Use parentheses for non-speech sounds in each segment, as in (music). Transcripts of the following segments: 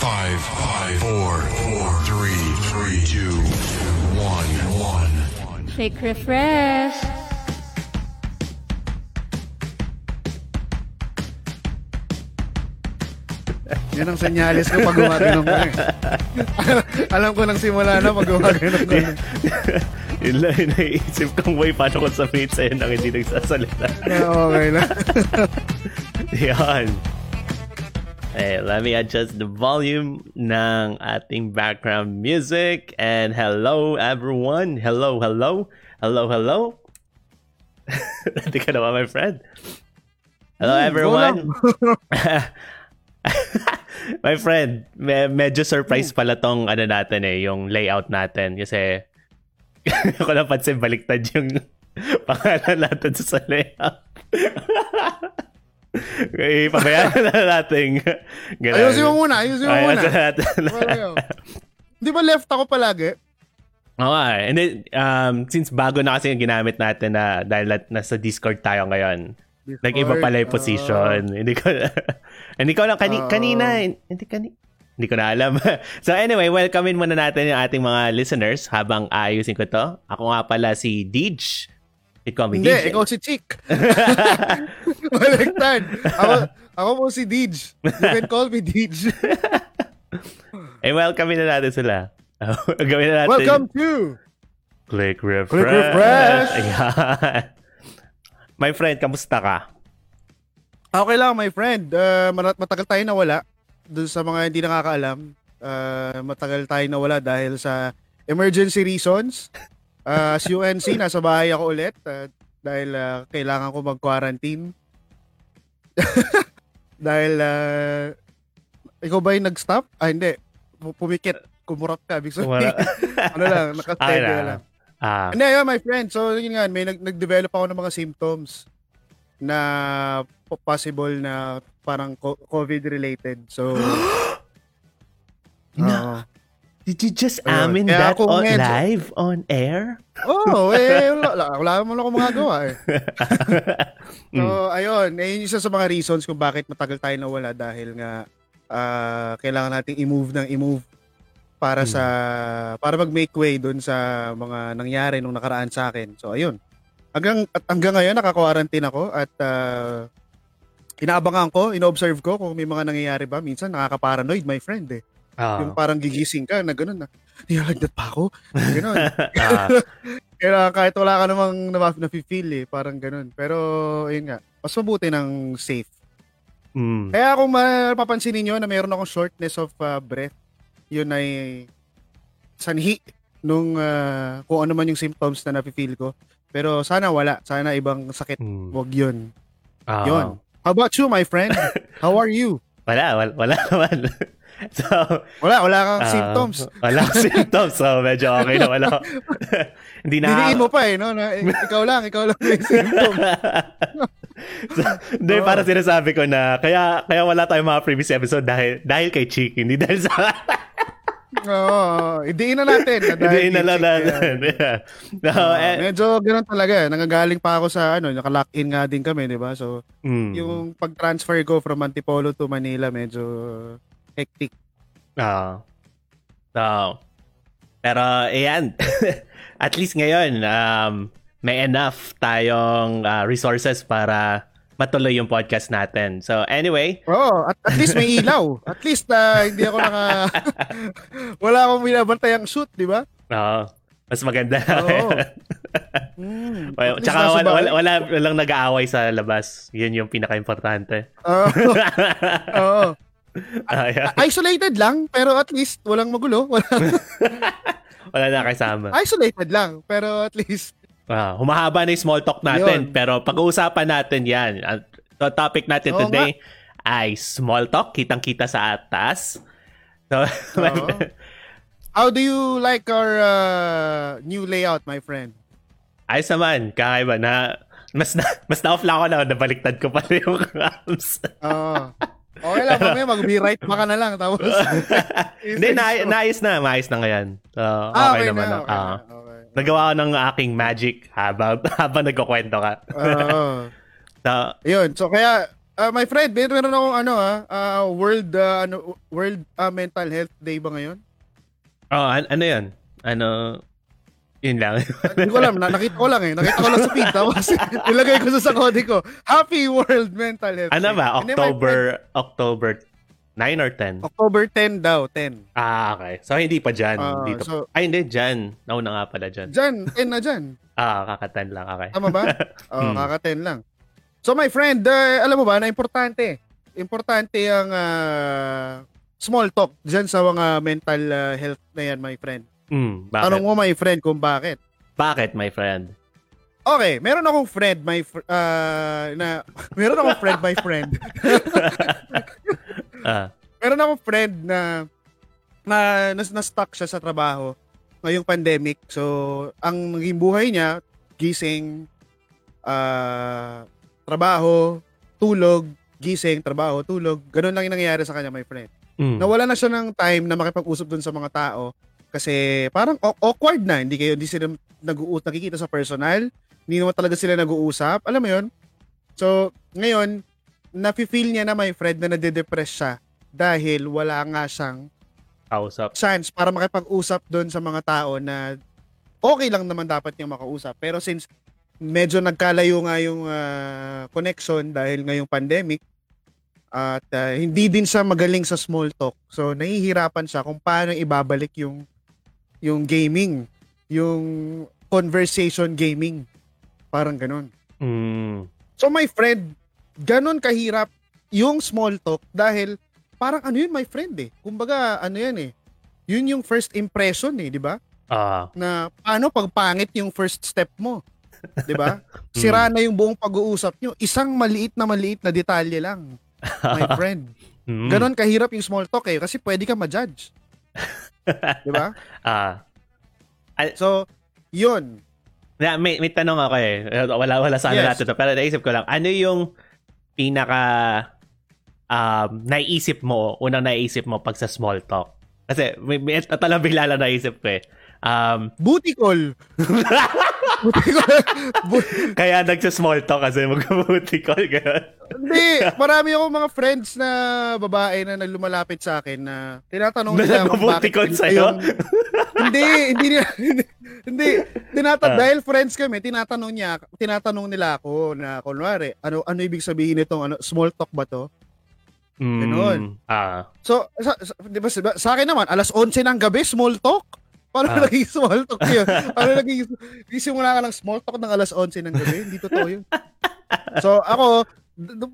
Five, five, four, four, three, three, two, one, one. Shake refresh. Yan ang senyalis ko pag gumagano'n ko eh. (laughs) Alam ko nang simula na pag gumagano'n ko. (laughs) Yun lang yung naiisip kong way paano ko sabihin sa'yo nang hindi nagsasalita. Ah, okay lang. (laughs) Yan. Eh, let me adjust the volume ng ating background music. And hello, everyone. Hello, hello. Hello, hello. (laughs) Hindi ka naman, my friend. Hello, Hmm, everyone. (laughs) my friend, me- medyo surprise pala tong ano natin eh, yung layout natin. Kasi, (laughs) ako napansin baliktad yung pangalan natin sa layout. Okay, pabayaan (laughs) na natin. Ganun. Ayusin mo muna, ayusin mo Ayusin muna. natin. Well, Di ba left ako palagi? Oo nga. eh. And then, um, since bago na kasi yung ginamit natin na dahil na- nasa Discord tayo ngayon, nag-iba pala yung position. (laughs) hindi ko hindi ko lang kani, Ah. kanina hindi kani hindi ko na alam. (laughs) so anyway, welcomein muna natin yung ating mga listeners habang ayusin ko to. Ako nga pala si mi Hindi, ikaw si Chick. (laughs) Baliktad. Ako, ako po si Deej. You can call me Deej. (laughs) Eh, welcomein na natin sila. (laughs) Gawin na natin. Welcome to Click refresh. Click refresh. Ayan. My friend, kamusta ka? Okay lang, my friend. Uh, mat- matagal tayo nawala. Doon sa mga hindi nakakaalam, uh, matagal tayo nawala dahil sa emergency reasons. Uh, as UNC, nasa bahay ako ulit uh, dahil uh, kailangan ko mag-quarantine. (laughs) dahil, uh, ikaw ba yung nag-stop? Ah, hindi. Pu- Pumikit. Kumurap ka. Ibig sabihin, (laughs) ano lang, nakasteady na. lang. Ah, Hindi, yun, my friend. So, yun nga, may nag- nag-develop ako ng mga symptoms na po- possible na parang co- COVID-related. So, (gasps) Na- Did you just amin Kaya that ako on, medyo- live on air? oh, (laughs) eh, wala, wala, wala mo lang akong magagawa eh. (laughs) So, Mm. ayun, eh, yun isa sa mga reasons kung bakit matagal tayo nawala dahil nga ah, kailangan nating i-move ng i-move para Mm. sa para mag-make way doon sa mga nangyari nung nakaraan sa akin. So, ayun. Hanggang at hanggang ngayon naka-quarantine ako at ah, inaabangan ko, ino-observe ko kung may mga nangyayari ba. Minsan nakaka-paranoid, my friend eh. Ah. Yung parang gigising ka na gano'n na, nilalagnat pa ako? Gano'n. Ah. (laughs) (laughs) Kaya kahit wala ka namang na, nafe-feel eh, parang ganun. Pero, ayun nga, mas mabuti ng safe. Mm. Kaya kung mapapansin niyo na mayroon akong shortness of uh, breath, yun ay sanhi nung uh, kung ano man yung symptoms na nafe-feel ko. Pero sana wala. Sana ibang sakit. Mm. Wag yun. Ah. Yun. How about you, my friend? (laughs) How are you? Wala, wala, wala naman. (laughs) so, Wala, wala kang ah, symptoms. Wala akong symptoms. So, medyo okay na wala. (laughs) Hindi na. Diniin mo pa eh, no? Na, eh, ikaw lang, ikaw lang may symptoms. (laughs) so, hindi, Oo. para sinasabi ko na, kaya kaya wala tayong mga previous episode dahil dahil kay Chick, hindi dahil sa... Oo, idiin na natin. hindi na lang natin. Yeah. No, Ah, eh, medyo ganoon talaga. eh. Nangagaling pa ako sa ano, naka-lock-in nga din kami, 'di ba? So, mm. yung pag-transfer ko from Antipolo to Manila medyo hectic. Oo. So, pero, ayan. (laughs) At least ngayon, um, may enough tayong uh, resources para matuloy yung podcast natin. So, anyway, Oo, at, at least may ilaw. At least na hindi ako naka (laughs) wala akong binabantay ang shoot, 'di ba? oo, mas maganda. Oo. (laughs) Mm, Well, Tsaka wala, wala, wala, walang nag-aaway sa labas. Yun yung pinaka-importante. Oo. Oo. Ayan. Isolated lang, pero at least walang magulo. (laughs) Wala, wala na kasama. isolated lang, pero at least Ah, humahaba na yung small talk natin, Yun. pero pag-uusapan natin yan. Ang the topic natin Oo today ay small talk, kitang-kita sa atas. So. (laughs) How do you like our uh, new layout, my friend? ayos naman, kakaiba na, mas na, mas na-off lang ako na, nabaliktad ko pala yung (laughs) cams. Oo. Okay lang, mamaya mag-be right pa ka na lang. Tapos, (laughs) Hindi, na, naayos na, maayos na ngayon. So, okay, ah, okay naman. na, na. okay Ah. na, okay. Nagawa ko ng aking magic habang, (laughs) habang nagkukwento ka. Oo. So, (laughs) Yun, so kaya, Ah, my friend, meron meron akong ano ah, ah, World ah, ano World ah, Mental Health Day ba ngayon? Oh, an- ano yan? Ano, yun lang. Hindi ko alam, na, nakita ko lang eh. Nakita ko lang sa feed tapos (laughs) nilagay ko sa sakode ko. Happy World Mental Health ano ba? October, friend, October 9 or 10? October 10 daw, 10. Ah, okay. So, hindi pa dyan. Ah, dito. so- Ay, hindi, dyan. Nauna nga pala dyan. Diyan, 10 na dyan. Ah, kakatan lang. Okay. Tama ba? (laughs) Oo, Hmm. kaka-10 lang. So my friend, uh, alam mo ba na importante. Importante ang ah, small talk dyan sa mga mental ah, health na yan, my friend. Mm, bakit? Tanong mo, my friend, kung bakit. Bakit, my friend? Okay, meron akong friend, my fr- ah, na (laughs) meron akong friend, my friend. (laughs) Ah, meron akong friend na na nas na stuck siya sa trabaho ngayong pandemic. So, ang naging buhay niya, gising, ah, trabaho, tulog, gising, trabaho, tulog. Ganun lang yung nangyayari sa kanya, my friend. mm. Nawala na siya ng time na makipag-usap dun sa mga tao kasi parang aw- awkward na. Hindi kayo, hindi sila nag-uus, nakikita sa personal. Hindi naman talaga sila nag-uusap. Alam mo yun? So, ngayon, nafe-feel niya na my friend na nade-depress siya dahil wala nga siyang Kausap. chance para makipag-usap doon sa mga tao na okay lang naman dapat niyang makausap. Pero since medyo nagkalayo nga yung ah, connection dahil ngayong pandemic at ah, hindi din siya magaling sa small talk. So nahihirapan siya kung paano ibabalik yung yung gaming, yung conversation gaming. Parang ganun. Mm. So my friend, ganun kahirap yung small talk dahil parang ano yun my friend eh. Kumbaga ano yan eh. Yun yung first impression eh, di ba? Ah, Na paano pag pangit yung first step mo. Di ba? (laughs) Sira na yung buong pag-uusap nyo. Isang maliit na maliit na detalye lang. My (laughs) friend. mm. Ganon kahirap yung small talk eh kasi pwede ka ma-judge. (laughs) (laughs) Di ba? Ah. So, yun. Na, may, may tanong ako eh. Wala, wala sa ano Yes. natin to. Pero naisip ko lang, ano yung pinaka um, naiisip mo, unang naiisip mo pag sa small talk? Kasi may, may ito lang bigla lang naisip ko eh. Um, Booty call. (laughs) Kaya nagsa-small talk kasi mag-booty call. Ganun. Hindi, marami akong mga friends na babae na naglumalapit sa akin na tinatanong Na nila kung bakit call sa'yo? yung- hindi, hindi nila, hindi, hindi, tinata- Ah. dahil friends kami, tinatanong niya, tinatanong nila ako na, kunwari, ano, ano ibig sabihin nitong, ano, small talk ba to? Mm, Ganun. Ah. So, sa, sa, di ba, sa, sa akin naman, alas 11 ng gabi, small talk? Paano Ah. naging small talk yun? (laughs) Paano naging, simula ka ng small talk ng alas 11 ng gabi? Hindi totoo yun. So, ako, (laughs)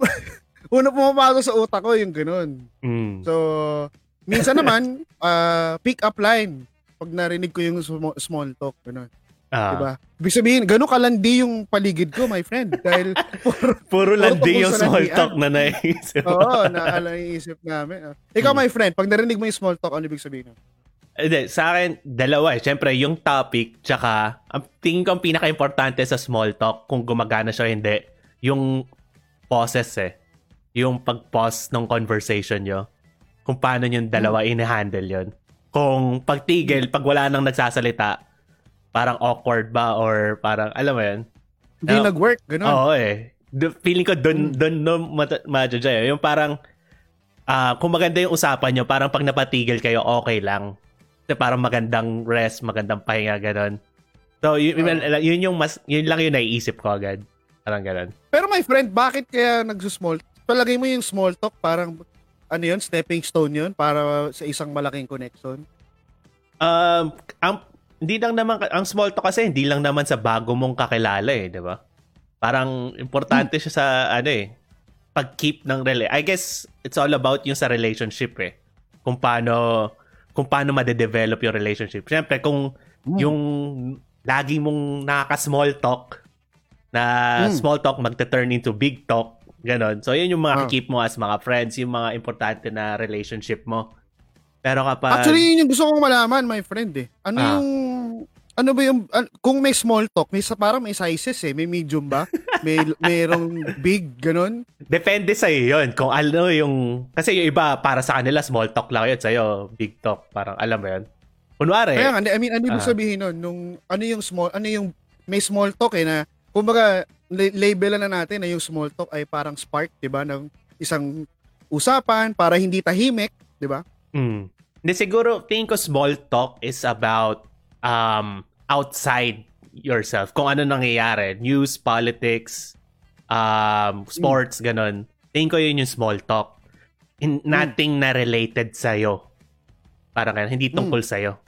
una pumapasok sa utak ko yung ganun. Mm. So, minsan naman, uh, (laughs) pick up line. Pag narinig ko yung sm- small talk, gano'n. ah. Diba? Ibig sabihin, gano'n kalandi yung paligid ko, my friend. Dahil, Puro landi tungkol yung small landian. talk na naisip. oo, naala yung isip namin. ah. Ikaw, Hmm. my friend, pag narinig mo yung small talk, ano ibig sabihin? nun? Hindi, sa akin, dalawa eh. Siyempre, yung topic, tsaka, ang tingin ko ang pinaka-importante sa small talk, kung gumagana siya o hindi, yung pauses eh. Yung pag-pause ng conversation nyo. Kung paano yung dalawa in-handle yun. Kung pagtigil, pag wala nang nagsasalita, parang awkward ba or parang, alam mo yun? Hindi Ah, nag-work, gano'n. Oo eh. Do, feeling ko dun, dun, no, ma-judge eh. Yung parang, ah kung maganda yung usapan nyo, parang pag napatigil kayo, okay lang. Kasi parang magandang rest, magandang pahinga, ganun. So, yun, yun, yun yung mas, yun lang yung naiisip ko agad. Parang ganun. Pero my friend, bakit kaya nagsusmall Palagay mo yung small talk, parang, ano yun, stepping stone yun para sa isang malaking connection? Um, ang, hindi lang naman, ang small talk kasi, hindi lang naman sa bago mong kakilala eh, di ba? Parang importante siya sa, ano eh, pag-keep ng rela- I guess, it's all about yung sa relationship eh. Kung paano, kung paano ma-develop yung relationship. Siyempre, kung yung lagi mong nakaka-small talk, na Mm. small talk magte-turn into big talk, ganon. So, yun yung mga Ah. keep mo as mga friends, yung mga importante na relationship mo. Pero kapag... Actually, yun yung gusto kong malaman, my friend eh. Ano Ah. yung ano ba yung kung may small talk, may sa parang may sizes eh, may medium ba? May (laughs) mayroong big ganun. Depende sa yun. Kung ano yung... Kasi yung iba, para sa kanila, small talk lang yun. Sa'yo, big talk. Parang alam mo yun. Kunwari, Kaya nga, I mean, ano ibig Ah. sabihin nun? Nung, ano yung small, ano yung, may small talk eh na, kumbaga, la- labelan na natin na yung small talk ay parang spark, 'di ba, ng isang usapan para hindi tahimik, 'di ba? Mm. Hindi siguro, tingin ko small talk is about um, outside yourself. Kung ano nangyayari. News, politics, um, sports, ganun. Tingin ko yun yung small talk. In, nothing na related sa'yo. Parang ganun, hindi tungkol sa'yo.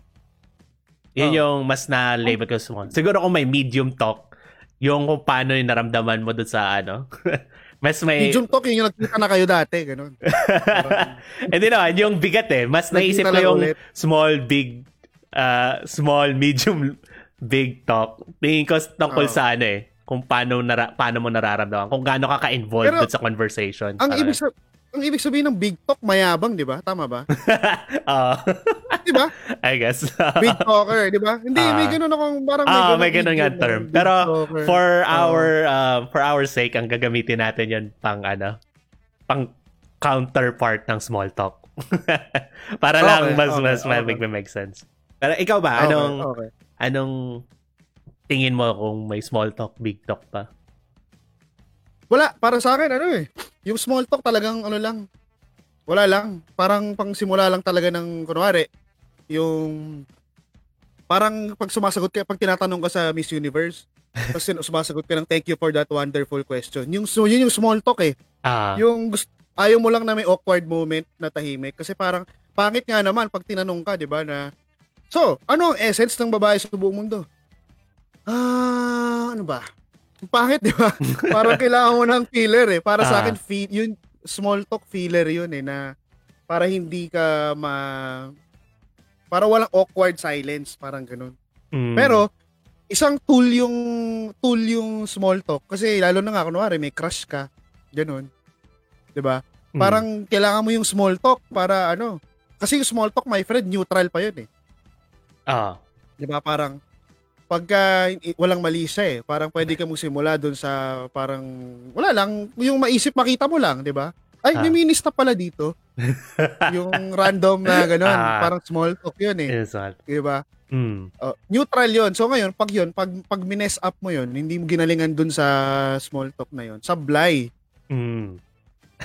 Yun Oh. yung mas na-label ko small. Siguro kung may medium talk, yung kung paano yung naramdaman mo doon sa ano. (laughs) mas may... Medium talk yung nagkita na kayo dati, ganun. Parang, (laughs) Hindi naman, yung bigat eh. Mas naisip ko yung ulit. small, big, uh, small, medium, big talk. Tingin ko tungkol Oo. sa ano eh. Kung paano, nara- paano mo nararamdaman. Kung gaano ka ka-involved Pero, sa conversation. ang ibig sa ang ibig sabihin ng big talk mayabang, 'di ba? Tama ba? (laughs) Oo. (laughs) 'Di ba? I guess. Big talker, 'di ba? Hindi Ah. may ganoon akong parang Ah, ganun may ganun nga term. big Pero talker. for our uh, for our sake, ang gagamitin natin 'yon pang ano, pang counterpart ng small talk. (laughs) Para lang Okay, mas okay, mas okay. make make sense. Pero ikaw ba, Okay, anong okay. anong tingin mo kung may small talk, big talk pa? Wala, para sa akin ano eh. Yung small talk talagang ano lang. Wala lang. Parang pang simula lang talaga ng kunwari yung parang pag sumasagot ka, pag tinatanong ka sa Miss Universe, (laughs) tapos sumasagot ka ng thank you for that wonderful question. Yung so yun yung small talk eh. Ah, Yung gust- ayaw mo lang na may awkward moment na tahimik kasi parang pangit nga naman pag tinanong ka, 'di ba, na So, ano ang essence ng babae sa buong mundo? Ah, ano ba? Pangit, 'di ba? (laughs) parang kailangan mo ng filler eh. Para Ah. sa akin, fe- yun small talk filler yun eh na para hindi ka ma para walang awkward silence, parang ganun. mm, Pero isang tool yung tool yung small talk kasi lalo na nga kunwari may crush ka, ganun. 'Di ba? mm, Parang kailangan mo yung small talk para ano. Kasi yung small talk, my friend, neutral pa yun eh. Ah, 'Di ba? Parang pagka walang mali siya eh. Parang pwede ka mong simula doon sa parang wala lang, yung maisip makita mo lang, 'di ba? Ay, may Ah. ministap pala dito. (laughs) yung random na ganun, Ah. parang small talk yun eh. is what? 'Di ba? Mm, Oh, neutral yon So ngayon, pag yon pag, pag mines up mo yon hindi mo ginalingan dun sa small talk na yon Sablay. mm,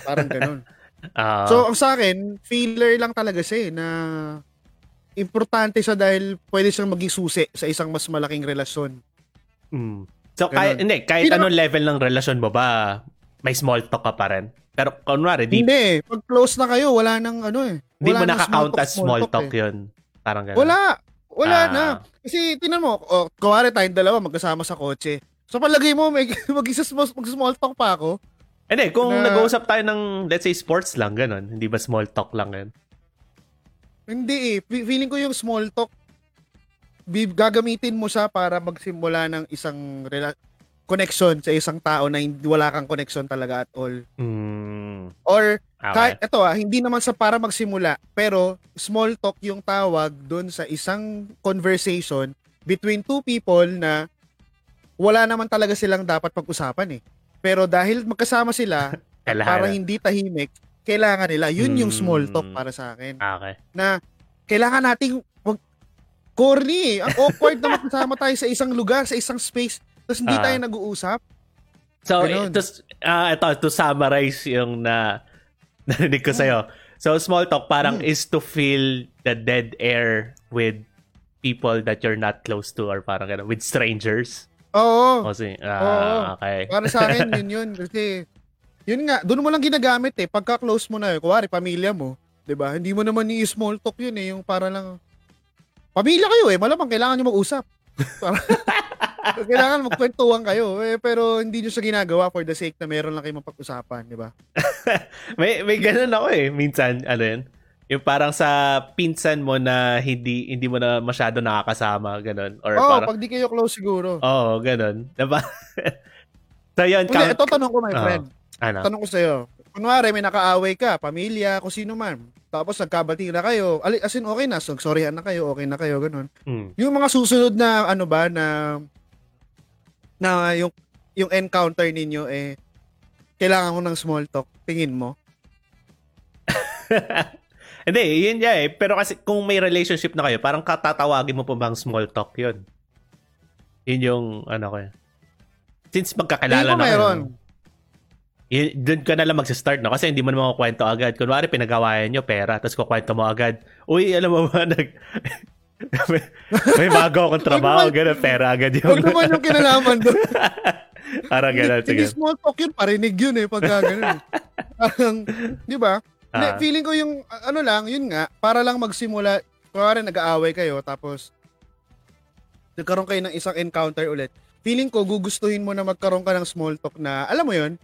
Parang ganun. (laughs) ah, so, ang sa akin, filler lang talaga siya eh, na importante siya dahil pwede siyang maging susi sa isang mas malaking relasyon. mm. So, Ganon. kahit, hindi, kahit Hindi anong level ng relasyon mo ba, may small talk ka pa rin. Pero, kunwari, di, Hindi, pag close na kayo, wala nang ano eh. di mo nang nakakount as small talk, eh. yun. Parang gano'n. Wala. Wala Ah. na. Kasi tinan mo, oh, kuwari tayong dalawa magkasama sa kotse. So palagay mo, may (laughs) mag-isa mag-small talk pa ako. Hindi, kung na- nag-uusap tayo ng, let's say, sports lang, gano'n. Hindi ba small talk lang yun? Hindi eh. Fe- Feeling ko yung small talk, gagamitin mo siya para magsimula ng isang rela- connection sa isang tao na hindi, wala kang connection talaga at all. Mm, Or okay. kahit ito ah, hindi naman sa para magsimula, pero small talk yung tawag doon sa isang conversation between two people na wala naman talaga silang dapat pag-usapan eh. Pero dahil magkasama sila, (laughs) para hindi tahimik, kailangan nila. Yun yung small talk Hmm. para sa akin. Okay. Na kailangan nating wag corny eh. Ang awkward na magkasama tayo sa isang lugar, sa isang space, tapos hindi Ah. tayo nag-uusap. So, Ganun. to, ah, ito, to summarize yung na (laughs) narinig ko sa'yo. So, small talk parang Hmm. is to fill the dead air with people that you're not close to or parang gano'n, with strangers. Oo. Kasi, ah, Oo. okay. Para sa akin, (laughs) yun yun. Kasi, yun nga, doon mo lang ginagamit eh. Pagka close mo na, kuwari, pamilya mo, 'di ba Hindi mo naman i-small talk yun eh. Yung para lang, pamilya kayo eh. Malamang kailangan nyo mag-usap. (laughs) (laughs) Kailangan magkwentuhan kayo. Eh, pero hindi nyo siya ginagawa for the sake na meron lang kayo mapag-usapan, di ba? (laughs) May, may ganun ako eh. Minsan, ano yun? Yung parang sa pinsan mo na hindi hindi mo na masyado nakakasama, ganun. Or Oo, parang, pag di kayo close siguro. Oo, ganun. Diba? so, yun, count, ito tanong ko, my Oo. friend. Ano? Tanong ko sa'yo. Kunwari, may nakaaway ka, pamilya, kung sino man. Tapos nagkabati na kayo. Ali- As in, okay na. So, sorryhan na kayo, okay na kayo, ganun. Hmm. Yung mga susunod na ano ba na na yung yung encounter ninyo eh kailangan mo ng small talk tingin mo (laughs) Hindi, yun yeah eh. Pero kasi kung may relationship na kayo, parang katatawagin mo pa bang small talk yun? Yun yung, ano ko eh. since magkakilala ko na meron. kayo, yun, doon ka na lang magsa-start, no? Kasi hindi mo naman kukwento agad. Kunwari, pinagawayan nyo pera, tapos kukwento mo agad, uy, alam mo ba, nag... (laughs) may, may bago akong trabaho, gano'n, pera agad Huwag yung... naman yung kinalaman doon. (laughs) Parang gano'n, hindi sige. small talk yun, parinig yun eh, pagka ganun. eh. (laughs) Parang, di ba? Ah. feeling ko yung, ano lang, yun nga, para lang magsimula, kunwari nag-aaway kayo, tapos, nagkaroon kayo ng isang encounter ulit. Feeling ko, gugustuhin mo na magkaroon ka ng small talk na, alam mo yun,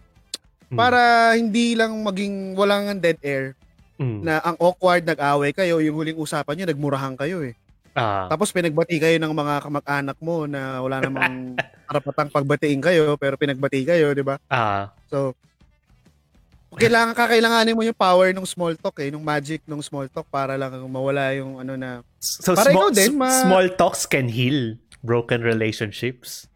Hmm. para hindi lang maging walang dead air, Mm. na ang awkward, nag-aaway kayo, yung huling usapan nyo, nagmurahan kayo eh. Ah. Tapos pinagbati kayo ng mga kamag-anak mo na wala namang (laughs) karapatang pagbatiin kayo, pero pinagbati kayo, di ba? Ah. So, kailangan kakailanganin mo yung power ng small talk eh, ng magic ng small talk para lang mawala yung ano na So, Para small, ikaw din, ma- small talks can heal broken relationships.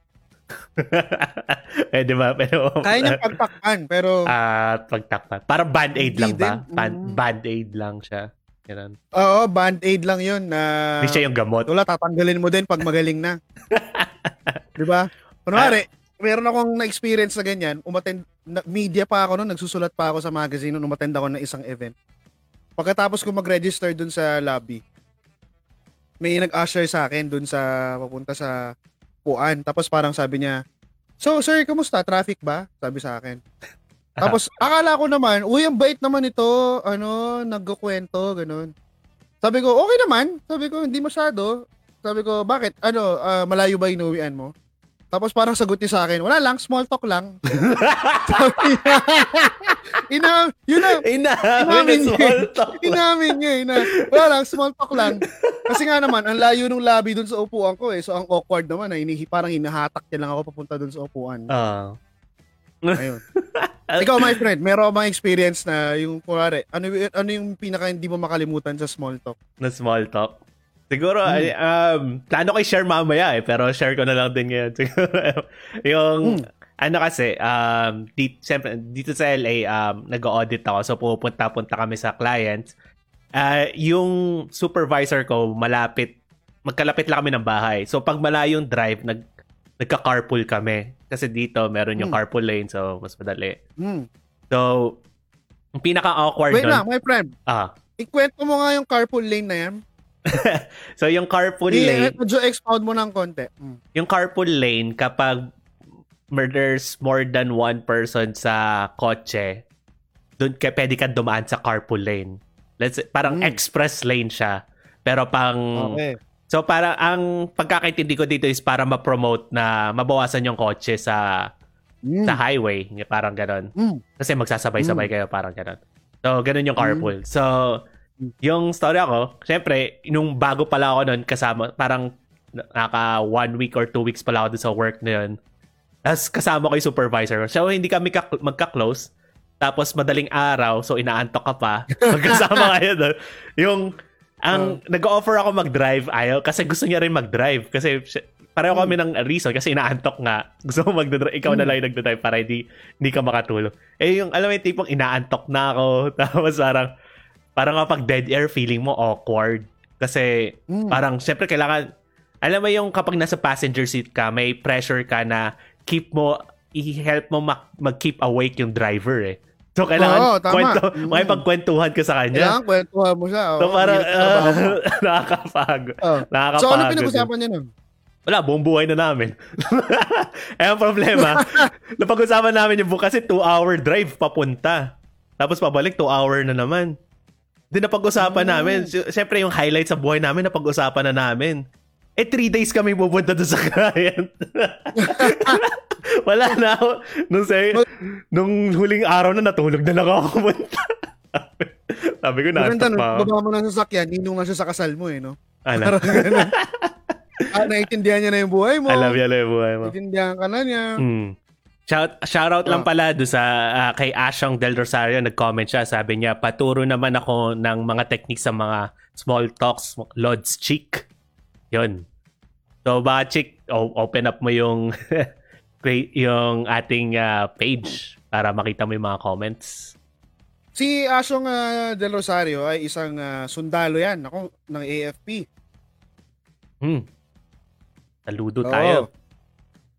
(laughs) eh, di ba? Pero, kaya niyang pagtakpan pero At pagtakpan. Parang band-aid lang ba? din. Ban- Mm. band-aid lang siya. Ganun. oo, band-aid lang yun na Hindi siya yung gamot. wala tatanggalin mo din pag magaling na. (laughs) 'Di ba? Kunwari, meron akong na-experience na ganyan, umattend na, media pa ako noon, nagsusulat pa ako sa magazine noon, umattend ako ng isang event. Pagkatapos ko mag-register dun sa lobby, may nag-usher sa akin dun sa papunta sa puan. Tapos parang sabi niya, So, sir, kamusta? Traffic ba? Sabi sa akin. (laughs) Tapos, akala ko naman, uy, ang bait naman ito, ano, nagkukwento, ganun. Sabi ko, okay naman. Sabi ko, hindi masyado. Sabi ko, bakit? Ano, ah, malayo ba inuwian mo? Tapos parang sagot niya sa akin, wala lang, small talk lang. (laughs) Niya, ina, yun na, Inamin Inamin na small talk. inamin niya, ina, wala lang, small talk lang. Kasi nga naman, ang layo ng lobby dun sa upuan ko eh. So, ang awkward naman, na inihi, parang hinahatak niya lang ako papunta dun sa upuan. Ah. Ayun. Ikaw, my friend, meron bang experience na yung, kunwari, ano, ano yung pinaka hindi mo makalimutan sa small talk? na small talk. Siguro, ay, um, plano ko i-share mamaya eh, pero share ko na lang din ngayon. (laughs) Siguro, yung, Hmm. ano kasi, um, dito, siyempre, dito sa LA, um, nag-audit ako, so pupunta-punta kami sa clients. Ah, yung supervisor ko, malapit, magkalapit lang kami ng bahay. So, pag malayong drive, nag, nagka-carpool kami. Kasi dito, meron yung Hmm. carpool lane, so mas madali. Hmm. So, yung pinaka-awkward Wait nun, lang, my friend. ah, Ikwento mo nga yung carpool lane na yan. (laughs) so yung carpool I- lane, Medyo expound mo ng konti. Hmm. yung carpool lane kapag murders more than one person sa kotse, doon ka pwede ka dumaan sa carpool lane. Let's say, parang Mm. express lane siya. Pero pang Okay. So para ang pagkakaintindi ko dito is para ma-promote na mabawasan yung kotse sa Hmm. sa highway, parang ganon. Hmm. Kasi magsasabay-sabay kayo, parang gano'n. So, ganun yung carpool. So, Mm. Yung story ako, syempre, nung bago pala ako nun, kasama, parang naka one week or two weeks pala ako sa work na yun. Tapos kasama ko yung supervisor ko. So, hindi kami ka- magka-close. Tapos madaling araw, so inaantok ka pa. (laughs) Magkasama kayo doon. Yung, ang nag-offer ako mag-drive, ayaw, kasi gusto niya rin mag-drive. Kasi pareho kami ng reason kasi inaantok nga. (laughs) Gusto mo mag-drive, ikaw na lang yung nag-drive para hindi, hindi ka makatulog. Eh yung, alam mo yung tipong inaantok na ako. (laughs) Tapos parang, parang kapag dead air, feeling mo awkward. Kasi Mm. parang, syempre kailangan, alam mo yung kapag nasa passenger seat ka, may pressure ka na keep mo, i-help mo mag- mag-keep awake yung driver eh. So, kailangan Oo, tama. kwento, Mm. makipagkwentuhan ka sa kanya. Kailangan kwentuhan mo siya. So, oh. parang, trabaho mo. uh, (laughs) nakakapagod. Oh. Nakakapagod. So, ano pinag-usapan niyo nun? Wala, buong buhay na namin. (laughs) eh, ang problema, (laughs) napag-usapan namin yung bukas kasi two-hour drive papunta. Tapos pabalik, two-hour na naman. Hindi napag-usapan namin. Si- Siyempre, yung highlight sa buhay namin, napag-usapan na namin. Eh, three days kami pupunta doon sa client. (laughs) Wala na ako. Nung, say, nung huling araw na natulog na lang ako pumunta. (laughs) Sabi ko, nun, pa ako. baba mo ng sasakyan, ninong na siya sa kasal mo eh, no? Ano? (laughs) Ah, naiintindihan niya na yung buhay mo. Alam niya lang yung buhay mo. Naiintindihan ka na niya. Mm. Shout, shout out lang Ah. pala do sa ah, kay Ashong Del Rosario nag-comment siya sabi niya paturo naman ako ng mga techniques sa mga small talks Lord's cheek. 'Yon. So ba chick open up mo yung (laughs) yung ating ah, page para makita mo yung mga comments. Si Asyong ah, Del Rosario ay isang ah, sundalo yan ako, ng AFP. Hmm. Saludo Oo. tayo.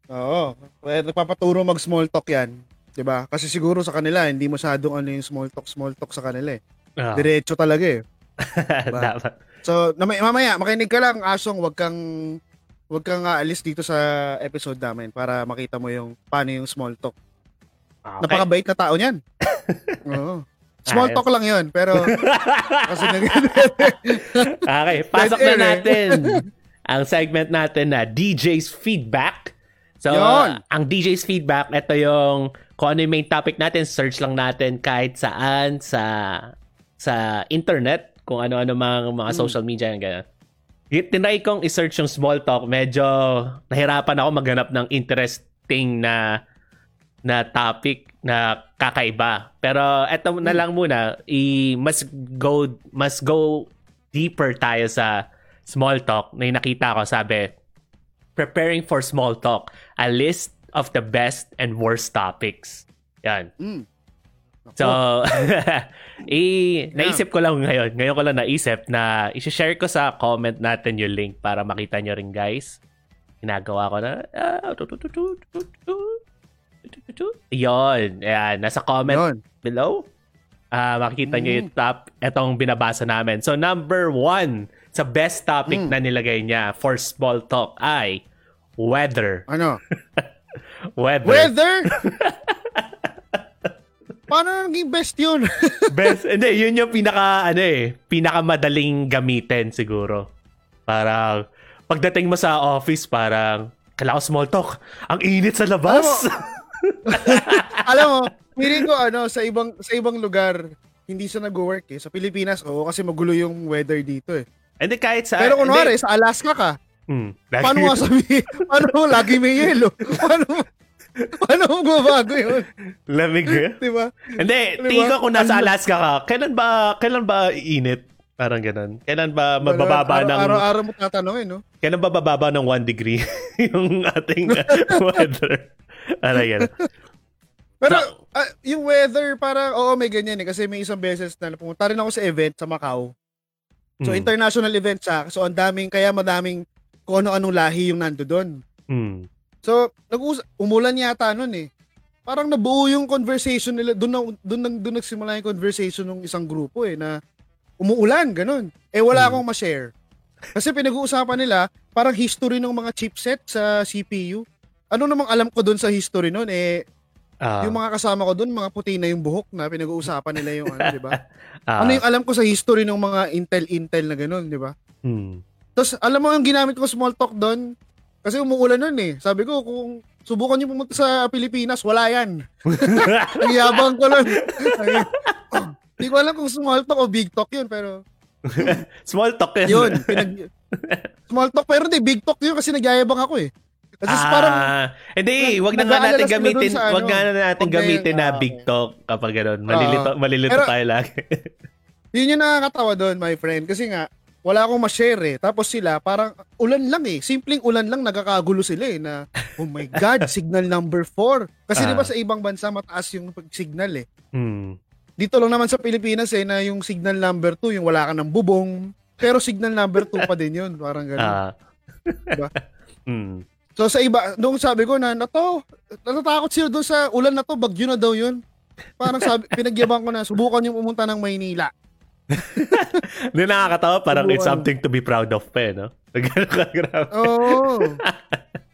Oo. Kaya nagpapaturo mag small talk 'yan. 'Di ba? Kasi siguro sa kanila hindi masyadong ano yung small talk small talk sa kanila eh. Ah, Diretso talaga eh. (laughs) dapat. So, na mamaya makinig ka lang asong wag kang wag kang aalis dito sa episode namin para makita mo yung paano yung small talk. Okay. Napakabait na tao niyan. (laughs) Oo. Small Ayos. talk lang 'yun, pero (laughs) kasi nag Okay, pasok na eh. natin ang segment natin na DJ's Feedback. So, Yun. ang DJ's Feedback, ito yung kung ano yung main topic natin, search lang natin kahit saan sa sa internet, kung ano-ano mga, mga Hmm. social media yung gano'n. Y- Tinry kong i-search yung small talk, medyo nahirapan ako maghanap ng interesting na na topic na kakaiba. Pero eto na lang muna, i mas go mas go deeper tayo sa small talk na nakita ko sabi preparing for small talk, a list of the best and worst topics. Yan. Mm. So, (laughs) i- naisip ko lang ngayon, ngayon ko lang naisip na i-share ko sa comment natin yung link para makita nyo rin guys. Ginagawa ko na. Ah, uh, Ayan, nasa comment Yun. below. Uh, makikita nyo yung mm. top, etong binabasa namin. So, number one, sa best topic na nilagay niya for small talk ay weather. Ano? (laughs) Weather. Weather? (laughs) Paano naging best yun? (laughs) best. Hindi, yun yung pinaka ano eh, pinaka madaling gamitin siguro. Parang pagdating mo sa office parang kailangan small talk. Ang init sa labas. Alam mo, feeling ko ano, sa ibang sa ibang lugar, hindi siya nag-work eh. Sa Pilipinas, oo, kasi magulo yung weather dito eh. Hindi kahit sa Pero kunwari, hindi. sa Alaska ka, Hmm, paano mo (laughs) sabihin? paano lagi may yelo? Paano paano mo babago yun? lamig. eh. Di ba? Hindi, Diba? tingin ko kung nasa Ano? Alaska ka, kailan ba kailan ba init? Parang ganun. Kailan ba mabababa Araw- ng Araw-araw mo tatanungin, no? kailan ba bababa ng 1 degree (laughs) yung ating (laughs) weather? Ano ganun. Pero So- ah, yung weather, parang, oo, may ganyan eh. Kasi may isang beses na pumunta rin ako sa event sa Macau. So, Hmm. international event siya. So, ang daming, kaya madaming kung ano-anong lahi yung nando doon. Hmm. So, nag umulan yata nun eh. Parang nabuo yung conversation nila. Doon na, doon, nang- doon nagsimula yung conversation ng isang grupo eh, na umuulan, ganun. Eh, wala Hmm. akong ma-share. Kasi pinag-uusapan nila, parang history ng mga chipset sa CPU. Ano namang alam ko doon sa history nun, eh, Ah, yung mga kasama ko doon, mga puti na yung buhok na pinag-uusapan nila yung ano, di ba? (laughs) ah, Ano yung alam ko sa history ng mga Intel-Intel na ganun, di ba? hmm. Tapos, alam mo, ang ginamit ko small talk doon, kasi umuulan nun eh. Sabi ko, kung subukan niyo pumunta sa Pilipinas, wala yan. (laughs) ang yabang ko lang. (laughs) Hindi ko alam kung small talk o big talk yun, pero Small talk yun. yun. Pinag... small talk, pero hindi, big talk yun kasi nagyayabang ako eh. Kasi parang, Ah, hindi, wag na nga natin sila gamitin, ano. wag nga na natin na gamitin na ah, big talk kapag gano'n. Malilito, malilito Pero- tayo lagi. (laughs) yun yung nakakatawa doon, my friend. Kasi nga, wala akong ma-share eh. Tapos sila, parang ulan lang eh. Simpleng ulan lang, nagkakagulo sila eh. Na, oh my God, (laughs) signal number 4. Kasi Ah. di ba sa ibang bansa, mataas yung pag-signal eh. hmm. Dito lang naman sa Pilipinas eh, na yung signal number 2, yung wala ka ng bubong. Pero signal number 2 pa din yun. Parang gano'n. Ah. Diba? (laughs) hmm. So sa iba, nung sabi ko na, nato, natatakot sila doon sa ulan na to, bagyo na daw yun. Parang sabi, (laughs) pinagyabang ko na, subukan yung pumunta ng Maynila. Hindi nakakatawa, parang it's Subukan. something to be proud of pa eh, no? (laughs) Ganun ka, grabe. Oo.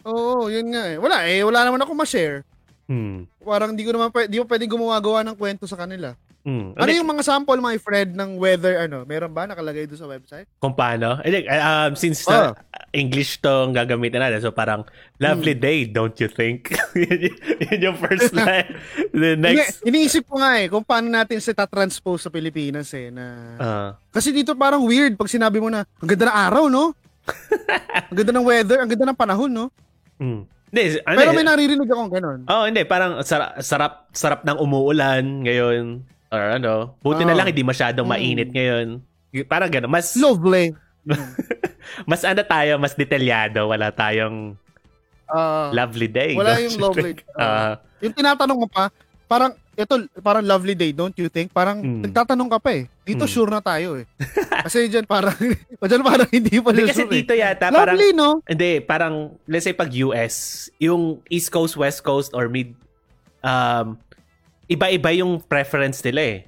Oo, yun nga eh. Wala eh, wala naman ako ma-share. Hmm. Parang di ko naman pwede, di ko pwede gumawa-gawa ng kwento sa kanila. Hmm. Ano yung mga sample, my friend, ng weather, ano? Meron ba nakalagay doon sa website? Kung paano? Hindi, um, since na English tong gagamitin natin, so parang, lovely Hmm. day, don't you think? (laughs) yun, yung first (laughs) line. The next, Ini- iniisip ko nga eh, kung paano natin siya transpose sa Pilipinas eh. Na... ah, Kasi dito parang weird pag sinabi mo na, ang ganda ng araw, no? (laughs) ang ganda ng weather, ang ganda ng panahon, no? hmm. Hindi, ano, Pero eh, may naririnig akong ganun. Oh, hindi. Parang sarap, sarap, sarap ng umuulan ngayon. Or ano. Buti na Oh. lang, hindi masyadong Mm. mainit ngayon. Y- Parang gano'n. Mas, Lovely. (laughs) mas ano tayo, mas detalyado. Wala tayong Ah, lovely day. Wala don't yung lovely. think? Ah, yung tinatanong mo pa, parang ito parang lovely day, don't you think? Parang Mm. nagtatanong ka pa eh. Dito Mm. sure na tayo eh. (laughs) Kasi diyan parang (laughs) diyan parang hindi pa Hindi kasi sure. eh. dito yata, parang, Lovely, no? hindi, parang, let's say pag US, yung East Coast, West Coast, or mid, um, iba-iba yung preference nila eh.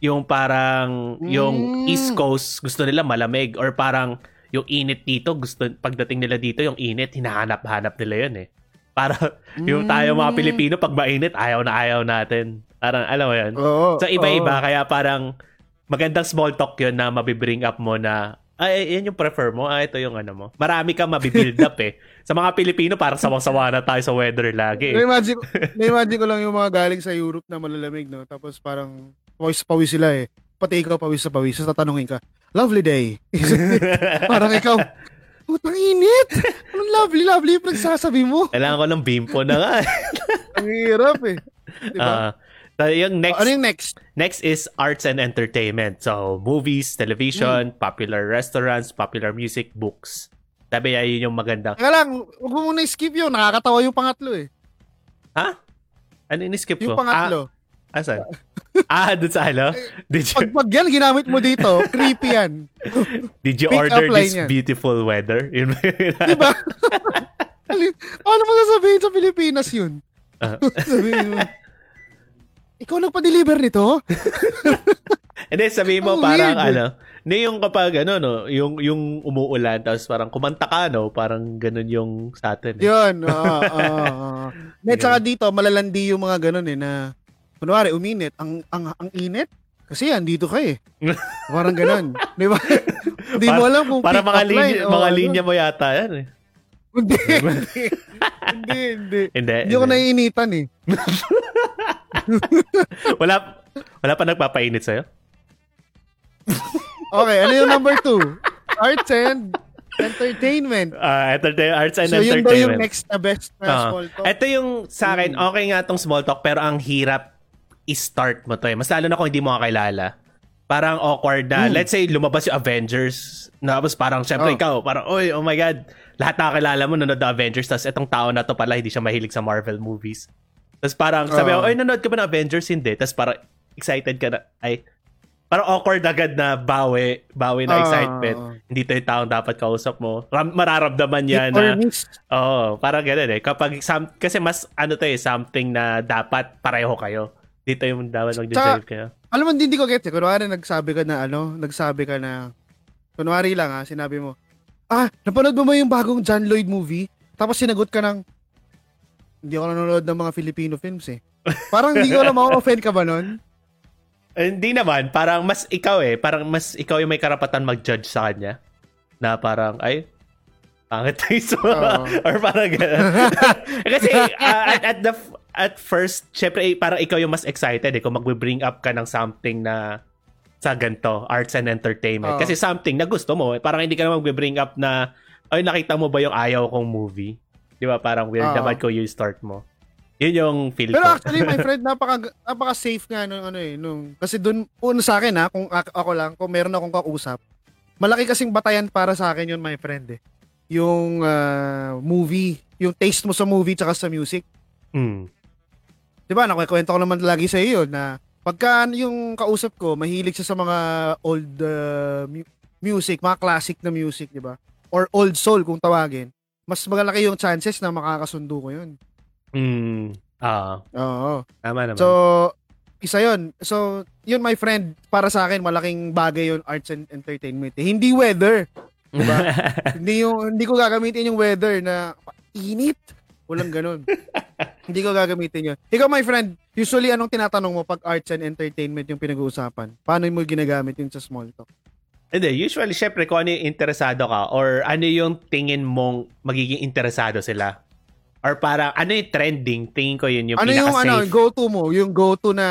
Yung parang, yung Mm. East Coast, gusto nila malamig, or parang, yung init dito, gusto, pagdating nila dito, yung init, hinahanap-hanap nila yun eh. Para, (laughs) yung tayo mga Mm. Pilipino, pag mainit, ayaw na ayaw natin. Parang, alam mo yun? Oo. So iba-iba oo. kaya parang magandang small talk 'yun na mabibring up mo na ay yan yung prefer mo. Ah, ito yung ano mo. Marami kang mabibuild up eh. Sa mga Pilipino parang sawang-sawa na tayo sa weather lagi. eh. Na-imagine, na-imagine ko lang yung mga galing sa Europe na malalamig, no? Tapos parang pawis pawis sila eh. Pati ikaw pawis sa pawis. Tapos tatanungin ka, lovely day. (laughs) parang ikaw, putang init. Anong lovely, lovely yung pinagsasabi mo. Kailangan ko ng bimpo na nga. Ang hirap eh. Diba? Ah, so yung next ano yung next? next is arts and entertainment. So movies, television, popular restaurants, popular music, books. Sabi niya yun yung magandang. Teka lang, huwag mo muna skip yun. Nakakatawa yung pangatlo eh. Ha? Ano in-skip ko? Yung pangatlo. Ah, asan? ah, dun sa ano? (laughs) Did you, Pag, pag yan, ginamit mo dito, (laughs) creepy yan. Did you Pick order this yan. beautiful weather? (laughs) Yun ba yun? Diba? Ano mo sasabihin sa Pilipinas yun? Ah. Sabihin mo, ikaw nagpa-deliver nito? (laughs) And then sabihin mo Ang parang weird. ano, na yung kapag ano no, yung yung umuulan tapos parang kumanta ka no, parang ganun yung sa atin. Eh. Yun. oo, oo. (laughs) At saka dito, malalandi yung mga ganun eh na, kunwari, uminit. Ang, ang, ang init? Kasi yan, dito ka eh. (laughs) Parang ganun. Di ba? Hindi mo alam kung Para mga linya, line mga ano. linya mo yata yan eh. Hindi. hindi. Hindi, hindi. Hindi. Hindi ako naiinitan eh. (laughs) wala wala pa nagpapainit sa'yo? (laughs) Okay, ano yung number two? Arts and entertainment. Ah, entertain, arts and So, yun daw entertainment. yung next na best na Ah. small talk. Ito yung sa akin, Mm. okay nga tong small talk, pero ang hirap i-start mo to eh. Mas lalo na kung hindi mo kakilala. Parang awkward na. Mm. Let's say, lumabas yung Avengers. Na, tapos parang, syempre Oh. ikaw, parang, oy, oh my God. Lahat na kakilala mo, nanonood ng Avengers. Tapos itong tao na to pala, hindi siya mahilig sa Marvel movies. Tapos parang, sabi Oh. ko, oy, nanonood ka ba ng Avengers? Hindi. Tapos parang, excited ka na. Ay, parang awkward agad na bawi, bawi na Ah. excitement. Hindi to yung taong dapat kausap mo. Ram, mararamdaman niya na. Oo, parang ganun eh. Kapag, some, kasi mas, ano to eh, something na dapat pareho kayo. Dito yung dapat mag-deserve kayo. Alam mo, hindi ko get eh. Kunwari, nagsabi ka na ano, nagsabi ka na, kunwari lang ha, sinabi mo, ah, napanood mo ba yung bagong John Lloyd movie? Tapos sinagot ka ng, hindi ako nanonood ng mga Filipino films eh. Parang hindi ko alam, ma-offend ka ba nun? Eh, hindi naman, parang mas ikaw eh, parang mas ikaw yung may karapatan mag-judge sa kanya. Na parang, ay, pangit tayo Oo. (laughs) Or parang gano'n. (laughs) Kasi uh, at, at the at first, syempre eh, parang ikaw yung mas excited eh kung mag-bring up ka ng something na sa ganito, arts and entertainment. Oo. Kasi something na gusto mo, eh, parang hindi ka na mag-bring up na, ay, nakita mo ba yung ayaw kong movie? Di ba? Parang weird Oo. naman ko you start mo. Yun yung feel Pero ko. actually, my (laughs) friend, napaka, napaka safe nga nung ano eh. Nung, kasi dun, una sa akin ha, kung ak- ako lang, kung meron akong kausap, malaki kasing batayan para sa akin yun, my friend eh. Yung ah, movie, yung taste mo sa movie tsaka sa music. Mm. Di ba, nakikwento ko naman lagi sa iyo na pagka yung kausap ko, mahilig siya sa mga old uh, mu- music, mga classic na music, di ba? Or old soul kung tawagin. Mas magalaki yung chances na makakasundo ko yun. Mm. Ah, Oo. tama naman. So, isa yun. So, yun my friend, para sa akin, malaking bagay yun, arts and entertainment. Eh. Hindi weather. Diba? (laughs) hindi, yung, hindi ko gagamitin yung weather na init. Walang ganun. (laughs) hindi ko gagamitin yun. Ikaw, my friend, usually anong tinatanong mo pag arts and entertainment yung pinag-uusapan? Paano mo ginagamit yun sa small talk? Hindi, usually, syempre, kung ano yung interesado ka or ano yung tingin mong magiging interesado sila. Or parang, ano yung trending, tingin ko yun yung ano yung ano, pinaka-safe. go-to mo? Yung go-to na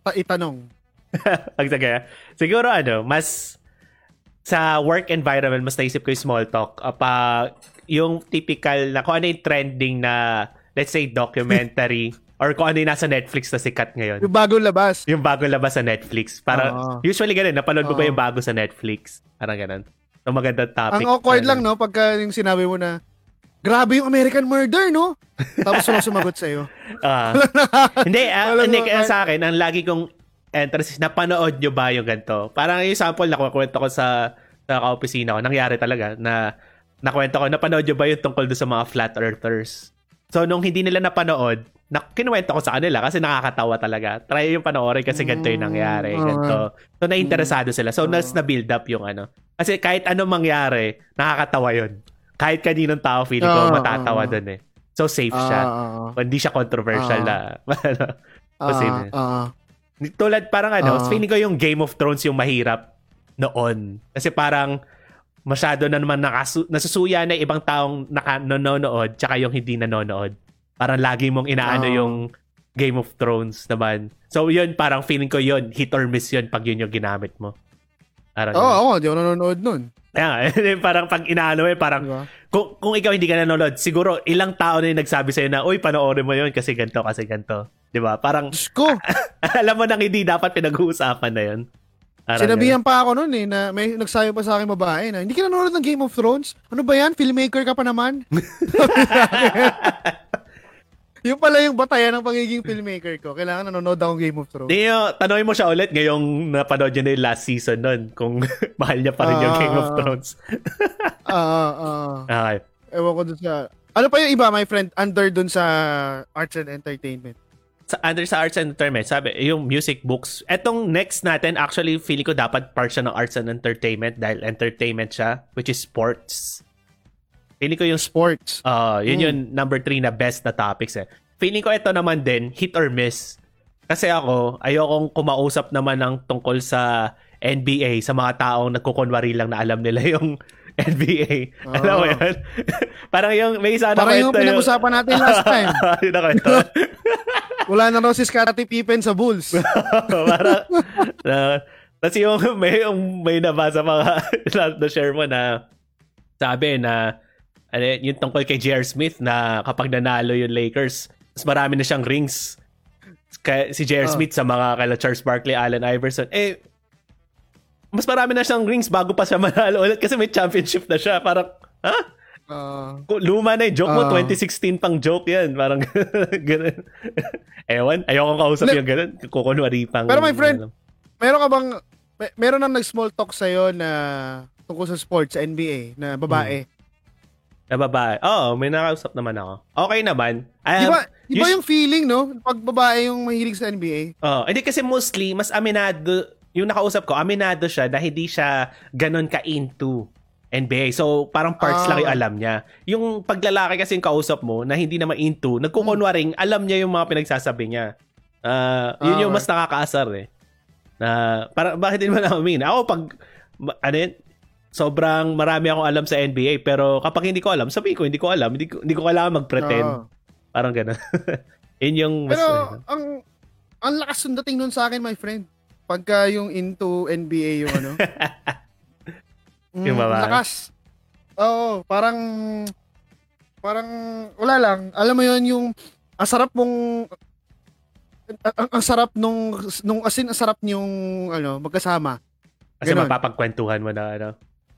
ta- itanong? (laughs) Pag sige, siguro ano, mas sa work environment, mas naisip ko yung small talk. Kapag yung typical na, kung ano yung trending na, let's say, documentary, (laughs) or kung ano yung nasa Netflix na sikat ngayon. Yung bagong labas? Yung bago labas sa Netflix. Para, Oo. usually ganun, napanood mo ba Oo. yung bago sa Netflix? Parang ganun. So, magandang topic. Ang awkward lang, no? Pagka yung sinabi mo na, grabe yung American Murder, no? Tapos sino sumagot sa'yo? (laughs) Ah. (laughs) hindi, ah, Alam hindi, kaya ah, sa akin, ang lagi kong entrance is, napanood nyo ba yung ganito? Parang yung sample na kwento ko sa, sa ka-opisina ko, nangyari talaga na nakwento ko, napanood nyo ba yung tungkol doon sa mga flat earthers? So, nung hindi nila napanood, na, kinuwento ko sa kanila kasi nakakatawa talaga. Try yung panoorin kasi ganito yung nangyari. Mm, Ganito. So, nainteresado sila. So, nas na-build up yung ano. Kasi kahit anong mangyari, nakakatawa yun. Kahit kaninong tao, feeling ko, matatawa dun eh. So, safe siya. Ah, Hindi siya controversial Ah. na. (laughs) ano. ah, Kasi, ah, tulad parang ano, feeling ko yung Game of Thrones yung mahirap noon. Kasi parang masyado na naman nakasu- nasusuya na ibang taong naka- nanonood tsaka yung hindi nanonood. Parang lagi mong inaano Ah. yung Game of Thrones naman. So yun, parang feeling ko yun, hit or miss yun pag yun yung ginamit mo. Parang, Oo, ako, di ako nanonood nun. yeah, (laughs) parang pag inaano eh, parang Di ba? kung, kung ikaw hindi ka nanonood, siguro ilang tao na yung nagsabi sa'yo na, uy, panoorin mo yun kasi ganito, kasi ganito. Di ba? Parang, ko, (laughs) alam mo nang hindi dapat pinag-uusapan na yun. Parang sinabihan pa ako nun eh, na may nagsayo pa sa akin babae na, hindi ka nanonood ng Game of Thrones? Ano ba yan? Filmmaker ka pa naman? (laughs) yung pala yung batayan ng pagiging filmmaker ko. Kailangan nanonood akong Game of Thrones. Di nyo, tanongin mo siya ulit ngayong napanood niya na yung last season nun kung (laughs) mahal niya pa rin yung Ah. Game of Thrones. (laughs) Ah, ah, ah. Okay. Ewan ko dun sa... Ano pa yung iba, my friend, under dun sa arts and entertainment? Sa, under sa arts and entertainment, sabi, yung music books. Etong next natin, actually, feeling ko dapat part siya ng arts and entertainment dahil entertainment siya, which is sports. Feeling ko yung Sports. Uh, yun Mm. yung number three na best na topics eh. Feeling ko ito naman din, hit or miss. Kasi ako, ayokong kumausap naman ng tungkol sa NBA sa mga taong nagkukunwari lang na alam nila yung (laughs) NBA. Ah. Alam mo yun? (laughs) Parang yung, may isa na Parang yung pinag-usapan natin last (laughs) time. yung nakwento. Wala na raw si Scottie Pippen sa Bulls. Parang, na, tapos yung may, yung may nabasa mga na, share mo na sabi na ano, yun, yung tungkol kay J.R. Smith na kapag nanalo yung Lakers, mas marami na siyang rings. Kaya, si J.R. Oh. Smith sa mga kala Charles Barkley, Allen Iverson. Eh, mas marami na siyang rings bago pa siya (laughs) manalo ulit kasi may championship na siya. Parang, ha? Ah, Kung Luma na yung joke mo, Ah. 2016 pang joke yan. Parang (laughs) ganun. Ewan, ayoko kausap Hindi. yung ganun. Kukunwari pang... Pero my friend, meron ka bang... May, meron nang nag-small talk sa'yo na tungkol sa sports, sa NBA, na babae. Na babae. Oo, may nakausap naman ako. Okay naman. Di Um, ba, di ba yung feeling, no? Pag babae yung mahilig sa NBA? Oo, hindi kasi mostly, mas aminado, yung nakausap ko, aminado siya na hindi siya ganun ka-into NBA. So, parang parts Ah. lang yung alam niya. Yung paglalaki kasi yung kausap mo na hindi naman into, nagkukunwaring, alam niya yung mga pinagsasabi niya. Ah, yun Ah, yung mas nakakaasar eh. Na, para, bakit din mo namin? Ako, pag, ano yun, sobrang marami akong alam sa NBA, pero kapag hindi ko alam, sabihin ko, hindi ko alam. Hindi ko, hindi ko kailangan mag-pretend. Oo. Parang gano'n. (laughs) yun yung mas... Pero, ang, ang lakas ng dating nun sa akin, my friend. Pagka yung into NBA yung ano. (laughs) Yung babae? Lakas. Oo, parang, parang, wala lang. Alam mo yon yung, ang sarap mong, ang, ang sarap nung, nung asin, ang sarap yung, ano, magkasama. kasi Ganon. mapapagkwentuhan mo na ano.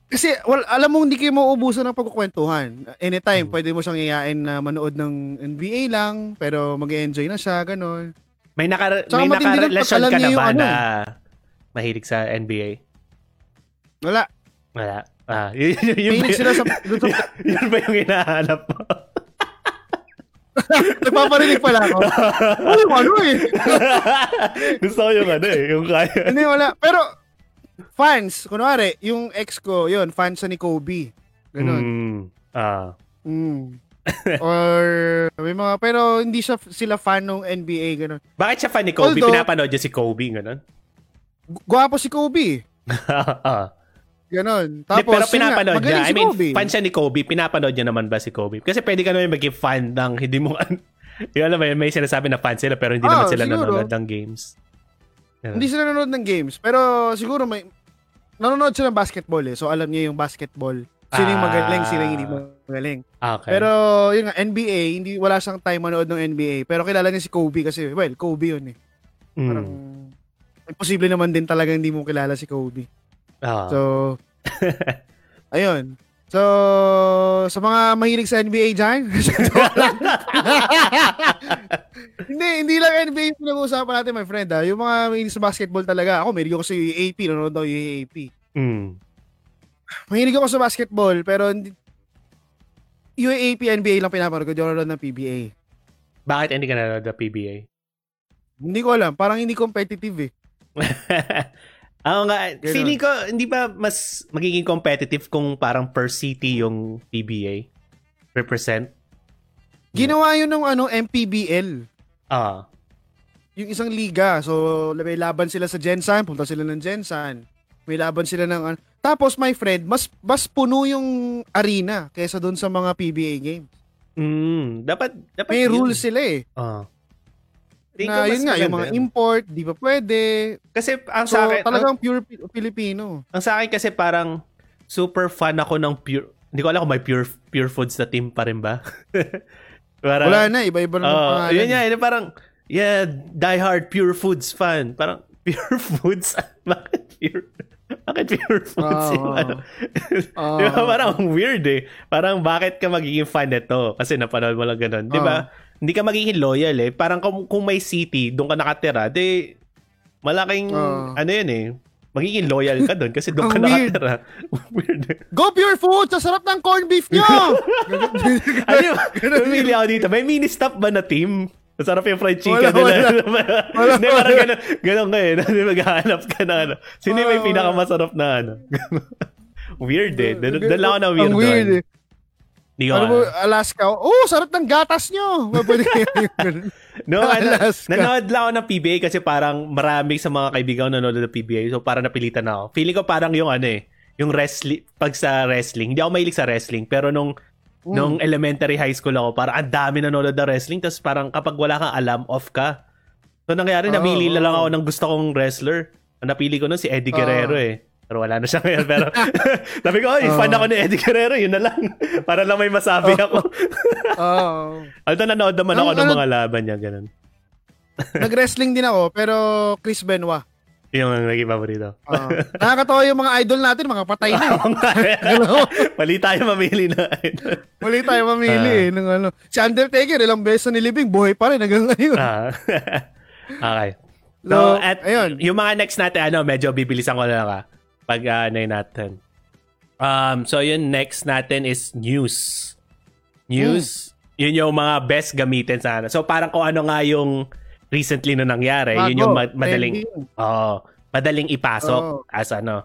Kasi, well, alam mo, hindi kayo mauubusan ng pagkukwentuhan. Anytime, Hmm. pwede mo siyang iyain na manood ng NBA lang, pero mag enjoy na siya, gano'n. May, naka, Tsaka may nakarelasyon ka na ba ano na mahilig sa NBA? Wala. Wala. Ah, yun, yun, yun, Mahilig sila sa, dun sa (laughs) yun ba yung hinahanap mo? (laughs) Nagpaparinig pala ako. Yung ano eh. (laughs) Gusto ko yung ano eh, yung kaya. Hindi, wala. Pero, fans, kunwari, yung ex ko, yun, fans ni Kobe. Ganon. Mm, ah. Mm. Or, may mga, pero hindi siya, sila fan ng NBA, ganon. Bakit siya fan ni Kobe? Although- Pinapanood niya si Kobe, gano'n? Gu- Gwapo si Kobe. (laughs) ah. Ganon. Di, Tapos, pero yun pinapanood niya. magaling I si mean, Kobe. fan siya ni Kobe. Pinapanood niya naman ba si Kobe? Kasi pwede ka naman maging fan ng (laughs) hindi mo... (laughs) yung alam mo, yun, may sinasabi na fan sila pero hindi Ah, naman sila siguro. nanonood ng games. Hindi sila nanonood ng games. Pero, siguro may, nanonood sila ng basketball eh. So, alam niya yung basketball. Sino yung magaling, sino yung hindi magaling. Okay. Pero, yun nga, NBA, hindi, wala siyang time manood ng NBA. Pero kilala niya si Kobe kasi, well, Kobe yun eh. Mm. Parang, imposible naman din talaga hindi mo kilala si Kobe. Ah. So, (laughs) ayun. So, sa mga mahilig sa NBA dyan, (laughs) (laughs) hindi, hindi lang NBA yung pinag-uusapan natin, my friend. Ha? Yung mga mahilig sa basketball talaga. Ako, mahilig ako sa UAP. Nanonood ako UAP. Mm. Mahilig ako sa basketball, pero hindi, UAP, NBA lang pinapanood ko. Di ako nanonood ng PBA. Bakit hindi ka nanonood ng PBA? Hindi ko alam. Parang hindi competitive eh. (laughs) Ako nga, Ganun. feeling ko, hindi ba mas magiging competitive kung parang per city yung PBA? Represent? Ginawa yun ng ano, MPBL. Ah. Yung isang liga. So, may laban sila sa Gensan. Punta sila ng Gensan. May laban sila ng... ano. Tapos, my friend, mas, mas puno yung arena kaysa doon sa mga PBA games. Mm, dapat, dapat May yun. rules sila eh. Ah. Na yun nga, yung mga import, di ba pwede. Kasi ang So, sa akin, ang, talagang pure Pi- Filipino. ang sa akin kasi parang super fan ako ng pure, hindi ko alam kung may pure pure foods na team pa rin ba? (laughs) parang, Wala na, iba-iba na Oh, pangalan. yun nga, yun, parang, yeah, die hard pure foods fan. Parang, (laughs) pure foods? (laughs) Bakit pure? Bakit pure foods Oo. yung ano? Oo. Di ba? Parang weird eh. Parang bakit ka magiging fan nito? Kasi napanood mo lang ganun. Di ba? Hindi ka magiging loyal eh. Parang kung, kung may city, doon ka nakatira, di malaking, Oo. ano yun eh, magiging loyal ka doon kasi doon (laughs) ka weird. nakatira. (laughs) weird eh. Go Pure Food! Sa sarap ng corned beef nyo! Ano yung, pumili ako dito. May mini stop ba na team? Masarap yung fried chicken Wala, nila. Wala, (laughs) Hindi, wala. parang gano'n, gano'n ka eh. Hindi, maghahanap ka na ano. Sino yung may wala. pinakamasarap na ano? weird eh. Lang ako na weird. Ang weird doon. eh. Ko Ano mo. Alaska? Oh, sarap ng gatas nyo! (laughs) Pwede. (laughs) No, ano, Alaska. nanood lang ako ng PBA kasi parang marami sa mga kaibigan ko nanonood ng PBA. So parang napilitan ako. Feeling ko parang yung ano eh, yung wrestling, pag sa wrestling, hindi ako mahilig sa wrestling, pero nung Mm. nung elementary high school ako, parang ang dami nanonood ng wrestling, tapos parang kapag wala kang alam, off ka. So nangyari, Oo, napili na lang ako ng gusto kong wrestler. Ang napili ko nun si Eddie. Guerrero eh. Pero wala na siya ngayon. Pero (laughs) sabi ko, ay, fan Oo. ako ni Eddie Guerrero, yun na lang. (laughs) Para lang may masabi ako. Oo. (laughs) Although nanood naman ako Ang- ng ano- mga laban niya, ganun. Nag-wrestling din ako, pero Chris Benoit. Yung ang naging paborito. Oo. nakakatawa yung mga idol natin, mga patay na. eh. Oo nga eh. Mali tayo mamili na. Muli tayo mamili Ah. eh. Ng ano. Si Undertaker, ilang beses na nilibing, buhay pa rin hanggang ngayon. Ah. okay. So, So, at ayun. yung mga next natin, ano, medyo bibilisan ko na lang ah. Pag uh, ano yun natin. Um, so, yun next natin is news. News, yun yung mga best gamitin sa ano. So, parang kung ano nga yung recently na nangyari, yun Bago, yung ma- madaling, oh, madaling ipasok Oo. as ano.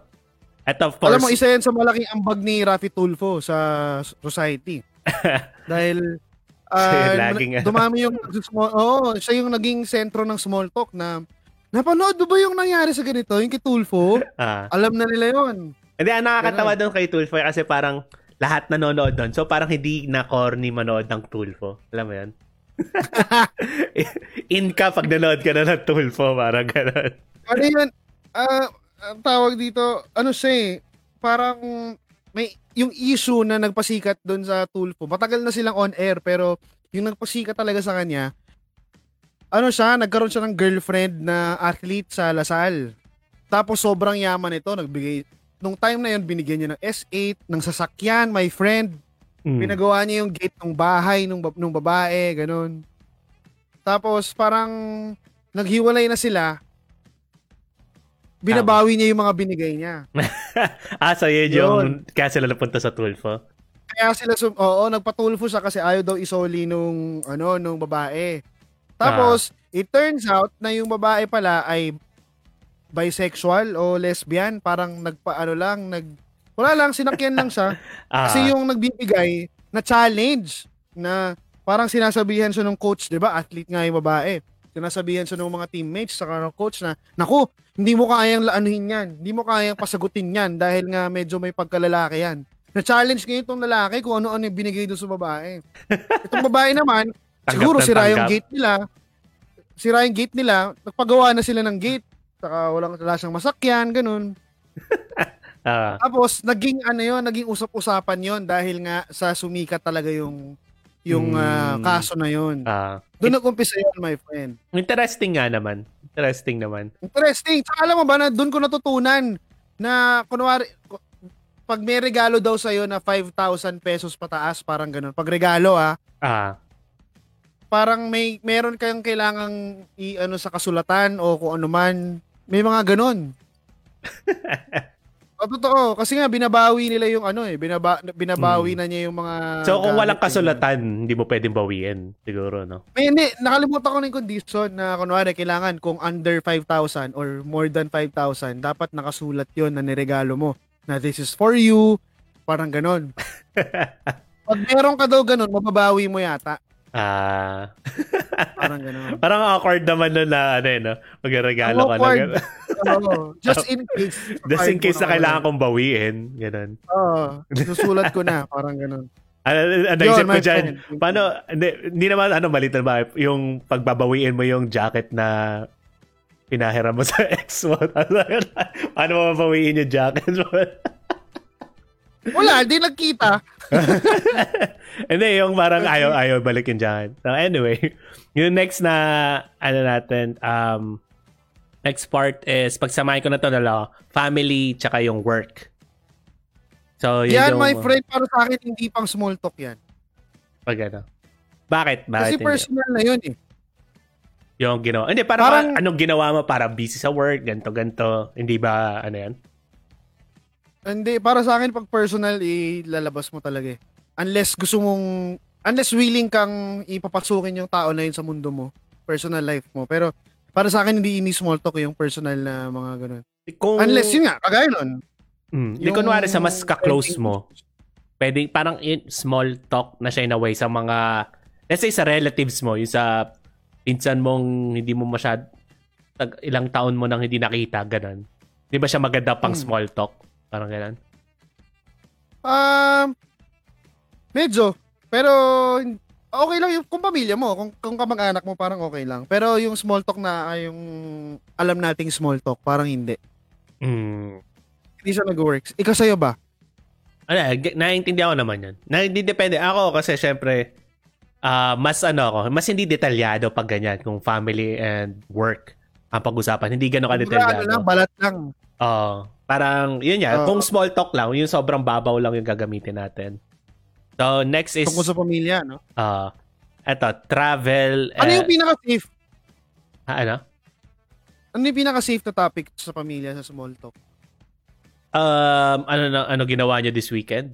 At of course, Alam mo, isa yan sa malaking ambag ni Rafi Tulfo sa society. (laughs) Dahil (laughs) ah, Laging, ano. dumami yung small, oh, siya yung naging sentro ng small talk na napanood mo ba yung nangyari sa ganito, yung kay Tulfo? ah, Alam na nila yon. Hindi, ang nakakatawa doon kay Tulfo kasi parang lahat nanonood doon. So parang hindi na corny manood ng Tulfo. Alam mo yan? (laughs) In ka pag nanood ka na ng Tulfo, parang gano'n. Ano yun? Ah, ang tawag dito, ano siya eh, parang may yung issue na nagpasikat doon sa Tulfo. Matagal na silang on air pero yung nagpasikat talaga sa kanya, ano siya, nagkaroon siya ng girlfriend na athlete sa Lasal. Tapos sobrang yaman ito, nagbigay nung time na yun binigyan niya ng S8, ng sasakyan, my friend. Hmm. Pinagawa niya yung gate ng bahay nung, nung babae, ganun. Tapos parang naghiwalay na sila. Binabawi niya yung mga binigay niya. (laughs) ah, so yun, Yun. yung kaya sila napunta sa Tulfo. Kaya sila sum- oo, nagpatulfo siya kasi ayaw daw isoli nung ano nung babae. Tapos it turns out na yung babae pala ay bisexual o lesbian, parang nagpaano lang, nag wala lang sinakyan lang siya. (laughs) Ah, Kasi yung nagbibigay na challenge na parang sinasabihan siya ng coach, 'di ba? Athlete nga yung babae. Sinasabihan siya ng mga teammates sa ng coach na, "Naku, hindi mo kayang laanuhin 'yan. Hindi mo kayang pasagutin 'yan dahil nga medyo may pagkalalaki 'yan." Na-challenge ngayon itong lalaki kung ano-ano yung binigay doon sa babae. (laughs) Itong babae naman, Tanggap siguro sira yung tanggap. gate nila. Sira yung gate nila, nagpagawa na sila ng gate. Saka walang wala siyang masakyan, ganun. (laughs) ah, Tapos naging ano yon, naging usap-usapan yon dahil nga sa sumikat talaga yung yung ah, Mm. kaso na yon. ah. Doon nag-umpisa yun, my friend. Interesting nga naman. Interesting naman. Interesting. Tsaka alam mo ba na doon ko natutunan na kunwari ku- pag may regalo daw sa'yo na 5,000 pesos pataas, parang ganun. Pag regalo ah, Ah, parang may meron kayong kailangang i ano sa kasulatan o kung ano man, may mga ganun. (laughs) o, totoo, kasi nga binabawi nila yung ano eh, binaba, binabawi na niya yung mga so kung walang kasulatan, hindi mo pwedeng bawiin. Siguro, no? May hindi, nakalimutan ko na yung condition na kunwari kailangan kung under 5,000 or more than 5,000, dapat nakasulat yon na niregalo mo na this is for you, parang ganon. (laughs) Pag meron ka daw ganon, mababawi mo yata. Ah, Parang ganon. (laughs) parang awkward naman nun na, ano eh, no? Magregalo ka lang. (laughs) Oo, just in case. (laughs) Just in case na kailangan kong bawiin. Ganun. Oo, susulat ko na, parang ganon. Ano, ano, Yun, isip ko dyan, friend. paano, hindi, hindi naman, ano, malit na ba, yung pagbabawiin mo yung jacket na pinahiram mo sa ex mo. paano mo babawiin yung jacket mo? Wala, di nagkita. (laughs) Hindi, yung parang ayaw, ayaw balikin dyan. So anyway, (laughs) yung next na, ano natin, um, next part is, pagsamahin ko na to na family tsaka yung work. So, yun Yan, yung, my friend, para sa akin, hindi pang small talk yan. Pag ano. Bakit? Bakit Kasi hindi? personal na yun eh. Yung ginawa. Hindi, parang, Parang- anong ginawa mo para busy sa work, ganto ganto Hindi ba, ano yan? Hindi, para sa akin, pag personal, ilalabas mo talaga eh. Unless gusto mong, unless willing kang ipapasukin yung tao na yun sa mundo mo, personal life mo. Pero, para sa akin, hindi ini small talk yung personal na mga ganun. Kung, Unless yun nga, kagaya nun. Mm, yung- kunwari sa mas ka-close mo, pwedeng parang in, small talk na siya in a way sa mga, let's say sa relatives mo, yung sa pinsan mong hindi mo masyad, tag, ilang taon mo nang hindi nakita, ganun. Di ba siya maganda pang Hmm. small talk? Parang ganun. Um, medyo. Pero, okay lang yung kung pamilya mo, kung, kung kamag-anak mo, parang okay lang. Pero yung small talk na, ay yung alam nating small talk, parang hindi. Mm. Hindi siya nag-works. Ikaw sa'yo ba? Ano, naiintindihan ko naman yun. Na, hindi depende. Ako kasi syempre, ah mas ano ako, mas hindi detalyado pag ganyan kung family and work ang pag-usapan. Hindi gano'n Kumbaga, ano ka-detalyado. lang, balat lang. Oo. Parang, yun yan. Oo. Kung small talk lang, yung sobrang babaw lang yung gagamitin natin. So, next is, Tungkol sa pamilya, no? uh, eto, travel. Ano eh, yung pinaka-safe? ah, ano? Ano yung pinaka-safe na topic sa pamilya sa small talk? Um, ano, na, ano ginawa nyo this weekend?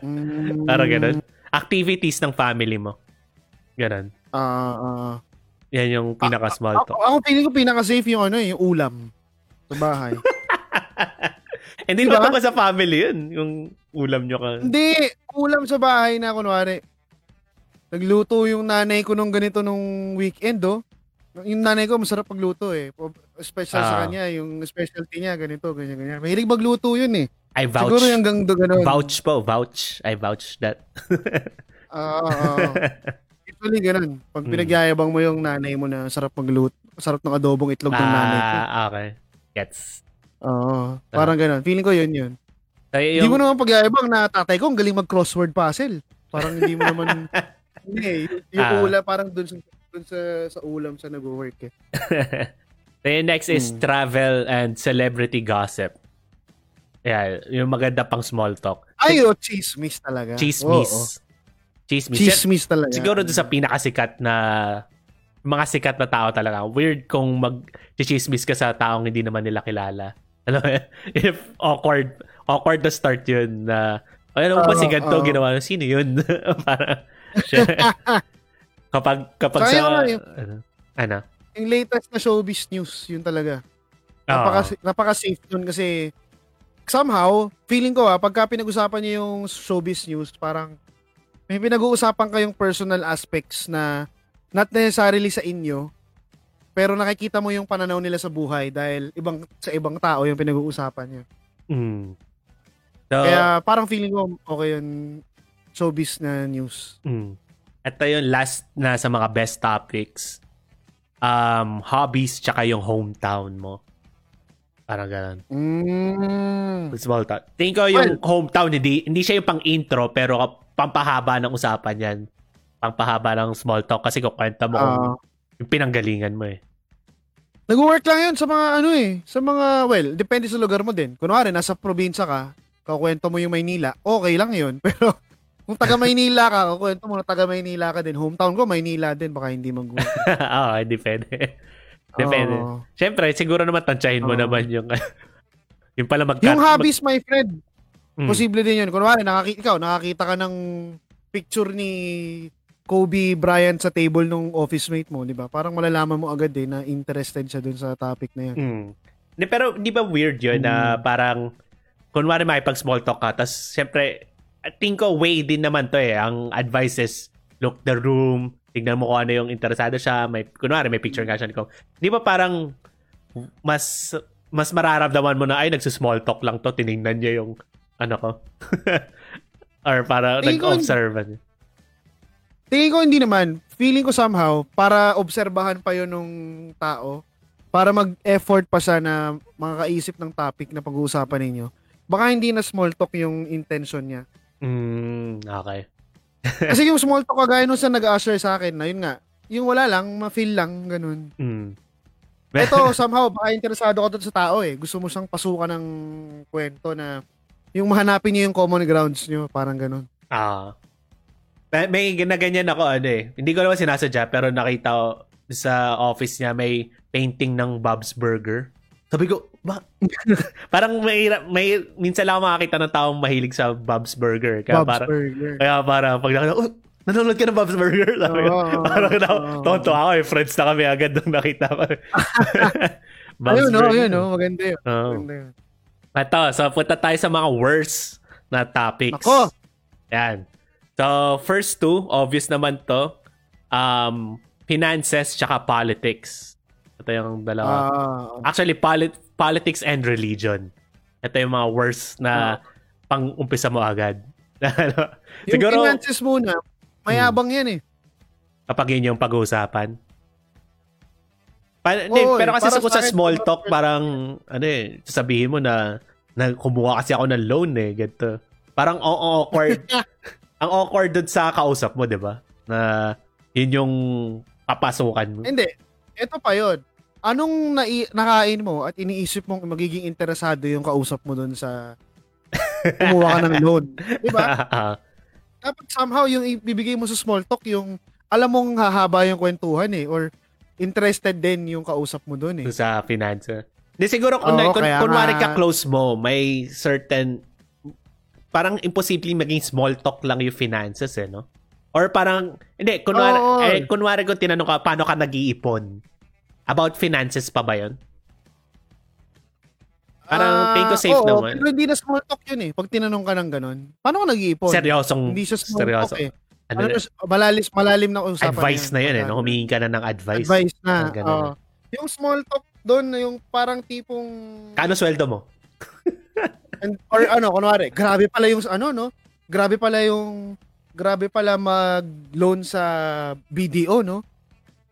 Mm, (laughs) Parang ganun. Activities ng family mo. Ganun. Ah, ah. Yan yung pinaka-small ako, talk. ako feeling ko pinaka-safe yung ano, eh, yung ulam sa bahay. (laughs) Hindi Diba? naman tungkol sa family yun. Yung ulam nyo ka. Hindi, ulam sa bahay na kunwari. Nagluto yung nanay ko nung ganito nung weekend, oh. Yung nanay ko masarap pagluto eh. Special sa Ah. kanya, yung specialty niya, ganito, ganyan, ganyan. Mahilig magluto yun eh. I vouch. Siguro yung hanggang do ganun. Vouch po. Vouch. I vouch that. (laughs) Ah, ah, ah. (laughs) Usually ganun. Pag Hmm. pinagyayabang mo yung nanay mo na sarap magluto, sarap ng adobong itlog ng nanay ko. Ah, okay. Gets. Oo. Parang ganun. Feeling ko yun yun. So, Hindi yung, mo naman pagyayabang na tatay ko, ang galing mag-crossword puzzle. Parang hindi mo naman, (laughs) hindi eh. Yung, yung Ah. ulam, parang dun sa, dun sa, sa ulam sa nag-work eh. (laughs) so, yung next is Hmm. travel and celebrity gossip. Yeah, yung maganda pang small talk. Ay, oh, chismis talaga. Chismis. Oo, oo. Chismis. Chismis talaga. Siguro doon sa pinakasikat na mga sikat na tao talaga. Weird kung mag-chismis ka sa taong hindi naman nila kilala. (laughs) Alam mo, if awkward, awkward na start yun na, ano mo ba si ganito oo. ginawa? Sino yun? (laughs) Para, (laughs) kapag, kapag Saka sa, yung ano, ano, ano? Yung latest na showbiz news, yun talaga. Napaka, napaka-safe dun kasi somehow, feeling ko ah, pagka pinag-usapan niyo yung showbiz news, parang may pinag-uusapan kayong personal aspects na not necessarily sa inyo, pero nakikita mo yung pananaw nila sa buhay dahil ibang sa ibang tao yung pinag-uusapan niyo. Mm. So, Kaya parang feeling ko okay yun showbiz na news. Mm. Ito yung last na sa mga best topics. Um, hobbies tsaka yung hometown mo. Parang ganun. Mm. Small town. Tingin ko yung hometown, hindi, hindi siya yung pang-intro, pero pampahaba ng usapan yan. Pampahaba ng small talk kasi kukwenta mo kung Ah. yung pinanggalingan mo eh. Nag-work lang yun sa mga ano eh, sa mga, well, depende sa lugar mo din. Kunwari, nasa probinsya ka, kakwento mo yung Maynila, okay lang yun. (laughs) Pero kung taga Maynila ka, kakwento mo na taga Maynila ka din. Hometown ko, Maynila din. Baka hindi mag (laughs) Oo, depende. Depende. Oo. Siyempre, siguro naman tansyahin mo Oo. naman yung (laughs) yung pala mag Yung hobbies, my friend, Mm. posible din yun. Kunwari, nakakita, ikaw, nakakita ka ng picture ni Kobe Bryant sa table ng office mate mo, di ba? Parang malalaman mo agad eh na interested siya dun sa topic na yun. Mm. Di, pero di ba weird yun na Mm. parang kunwari makipag small talk ka tapos siyempre I think ko way din naman to eh ang advice is look the room tignan mo kung ano yung interesado siya may kunwari may picture nga siya ko di ba parang mas mas mararamdaman mo na ay nagsi-small talk lang to tiningnan niya yung ano ko (laughs) or para ko- nag-observe. Tingin ko hindi naman. Feeling ko somehow, para obserbahan pa yun nung tao, para mag-effort pa siya na makakaisip ng topic na pag-uusapan ninyo, baka hindi na small talk yung intention niya. mm, okay (laughs) Kasi yung small talk kagaya nung sa nag-usher sa akin na yun nga, yung wala lang, ma-feel lang, ganun. mm. Ito, (laughs) somehow, baka interesado ka doon sa tao eh. Gusto mo siyang pasukan ng kwento na yung mahanapin niyo yung common grounds niyo, parang ganun. Ah. May, may na ganyan ako ano eh. Hindi ko naman sinasadya pero nakita ko sa office niya may painting ng Bob's Burger. Sabi ko, ba? (laughs) parang may, may minsan lang makakita ng taong mahilig sa Bob's Burger. Kaya Bob's parang, Burger. kaya parang pag nakita, oh, nanonood ka ng Bob's Burger? (laughs) Sabi ko, Oo, parang na, oo. tonto ako eh. Friends na kami agad nung nakita ko. (laughs) Bob's Ayun, no, Burger. ayun, no, maganda yun. Oo. Maganda yun. Ito, so punta tayo sa mga worst na topics. Ako! Yan. So, first two, obvious naman to. Um, finances tsaka politics. Ito yung dalawa. Ah, Actually, polit- politics and religion. Ito yung mga worst na pang-umpisa mo agad. (laughs) yung Siguro, finances muna, mayabang yan eh. kapag yun yung pag-uusapan. Pa- Oo, pero kasi sa, sa small talk, parang, ano eh, sasabihin mo na, na kumuha kasi ako ng loan eh, ganito. Parang ang awkward. (laughs) ang awkward dun sa kausap mo, di ba? Na yun yung papasukan mo. Hindi. Ito pa yon. Anong nai- nakain mo at iniisip mong magiging interesado yung kausap mo doon sa (laughs) kumuha ka ng loan? Di ba? (laughs) Dapat somehow yung ibibigay mo sa small talk, yung alam mong hahaba yung kwentuhan eh, or interested din yung kausap mo doon eh. sa finance. Di siguro kung, Oo, kun, kunwari ka close mo, may certain parang imposible maging small talk lang yung finances eh, no? Or parang, hindi, kunwari, Oo. eh, kunwari kung tinanong ka, paano ka nag-iipon? About finances pa ba yun? Parang tingin ko safe Ah, oo, naman. Pero hindi na small talk yun eh. Pag tinanong ka ng ganun. Paano ka nag-iipon? Seryosong, Hindi siya small seryoso. talk eh. Ano, Ano, malalim, malalim na usapan advice na yun eh, no? Humingi ka na ng advice. Advice na. Ganun. oo. Yung small talk doon, yung parang tipong... Kano sweldo mo? And, or ano, kunwari, grabe pala yung ano, no? Grabe pala yung grabe pala mag-loan sa BDO, no?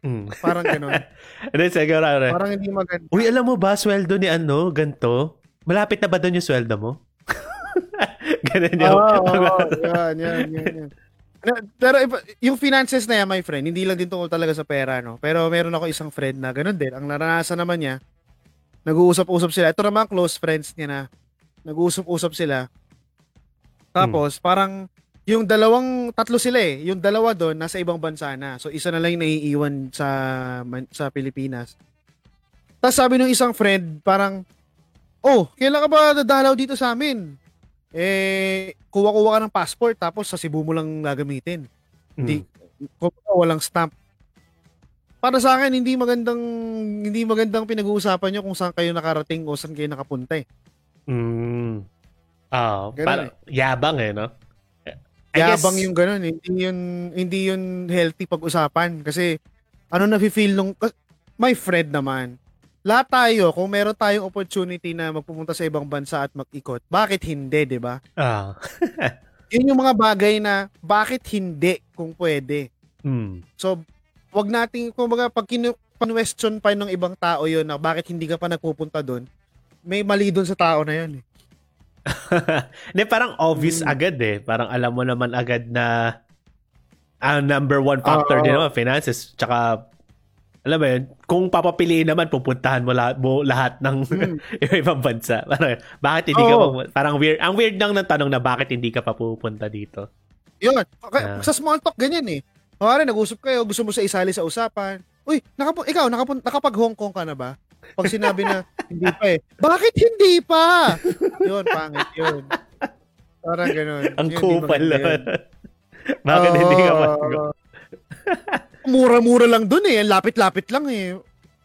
Hmm. Parang gano'n. (laughs) Hindi, siguro, ano, Parang hindi maganda. Uy, alam mo ba, sweldo ni ano, ganto? Malapit na ba doon yung sweldo mo? (laughs) Ganun Oo, yung... oo, (laughs) yan, yan, yan, yan. Na- Pero yung finances na yan, my friend, hindi lang din tungkol talaga sa pera, no? Pero meron ako isang friend na ganun din. Ang naranasan naman niya, nag-uusap-usap sila. Ito naman, close friends niya na nag-uusap-usap sila. Tapos, parang, yung dalawang, tatlo sila eh. Yung dalawa doon, nasa ibang bansa na. So, isa na lang yung naiiwan sa, sa Pilipinas. Tapos sabi ng isang friend, parang, oh, kailan ka ba dadalaw dito sa amin? Eh, kuha-kuha ka ng passport, tapos sa Cebu mo lang gagamitin. Hindi, kumbaga, walang stamp. Para sa akin, hindi magandang hindi magandang pinag-uusapan nyo kung saan kayo nakarating o saan kayo nakapunta eh. Mm. Ah, Ganun parang yabang eh, no? I guess- Yabang yung ganun, eh. hindi yun hindi yun healthy pag-usapan kasi ano na feel nung my friend naman. Lahat tayo, kung meron tayong opportunity na magpupunta sa ibang bansa at mag-ikot, bakit hindi, 'di ba? Ah. (laughs) Yun yung mga bagay na bakit hindi kung pwede. Hmm. So, wag nating, kumbaga, pag kinu- question pa ng ibang tao yun na bakit hindi ka pa nagpupunta doon, may mali doon sa tao na yun. Eh. (laughs) Hindi, parang obvious Mm. agad eh. Parang alam mo naman agad na ang number one factor Oo. din naman, finances. Tsaka alam mo yun, kung papapiliin naman, pupuntahan mo lahat, mo lahat ng Hmm. (laughs) ibang bansa. Parang, bakit hindi ka Oo. pa, parang weird, ang weird lang ng tanong na bakit hindi ka pa pupunta dito. Yun. Ah. Kaya- Sa small talk, ganyan eh. Kunwari, nag-usap kayo, gusto mo sa isali sa usapan. Uy, nakapu- ikaw, nakapun- nakapag Hong Kong ka na ba? Pag sinabi na, hindi pa eh. Bakit hindi pa? Yun, pangit yun. Parang ganun. Ang Yun, kupal lang. (laughs) bakit hindi ka? Oo. (laughs) Mura-mura lang dun eh. Lapit-lapit lang eh.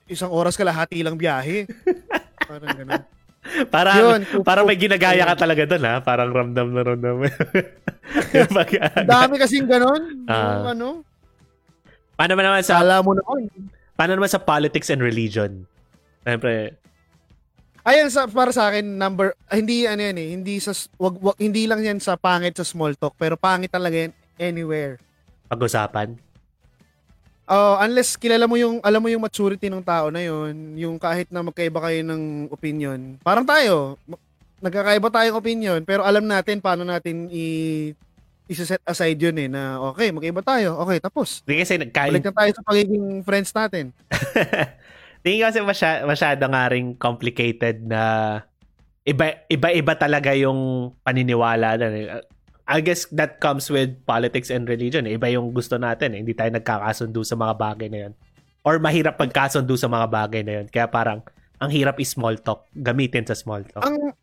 Isang oras kalahati lang biyahe. Parang ganun. Parang, Yun, kupal. parang may ginagaya ka talaga doon ha. Parang ramdam na ramdam. (laughs) Pag- dami kasing ganun. Yung ano, paano naman sa sala mo na oh, paano naman sa politics and religion? Siyempre, Ayan sa para sa akin number ah, hindi ano yan eh, hindi sa wag, wag- hindi lang yan sa pangit sa small talk, pero pangit talaga yan anywhere. pag-usapan. Oh, unless kilala mo yung alam mo yung maturity ng tao na yon, yung kahit na magkaiba kayo ng opinion. Parang tayo, nagkakaiba tayong opinion, pero alam natin paano natin i isa-set aside yun eh na okay, magkaiba tayo. Okay, tapos. Hindi kasi nagkain, Balik na tayo sa pagiging friends natin. (laughs) Tingin ko kasi masya, masyado nga rin complicated na iba, iba-iba talaga yung paniniwala. I guess that comes with politics and religion. Iba yung gusto natin. Eh. Hindi tayo nagkakasundo sa mga bagay na yun. Or mahirap pagkasundo sa mga bagay na yun. Kaya parang ang hirap is small talk. Gamitin sa small talk. ang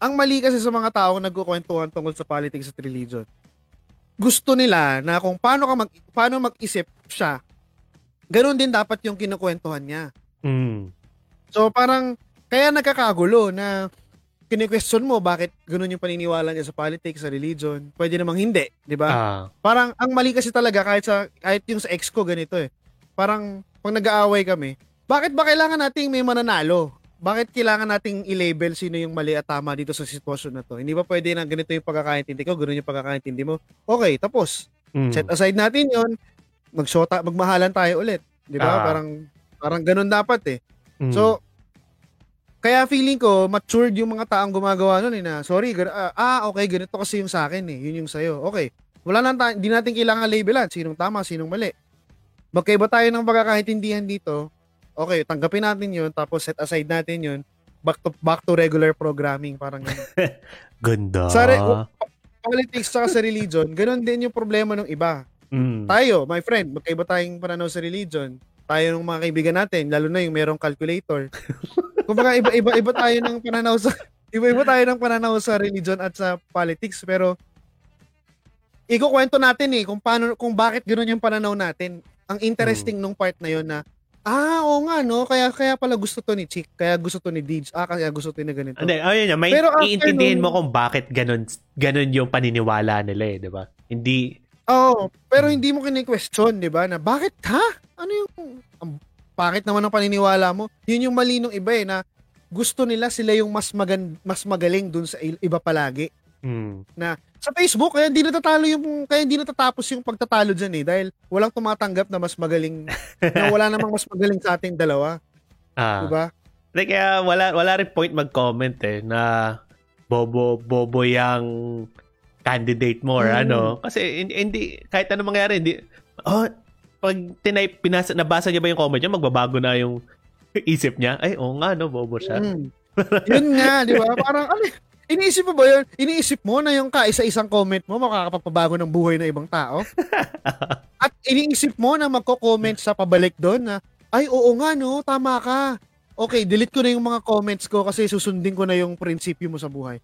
ang mali kasi sa mga tao nagkukwentuhan tungkol sa politics at religion. Gusto nila na kung paano ka mag paano mag-isip siya. Ganon din dapat yung kinukwentuhan niya. Mm. So parang kaya nagkakagulo na kini-question mo bakit ganun yung paniniwala niya sa politics, sa religion. Pwede namang hindi, 'di ba? Ah. Parang ang mali kasi talaga kahit sa kahit yung sa ex ko ganito eh. Parang pag nag-aaway kami, bakit ba kailangan nating may mananalo? Bakit kailangan nating i-label sino yung mali at tama dito sa sitwasyon na to? Hindi ba pwede na ganito yung pagkakaintindi ko, ganun yung pagkakaintindi mo? Okay, tapos. Mm. Set aside natin yon Magshota, magmahalan tayo ulit. Di ba? Ah. Parang, parang ganun dapat eh. Mm. So, kaya feeling ko, matured yung mga taong gumagawa nun eh na, sorry, gan- ah, ah, okay, ganito kasi yung sa akin eh, yun yung sa'yo. Okay, wala na tayo, hindi natin kailangan labelan, sinong tama, sinong mali. Magkaiba tayo ng pagkakaintindihan dito, okay, tanggapin natin yun, tapos set aside natin yun, back to, back to regular programming, parang ganun. (laughs) Ganda. Sa re- Politics sa religion, ganun din yung problema ng iba. Mm. Tayo, my friend, magkaiba tayong pananaw sa religion. Tayo ng mga kaibigan natin, lalo na yung merong calculator. (laughs) Kumbaga iba-iba iba tayo ng pananaw sa (laughs) iba-iba tayo ng pananaw sa religion at sa politics pero ikukwento natin eh kung paano kung bakit ganoon yung pananaw natin. Ang interesting nung part na yon na ah, oo nga no, kaya kaya pala gusto to ni Chick, kaya gusto to ni Deej, ah, kaya gusto to ni ganito. Hindi, ayun yun. May Pero iintindihin mo nung- kung bakit ganun, ganun yung paniniwala nila eh, di ba? Hindi, Oo, pero hindi mo kini-question, 'di ba? Na bakit ha? Ano yung ang bakit naman ang paniniwala mo? Yun yung mali nung iba eh na gusto nila sila yung mas magan mas magaling dun sa iba palagi. mm, Sa Facebook kaya hindi natatalo yung kaya hindi natatapos yung pagtatalo diyan eh dahil walang tumatanggap na mas magaling na wala namang mas magaling sa ating dalawa, ah. 'di ba? Hindi, kaya wala, wala rin point mag-comment eh, na bobo, bobo yung candidate mo or Mm. ano. Kasi hindi, kahit ano mangyari, hindi, oh, pag tinype, pinasa, nabasa niya ba yung comment niya, magbabago na yung (laughs) isip niya. Ay, oo nga, no, bobo siya. Mm. (laughs) Yun nga, 'di ba? Parang ano Iniisip mo ba yun? Iniisip mo na yung kaisa-isang comment mo makakapagpabago ng buhay ng ibang tao? (laughs) At iniisip mo na magko-comment sa pabalik doon na, ay oo nga no, tama ka. Okay, delete ko na yung mga comments ko kasi susundin ko na yung prinsipyo mo sa buhay.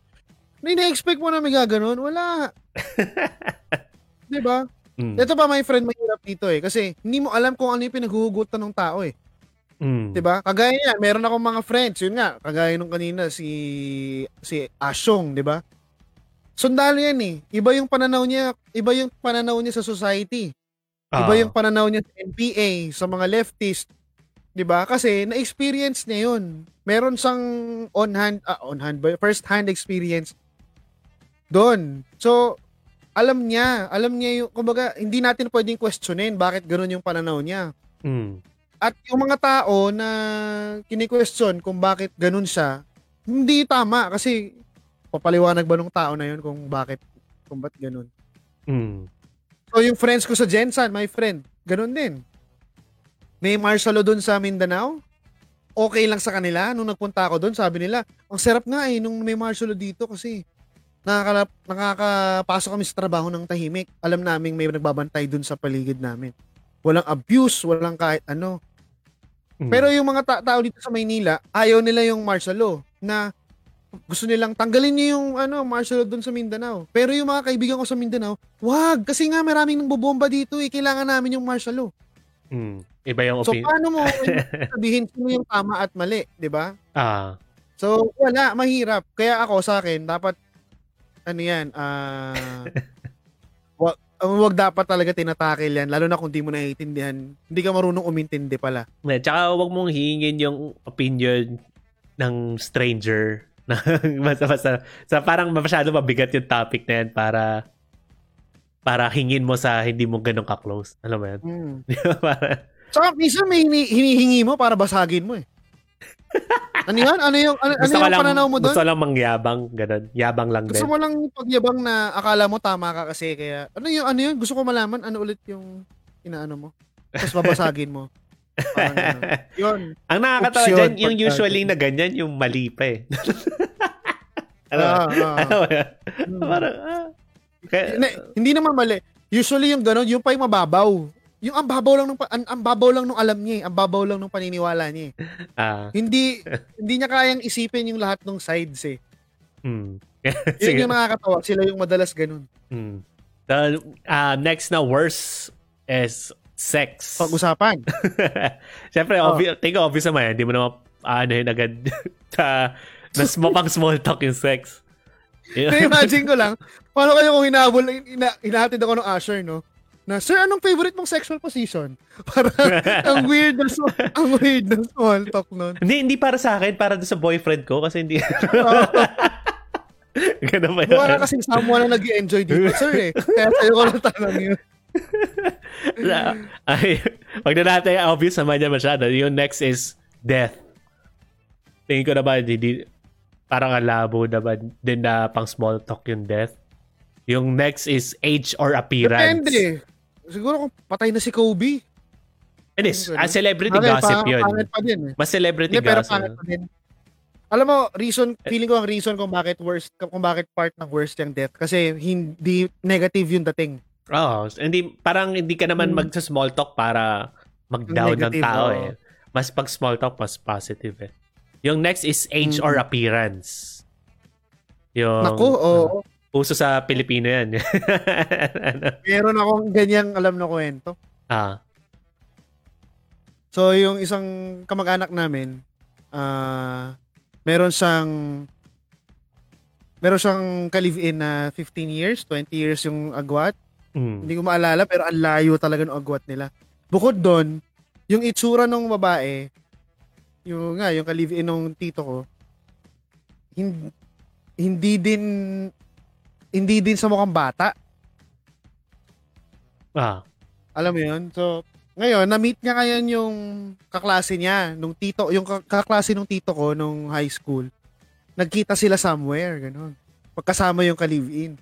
Na ina-expect mo na may gaganon? Wala. (laughs) 'Di ba? Mm. Ito pa my friend mahirap dito eh kasi hindi mo alam kung ano yung pinaghuhugutan ng tao eh. Mm. 'Di ba? Kagaya niya, meron akong mga friends, yun nga, kagaya nung kanina si si Asyong, 'di ba? Sundalo yan eh. Iba yung pananaw niya, iba yung pananaw niya sa society. Iba Ah. yung pananaw niya sa NPA, sa mga leftist. 'Di ba? Kasi na-experience niya 'yun. Meron siyang on hand ah, on hand? First hand experience doon. So, alam niya, alam niya yung kumbaga hindi natin pwedeng questionin bakit ganoon yung pananaw niya. Mm. At yung mga tao na kini-question kung bakit ganun siya, hindi tama kasi papaliwanag ba nung tao na yun kung bakit kung ba't ganun. Mm. So yung friends ko sa Jensan, my friend, ganun din. may martial law doon sa Mindanao. Okay lang sa kanila. Nung nagpunta ako doon, sabi nila, ang sarap nga eh, nung may martial dito kasi nakaka, nakakapasok kami sa trabaho ng tahimik. Alam namin may nagbabantay doon sa paligid namin. Walang abuse, walang kahit ano. Mm. Pero yung mga ta- tao dito sa Maynila, ayaw nila yung martial law na gusto nilang tanggalin niyo yung ano, martial law doon sa Mindanao. Pero yung mga kaibigan ko sa Mindanao, wag kasi nga maraming nang bobomba dito eh, kailangan namin yung martial law. Mm. Iba yung So opinion. paano mo (laughs) sabihin sino yung tama at mali, 'di ba? ah. So wala, mahirap. Kaya ako sa akin dapat ano 'yan, ah wag, wag dapat talaga tinatakil yan lalo na kung di mo naiintindihan. Hindi ka marunong umintindi pala. Eh, Tsaka huwag mong hihingin yung opinion ng stranger. (laughs) na basta, basta, sa parang masyado mabigat yung topic na yan para para hingin mo sa hindi mo ganun ka-close. Alam mo yan? (laughs) Ba? para, Saka minsan may hini- hinihingi mo para basagin mo eh. (laughs) ano yan? Ano yung, ano, ano gusto ko yung lang, pananaw mo doon? gusto lang mangyabang, ganun. Yabang lang Gusto din. mo lang pagyabang na akala mo tama ka kasi kaya ano yung ano yun? Gusto ko malaman ano ulit yung inaano mo. Tapos babasagin mo. (laughs) Parang ganun. Yun. Ang nakakatawa Opsyon, dyan, yung usually na ganyan, yung mali pa eh. (laughs) Mo? Ah, ah. Yan? Hmm. Parang, ah. Kaya, hindi, hindi naman mali. Usually yung gano'n, yung pa yung mababaw. Yung ang babaw lang ng ang, ang babaw lang ng alam niya, eh. ang babaw lang ng paniniwala niya. eh. ah, Hindi (laughs) hindi niya kayang isipin yung lahat ng sides eh. hmm. (laughs) Yun yung nakakatawa, sila yung madalas ganun. Hmm. The uh, next na worst is sex. Pag-usapan. (laughs) Siyempre, Oh. obvious, tingin ko obvious naman yan. Hindi mo naman ano yun agad na sm- pang small talk yung sex. Yun. Na-imagine ko lang, paano kayo kung hinabol, ina, hinahatid ako ng usher, no? Na, sir, anong favorite mong sexual position? (laughs) Para, ang weird so, (laughs) ang weird na small talk nun. hindi, hindi para sa akin, para sa boyfriend ko kasi hindi. (laughs) Ganun ba yun? Wala kasing someone na nag enjoy dito, sir, eh. Kaya sa'yo ko lang tanong yun. Ay, wag na natin obvious naman yan masyado. Yung next is death. Tingin ko naman, hindi, parang ang labo naman din na pang small talk yung death. Yung next is age or appearance. Depende. Siguro kung patay na si Kobe. It is. A celebrity Okay, gossip pa- yun. Pa din, eh. Mas celebrity Hindi, pero gossip. pangit pa din. Alam mo, reason, feeling ko ang reason kung bakit worst, kung bakit part ng worst yung death. Kasi hindi negative yung dating. Oo. hindi, parang hindi ka naman Hmm. magsa-small talk para mag-down ng Negative, tao oo. eh. Mas pag small talk, mas positive eh. Yung next is age Hmm. or appearance. Yung, Naku, oo. Uso sa Pilipino yan. ano? (laughs) Meron akong ganyang alam na kwento. Ah. So, yung isang kamag-anak namin, ah meron siyang meron siyang ka-live-in na 15 years, 20 years yung agwat. Mm. Hindi ko maalala, pero ang layo talaga ng agwat nila. Bukod doon, yung itsura ng babae, yung nga, yung ka-live-in ng tito ko, hindi, hindi din hindi din sa mukhang bata. Ah. Alam mo yun? So, ngayon, na-meet niya ngayon yung kaklase niya, nung tito, yung ka- kaklase nung tito ko nung high school. Nagkita sila somewhere, ganun. Pagkasama yung ka-live-in.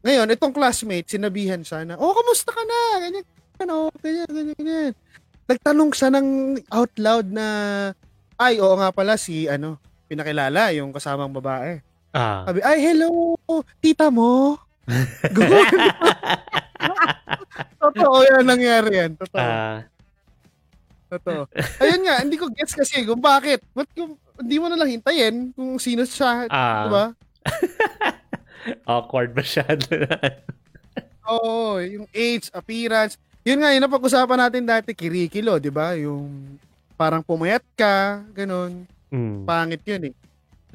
Ngayon, itong classmate, sinabihan siya na, oh, kamusta ka na? Ganyan, ano, ganyan, ganyan, ganyan. Nagtanong siya ng out loud na, ay, oo nga pala, si, ano, pinakilala, yung kasamang babae. Ah. Sabi, ay, hello, tita mo. (laughs) Totoo yan nangyari yan. Totoo. Ah. Totoo. Ayun nga, hindi ko gets kasi kung bakit. Ba't yung, hindi mo na lang hintayin kung sino siya. Ah. Diba? (laughs) Awkward masyado. (laughs) Oo, yung age, appearance. Yun nga, yun ang pag-usapan natin dati, kirikilo, di ba? Yung parang pumayat ka, ganun. mm. Pangit yun eh.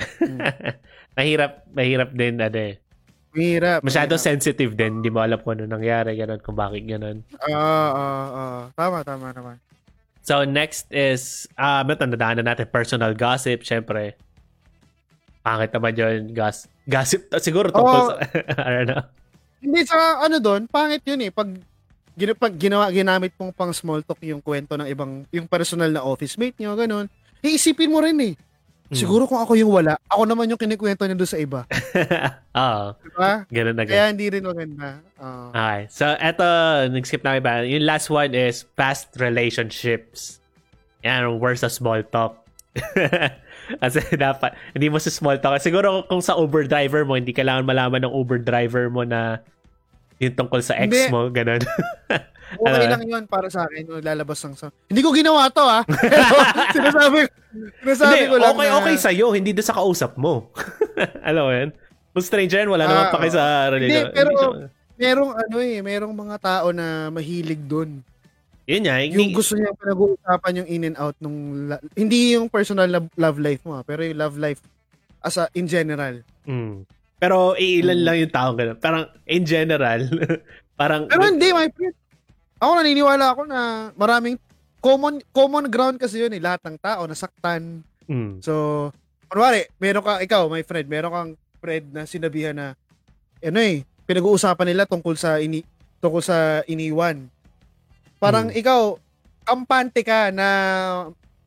(laughs) mahirap, mahirap din, ano eh. Mahirap. Masyado mahirap. sensitive din. Hindi mo alam kung ano nangyari, ganun, kung bakit ganun. Ah, ah, ah. Tama, tama naman. So, next is, ah, uh, natandaan na natin, personal gossip, syempre. Pangit naman yun, gas, gossip, siguro tungkol Oo. sa, (laughs) ano, Hindi sa ano doon, pangit yun eh. Pag, pag ginawa, ginamit mong pang small talk yung kwento ng ibang, yung personal na office mate nyo, ganun. Iisipin mo rin eh. Siguro kung ako yung wala, ako naman yung kinikwento niya doon sa iba. (laughs) Oo. Diba? Ganun na ganun. Kaya hindi rin maganda. Oo. Okay. So, eto, nag-skip na iba. Yung last one is past relationships. Yan, worse sa small talk. (laughs) Kasi dapat, hindi mo sa small talk. Siguro kung sa Uber driver mo, hindi kailangan malaman ng Uber driver mo na yung tungkol sa ex Hindi. mo, ganun. (laughs) Okay Ano? lang yun para sa akin. Yung lalabas ng sound. Hindi ko ginawa to ha. (laughs) Pero sinasabi, sinasabi hindi, ko lang okay, na, okay sa'yo, hindi doon sa kausap mo. (laughs) Alam mo yun? Kung stranger yan, wala namang Ah, paki sa relation. Hindi, pero Hindi- merong ano eh, merong mga tao na mahilig dun. yun nga, Yung hindi, gusto niya pinag-uusapan yung in and out nung la- hindi yung personal love, love life mo ha, pero yung love life as a, in general. Mm. Pero iilan Mm. lang yung tao ganun. Parang in general, (laughs) parang Pero hindi, my friend. Ako naniniwala ako na maraming common common ground kasi yun eh. Lahat ng tao nasaktan. Mm. So, kunwari, meron ka, ikaw, my friend, meron kang friend na sinabihan na, ano eh, pinag-uusapan nila tungkol sa ini tungkol sa iniwan. Parang Hmm. ikaw, kampante ka na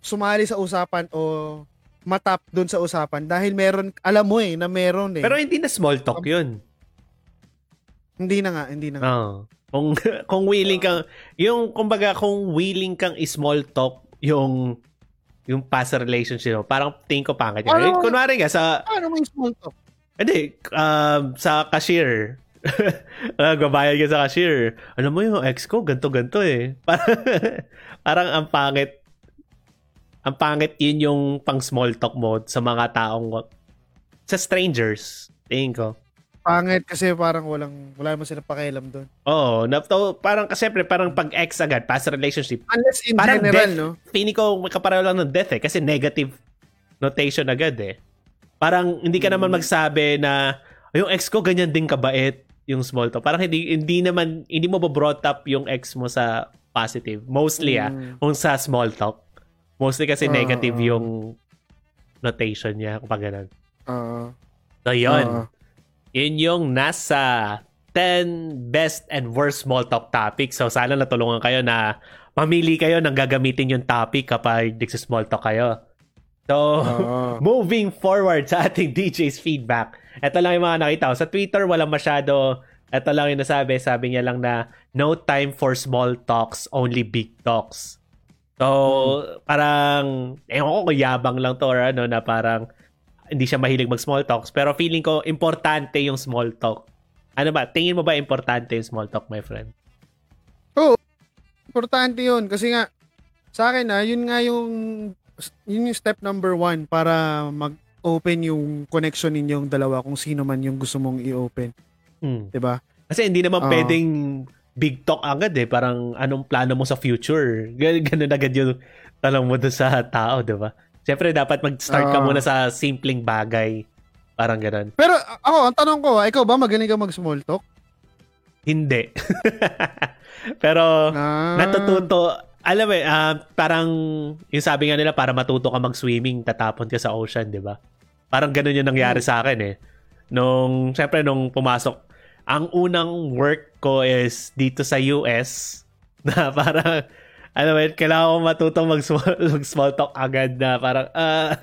sumali sa usapan o matap doon sa usapan dahil meron, alam mo eh, na meron eh. Pero hindi na small talk yun. Hindi na nga, hindi na nga. Oo. Kung (laughs) kung willing kang yung kumbaga kung willing kang i-small talk yung yung past relationship mo, parang tingin ko pangit yun. Ano? Eh, kunwari nga sa Ano mo yung small talk? hindi um, sa cashier. uh, (laughs) gabayad ka sa cashier. Alam mo yung ex ko, ganto ganto eh. Parang, (laughs) parang ang pangit ang pangit yun yung pang small talk mo sa mga taong sa strangers. Tingin ko. Pangit kasi parang walang, wala naman sila pakialam doon. Oo, na to, parang kasi parang pag ex agad, past relationship, Unless in Parang general, death. no? feeling ko kapareho lang ng death eh kasi negative notation agad eh. Parang hindi ka naman magsabi na yung ex ko ganyan din kabait yung small talk. Parang hindi hindi naman hindi mo brought up yung ex mo sa positive. Mostly ah, Mm. kung sa small talk. Mostly kasi Ah, negative ah. yung notation niya kapag ganun. Oo. So yun. Oo. Yun yung nasa 10 best and worst small talk topics. So sana natulungan kayo na mamili kayo ng gagamitin yung topic kapag small talk kayo. So, Oo. (laughs) moving forward sa ating DJ's feedback. Ito lang yung mga nakita ko. Sa Twitter, walang masyado. Ito lang yung nasabi. Sabi niya lang na, no time for small talks, only big talks. So, parang, ewan ko kung yabang lang to or ano, na parang, hindi siya mahilig mag small talks. Pero feeling ko, importante yung small talk. Ano ba? Tingin mo ba importante yung small talk, my friend? Importante yun kasi nga sa akin na yun nga yung yun yung step number one para mag-open yung connection ninyong dalawa kung sino man yung gusto mong i-open. Hmm. 'Di ba? Kasi hindi naman Oo. pwedeng big talk agad eh. Parang anong plano mo sa future. Gan- (laughs) Ganun agad yung tanong mo sa tao, di ba? Siyempre, dapat mag-start ka Oo. muna sa simpleng bagay. Parang ganun. Pero ako, ang tanong ko, ah, ikaw ba magaling ka mag-small talk? Hindi. (laughs) Pero, Ah. natututo, alam eh, ah, parang, yung sabi nga nila, para matuto ka mag-swimming, tatapon ka sa ocean, di ba? Parang ganun yung nangyari Hmm. sa akin eh. Nung, syempre, nung pumasok, ang unang work ko is dito sa US, (laughs) na parang, alam mo, yun, kailangan ko matutong mag-small, (laughs) mag-small talk agad na parang, (laughs) ah,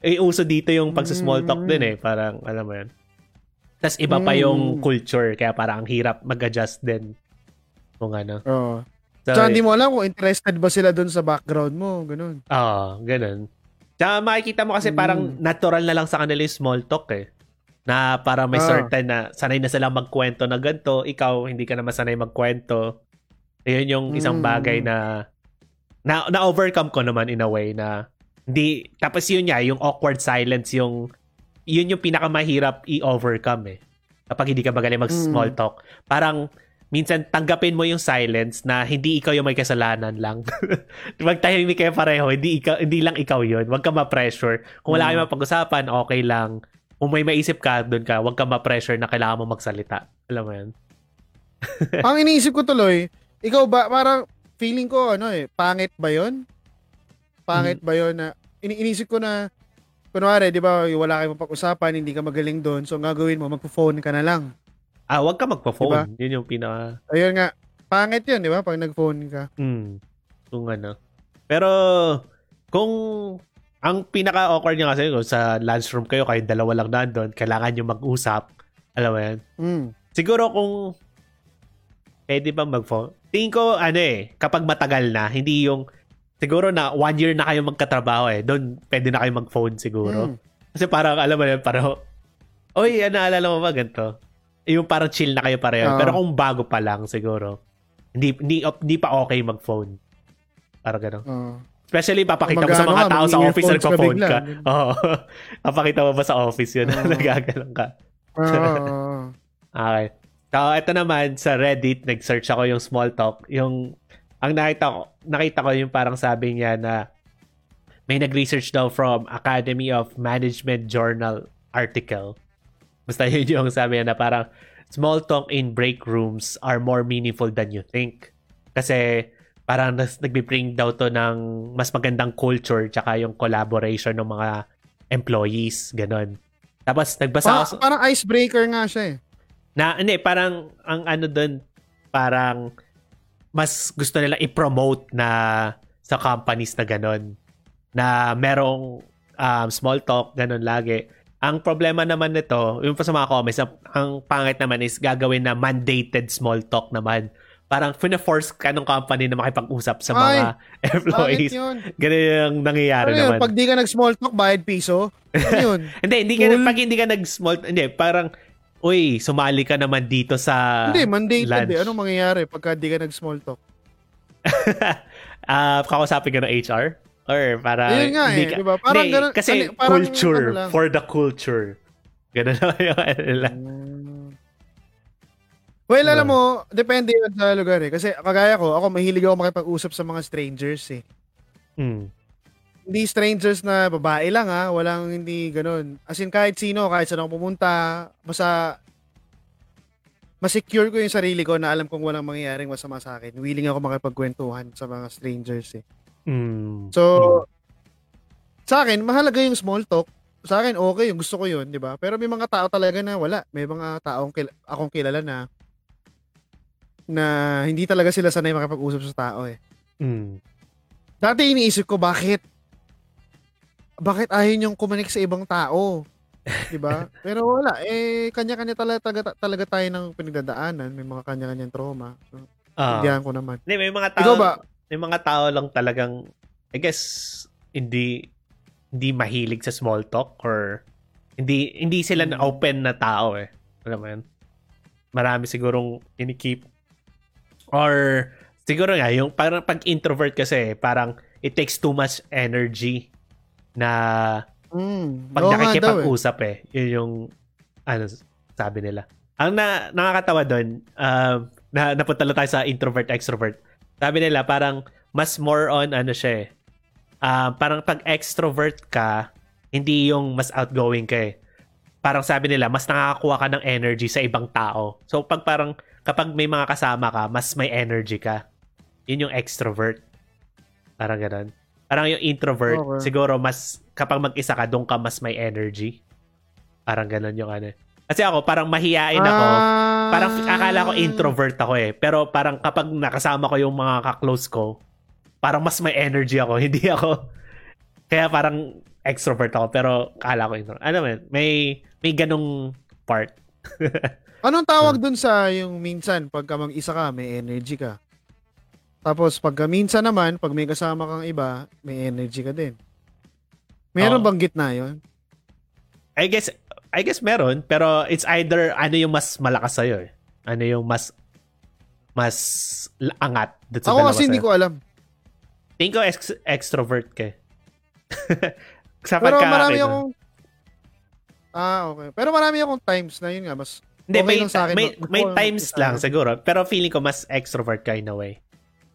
eh, uso dito yung pag-small talk din eh. Parang, alam mo yun. Tapos iba pa yung Mm. culture, kaya parang ang hirap mag-adjust din. Kung ano. Oo. So, Tsaka hindi mo alam kung interested ba sila doon sa background mo, ganun. Oo, ganun. Tsaka makikita mo kasi parang Mm. natural na lang sa kanila yung small talk eh. Na para may Ah. certain na sanay na sila magkwento na ganito, ikaw hindi ka naman sanay magkwento. Ayun yung isang Mm. bagay na na, na overcome ko naman in a way na hindi tapos yun niya yung awkward silence yung yun yung pinakamahirap i-overcome eh. Kapag hindi ka magaling mag small Mm. talk. Parang minsan tanggapin mo yung silence na hindi ikaw yung may kasalanan lang. (laughs) Magtahimik kayo pareho, hindi ikaw hindi lang ikaw yun. Huwag ka ma-pressure. Kung wala Mm. kayong mapag-usapan, okay lang. Kung may maisip ka, doon ka. Huwag ka ma-pressure na kailangan mo magsalita. Alam mo yan? ang iniisip ko tuloy, ikaw ba, parang feeling ko, ano eh, pangit ba yon Pangit ba yon na, ini iniisip ko na, kunwari, di ba, wala kayong mapag-usapan, hindi ka magaling doon, so ang gagawin mo, magpo-phone ka na lang. Ah, huwag ka magpa-phone. Yun yung pinaka... Ayun nga, pangit yun, di ba, pag nag-phone ka. Hmm. Kung ano. Pero, kung ang pinaka-awkward niya kasi kung sa lunchroom kayo, kayo dalawa lang nandun, kailangan nyo mag-usap. Alam mo yan? Mm. Siguro kung pwede ba mag-phone? Tingin ko, ano eh, kapag matagal na, hindi yung, siguro na one year na kayo magkatrabaho eh, doon pwede na kayo mag-phone siguro. Mm. Kasi parang, alam mo yun, parang, oy, ano, naalala mo ba ganito? Yung parang chill na kayo pareho. Oo. Pero kung bago pa lang, siguro, hindi, hindi, hindi pa okay mag-phone. Parang gano'n. Oo. Especially, papakita mo sa Mag-ano mga ka, tao sa office na nagpa-phone ka. Oo. (laughs) papakita mo ba sa office yun? Oo. (laughs) Nagagalang ka. Oo. (laughs) Okay. So, ito naman, sa Reddit, nag-search ako yung small talk. Yung, ang nakita ko, nakita ko yung parang sabi niya na may nag-research daw from Academy of Management Journal article. Basta yun yung sabi niya na parang small talk in break rooms are more meaningful than you think. Kasi parang nas, nagbi-bring daw to ng mas magandang culture tsaka yung collaboration ng mga employees, ganon. Tapos nagbasa ako Pa- sa- parang icebreaker nga siya eh. Na hindi parang ang ano doon parang mas gusto nila i-promote na sa companies na ganon na merong um, small talk ganon lagi ang problema naman nito yung pa sa mga comments ang, ang pangit naman is gagawin na mandated small talk naman parang fina-force ka ng company na makipag-usap sa mga Bakit employees yun? ganun yung nangyayari Ano yun? naman Pag di ka nag-small talk, bayad piso? Ano yun? (laughs) hindi hindi ka Cool. pag hindi ka nag-small hindi parang uy sumali ka naman dito sa Hindi, mandated lunch. eh. Anong mangyayari pagka di ka nag-small talk? (laughs) Ah, kakausapin ka ng HR? Or para Ayun nga eh, di ba? Parang hindi, ganun- kasi ano- parang culture ano for the culture. Ganun lang yung ano nila. Well, Diba? alam mo, depende yun sa lugar eh. Kasi kagaya ko, ako mahilig ako makipag-usap sa mga strangers eh. Hmm. Hindi strangers na babae lang ha, walang hindi ganun. As in kahit sino, kahit saan ako pumunta, basta masecure ko yung sarili ko na alam kong walang mangyayaring masama sa akin. Willing ako makipagkwentuhan sa mga strangers eh. Hmm. So, sa akin, mahalaga yung small talk. Sa akin, okay, yung gusto ko yun, di ba? Pero may mga tao talaga na wala. May mga taong kil- akong kilala na na hindi talaga sila sanay makipag-usap sa tao eh. Hmm. Dati iniisip ko, bakit? Bakit ayaw niyong kumanik sa ibang tao? Di ba? (laughs) Pero wala. Eh, kanya-kanya talaga, talaga, talaga tayo ng pinagdadaanan. May mga kanya-kanyang trauma. So. Indihan ko naman. Hindi, may mga tao, Ikaw ba? may mga tao lang talagang, I guess, hindi, hindi mahilig sa small talk or hindi, hindi sila na Hmm. open na tao eh. Alam mo yun? Marami sigurong inikip. Or, siguro nga, yung parang pag introvert kasi, parang it takes too much energy na Mm, pag daw eh. nakikipag-usap eh. Yun yung, ano, sabi nila. Ang na, nakakatawa doon, um, na, napunta lang tayo sa introvert-extrovert. Sabi nila, parang, mas more on, ano siya eh, ah, parang pag extrovert ka, hindi yung mas outgoing ka eh. Parang sabi nila, mas nakakakuha ka ng energy sa ibang tao. So, pag parang, kapag may mga kasama ka, mas may energy ka. Yun yung extrovert. Parang ganun. Parang yung introvert, Okay. siguro mas, kapag mag-isa ka, doon ka mas may energy. Parang ganun yung ano. Kasi ako, parang mahihain ako. Ah. Parang akala ko introvert ako eh. Pero parang kapag nakasama ko yung mga ka-close ko, parang mas may energy ako. (laughs) Hindi ako. Kaya parang extrovert ako. Pero akala ko introvert. Ano man, may, may ganong part. (laughs) Anong tawag dun sa yung minsan pagka mag-isa ka, may energy ka? Tapos pagka minsan naman, pag may kasama kang iba, may energy ka din. Meron Oo. bang gitna yun? I guess, I guess meron. Pero it's either ano yung mas malakas sa'yo eh. Ano yung mas mas angat sa Ako kasi hindi ko alam. Tingin ko ex- extrovert ka eh. (laughs) sa Pero marami akong... Ah, okay. Pero marami akong times na yun nga, mas... Hindi, okay may, lang sa akin. may, may times lang lang. siguro. Pero feeling ko mas extrovert ka in a way.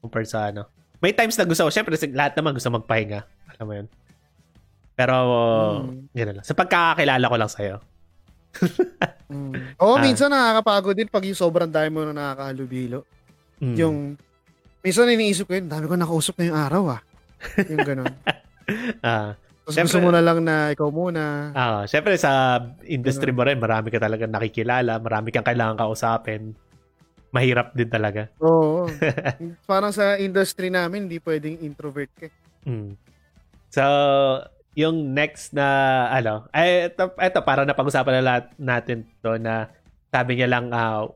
Compared sa ano. May times na gusto ko. Siyempre, lahat naman gusto magpahinga. Alam mo yun. Pero, Hmm. gano'n lang. Sa pagkakakilala ko lang sa'yo. (laughs) Mm. Oo, Ah. minsan nakakapagod din pag yung sobrang dami mo na nakakahalubilo. Mm. Yung... Minsan iniisip ko yun, dami ko nakausap na yung araw ah. Yung ganun. (laughs) Ah, Tapos Siyempre- gusto mo na lang na ikaw muna. ah, siyempre, sa industry mo rin, marami ka talaga nakikilala. Marami kang kailangan kausapin. Mahirap din talaga. Oo. (laughs) Parang sa industry namin, hindi pwedeng introvert ka. Mm. So, yung next na, ano, ay, ito, ito para napag-usapan na lahat natin to na sabi niya lang, uh,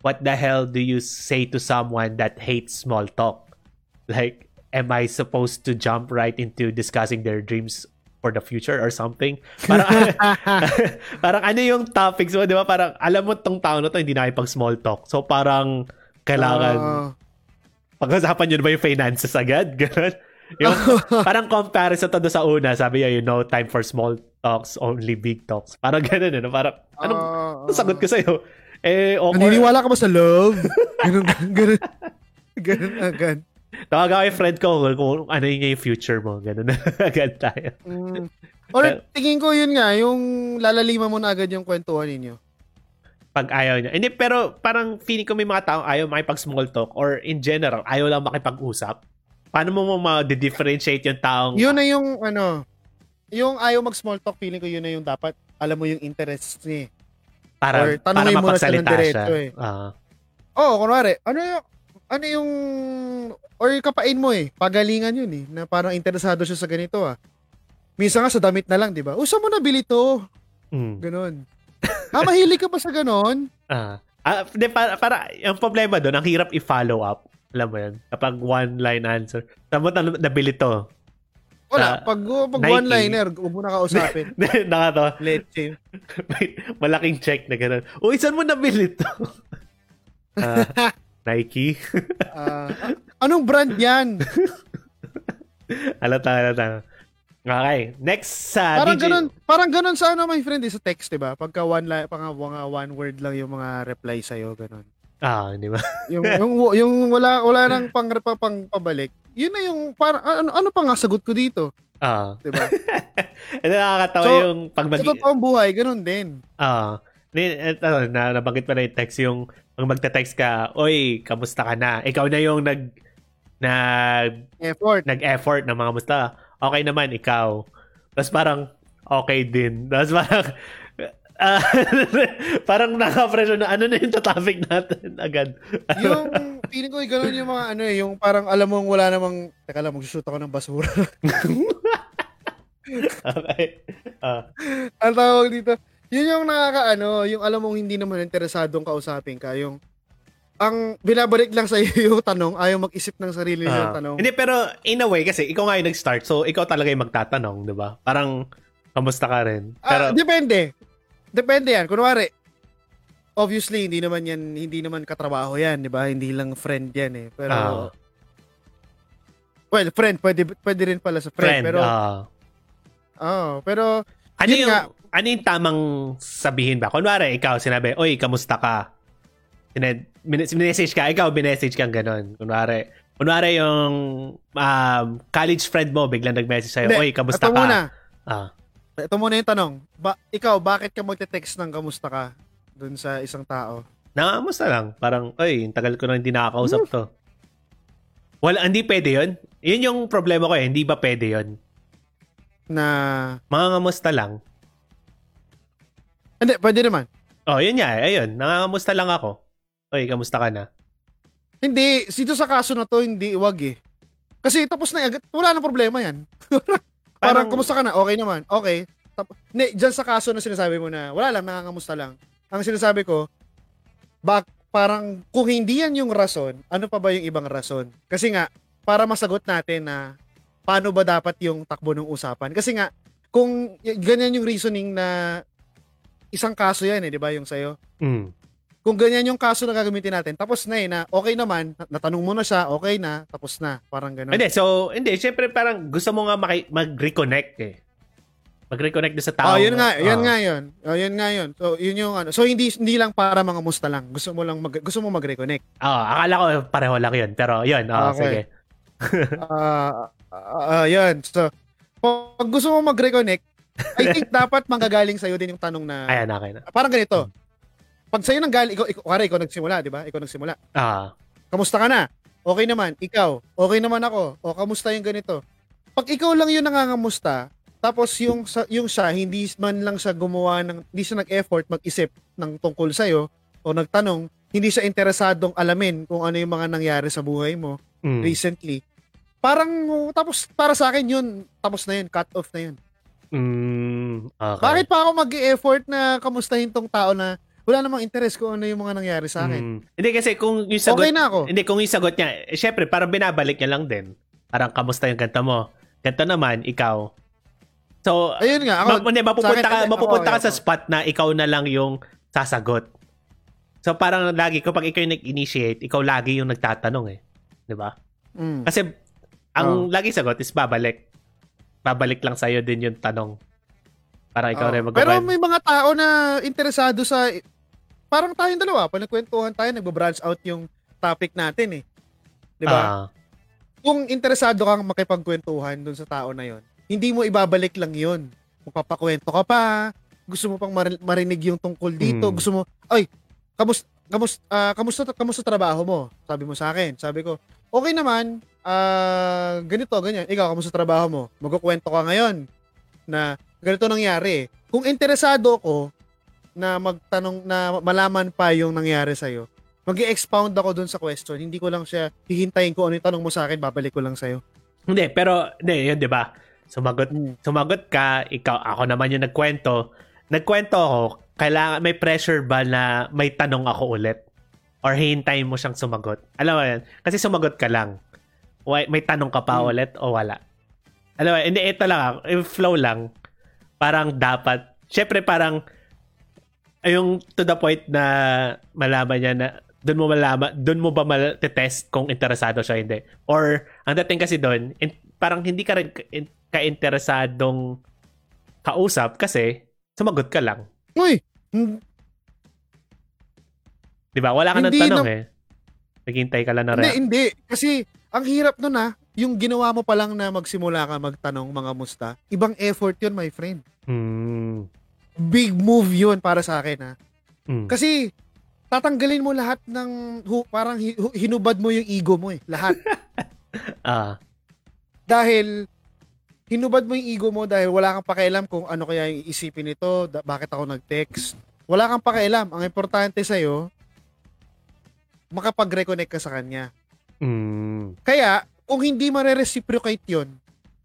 what the hell do you say to someone that hates small talk? Like, am I supposed to jump right into discussing their dreams for the future or something? Parang, (laughs) (laughs) parang ano yung topics mo, di ba? Parang, alam mo tong tao na to, hindi nakipag small talk. So, parang, kailangan, Ah, pag-usapan nyo na ba yung finances agad? (laughs) Ganun. Yung, parang comparison to doon sa una, sabi niya, you know, time for small talks, only big talks. Parang ganun, ano? Parang, anong, anong sagot ko sa'yo? Eh, awkward. Naniniwala ka ba sa love? Ganun, ganun. Ganun agad. Tawag ako yung friend ko kung ano yung yung future mo. Ganun na (laughs) agad tayo. Mm. Or tingin ko yun nga, yung lalalima mo na agad yung kwentuhan ninyo. Pag ayaw niya. Hindi, pero parang feeling ko may mga taong ayaw makipag small talk or in general, ayaw lang makipag-usap. Paano mo mo ma-differentiate yung taong... Yun na yung ano, yung ayaw mag small talk, feeling ko yun na yung dapat alam mo yung interest niya. eh. para, or tanungin para mo na siya ng diretso eh. Ah. Oo, kunwari, ano yung, ano yung, or kapain mo eh, pagalingan yun eh, na parang interesado siya sa ganito ah. Minsan nga sa damit na lang, di ba? Saan mo nabili to? Mm. Ganon. ah, mahilig ka ba sa ganon? Ah. Ah, de, para, para, yung problema doon, ang hirap i-follow up. Alam mo yan? Kapag one-line answer. Mo na, nabili to? Wala, Sa pag, pag Nike. one-liner, huwag mo na kausapin. (laughs) Nakatawa. Let's say. May malaking check na gano'n. Uy, saan mo nabili to? (laughs) Ah, Nike. (laughs) ah, anong brand yan? (laughs) Halata, halata. Okay. Next sa parang DJ. ganun, parang ganun sa ano, my friend, eh, sa text, di ba? Pagka one, li- pang, mga one word lang yung mga reply sa'yo, ganun. Ah, di ba? (laughs) Yung, yung, yung wala, wala nang pang, pang, pang pabalik. Yun na yung, parang, ano, ano pa nga sagot ko dito? Ah. Di ba? Ito nakakatawa So, yung pag mag... Sa totoong buhay, ganun din. Ah. Ito, na, nabanggit pa na yung text yung pag magte-text ka, Oy, kamusta ka na? Ikaw na yung nag nag Effort. nag-effort na mga musta. Okay naman, ikaw. Tapos parang, okay din. Tapos parang, (laughs) ah, (laughs) parang naka-pressure na ano na yung topic natin (laughs) agad. yung, feeling ko, ganun yung mga, ano eh, yung parang alam mong wala namang, teka lang, magsushoot ako ng basura. okay. Ah, Ang tawag dito, yun yung nakakaano, yung alam mong hindi naman interesadong kausapin ka, yung ang binabalik lang sa iyo (laughs) yung tanong, ayaw mag-isip ng sarili ah. ng tanong. Hindi, pero in a way, kasi ikaw nga yung nag-start, so ikaw talaga yung magtatanong, di ba? Parang, kamusta ka rin? Ah, Pero, depende. Depende yan. Kunwari, obviously, hindi naman yan, hindi naman katrabaho yan, di ba? Hindi lang friend yan eh. Pero, Ah. well, friend, pwede, pwede rin pala sa friend. friend, pero, ah. oh, pero, Ano Yun yung, nga. Ano yung tamang sabihin ba? Kunwari, ikaw, sinabi, oy, kamusta ka? Sined, min- message ka, ikaw, binessage kang ganon. Kunwari, kunwari yung um, college friend mo, biglang nag-message sa'yo, oy, kamusta ito ka? muna. Ah. Ito muna yung tanong. Ba, ikaw, bakit ka magte-text ng kamusta ka dun sa isang tao? Nakamusta lang. Parang, oy, ang tagal ko na hindi nakakausap to. Wala, hindi pwede yun. Yun yung problema ko eh, hindi ba pwede yun? Na, Mga ngamusta lang. Hindi, pwede naman. Oh, yun nga, ayun, nangangamusta lang ako. Oy, kamusta ka na? Hindi, dito sa kaso na to, hindi, wag eh. Kasi tapos na, agad- wala nang problema yan. (laughs) Parang, Parang- kumusta ka na? Okay naman. Okay. Tap- hindi, dyan sa kaso na sinasabi mo na, wala lang, nangangamusta lang. Ang sinasabi ko, bak, parang, kung hindi yan yung rason, ano pa ba yung ibang rason? Kasi nga, para masagot natin na, paano ba dapat yung takbo ng usapan? Kasi nga, kung ganyan yung reasoning na, isang kaso yan eh, di ba, yung sa'yo? Mm. kung ganyan yung kaso na gagamitin natin, tapos na eh, na okay naman, na- natanong mo na siya, okay na, tapos na, parang gano'n. Hindi, so, hindi, syempre parang gusto mo nga maki- mag-reconnect eh. Mag-reconnect doon sa tao. Oh, yun nga, yun Ah. nga yun. Oh, yun nga yun. So, yun yung ano. So, hindi hindi lang para mga musta lang. Gusto mo lang mag, gusto mo mag-reconnect. Ah, akala ko pareho lang yun. Pero yun, ah, Okay. sige. (laughs) Ah, ah, ah, yun. So, pag gusto mo mag-reconnect, I think dapat manggagaling sa'yo din yung tanong na, Ayan, okay na. parang ganito. Pag sa'yo nang galing, ikaw, ikaw, kuwari, ikaw nagsimula, di ba? Ikaw nagsimula. Ah, Kamusta ka na? Okay naman. Ikaw, okay naman ako. O, kamusta yung ganito? Pag ikaw lang yung nangangamusta, tapos yung, sa, yung siya, hindi man lang siya gumawa ng, hindi siya nag-effort mag-isip ng tungkol sa'yo, o nagtanong, hindi siya interesadong alamin kung ano yung mga nangyari sa buhay mo mm. recently. Parang, tapos, para sa akin yun, tapos na yun, cut off na yun. Mm, okay. Bakit pa ako mag-effort na kamustahin tong tao na wala namang interest kung ano yung mga nangyari sa akin? Mm. Hindi kasi kung yung sagot, Okay na ako. hindi kung yung sagot niya, eh, syempre parang binabalik niya lang din. Parang kamusta yung kanta mo? Kanta naman, ikaw. So, Ayun nga, ako, ma- hindi, mapupunta sa ka, akin, mapupunta ako, ka sa ako. spot na ikaw na lang yung sasagot. So, parang lagi, kapag ikaw yung nag-initiate, ikaw lagi yung nagtatanong eh. Di ba? Mm. Kasi, ang lagi sagot is babalik. Babalik lang sa'yo din yung tanong. Parang ikaw Oo. rin mag Pero may mga tao na interesado sa... Parang tayong dalawa, pag nagkwentuhan tayo, nagbabranch out yung topic natin eh. Di ba? Ah, Kung interesado kang makipagkwentuhan dun sa tao na yon, hindi mo ibabalik lang yon. Kung papakwento ka pa, gusto mo pang mar- marinig yung tungkol dito, Mm. gusto mo, ay, kamus, kamus, ah, kamusta, kamusta trabaho mo? Sabi mo sa akin. Sabi ko, okay naman, ah, ganito, ganyan. Ikaw, kamusta trabaho mo? Magkukwento ka ngayon na ganito nangyari. Kung interesado ko na magtanong, na malaman pa yung nangyari sa'yo, mag expound ako dun sa question. Hindi ko lang siya hihintayin ko ano yung tanong mo sa akin, babalik ko lang sa'yo. Hindi, pero, hindi, yun, di ba? Sumagot, Mm. sumagot ka, ikaw, ako naman yung nagkwento. Nagkwento ako, kailangan, may pressure ba na may tanong ako ulit? Or hihintayin mo siyang sumagot? Alam mo yan? Kasi sumagot ka lang. May tanong ka pa Mm. ulit o wala? Alam mo, hindi, ito lang, ah, flow lang. Parang dapat, syempre parang, yung to the point na malaman niya na doon mo malaman, doon mo ba mal-test kung interesado siya hindi. Or, ang dating kasi doon, in- parang hindi ka rin ka- in- ka-interesadong kausap kasi sumagot ka lang. Uy, hmm, Di ba? Wala ka ng Hindi tanong na- eh. Naghintay ka lang na hindi, rea- hindi. Kasi, ang hirap nun ah, yung ginawa mo pa lang na magsimula ka magtanong mga musta, ibang effort yun, my friend. Hmm. Big move yun para sa akin ah. Hmm. Kasi, tatanggalin mo lahat ng, hu- parang hinubad mo yung ego mo eh. Lahat. (laughs) Ah. dahil, hinubad mo yung ego mo dahil wala kang pakialam kung ano kaya yung isipin nito, da- bakit ako nag-text. Wala kang pakialam. Ang importante sa'yo, makapag-reconnect ka sa kanya. Hmm. Kaya, kung hindi mare-reciprocate yun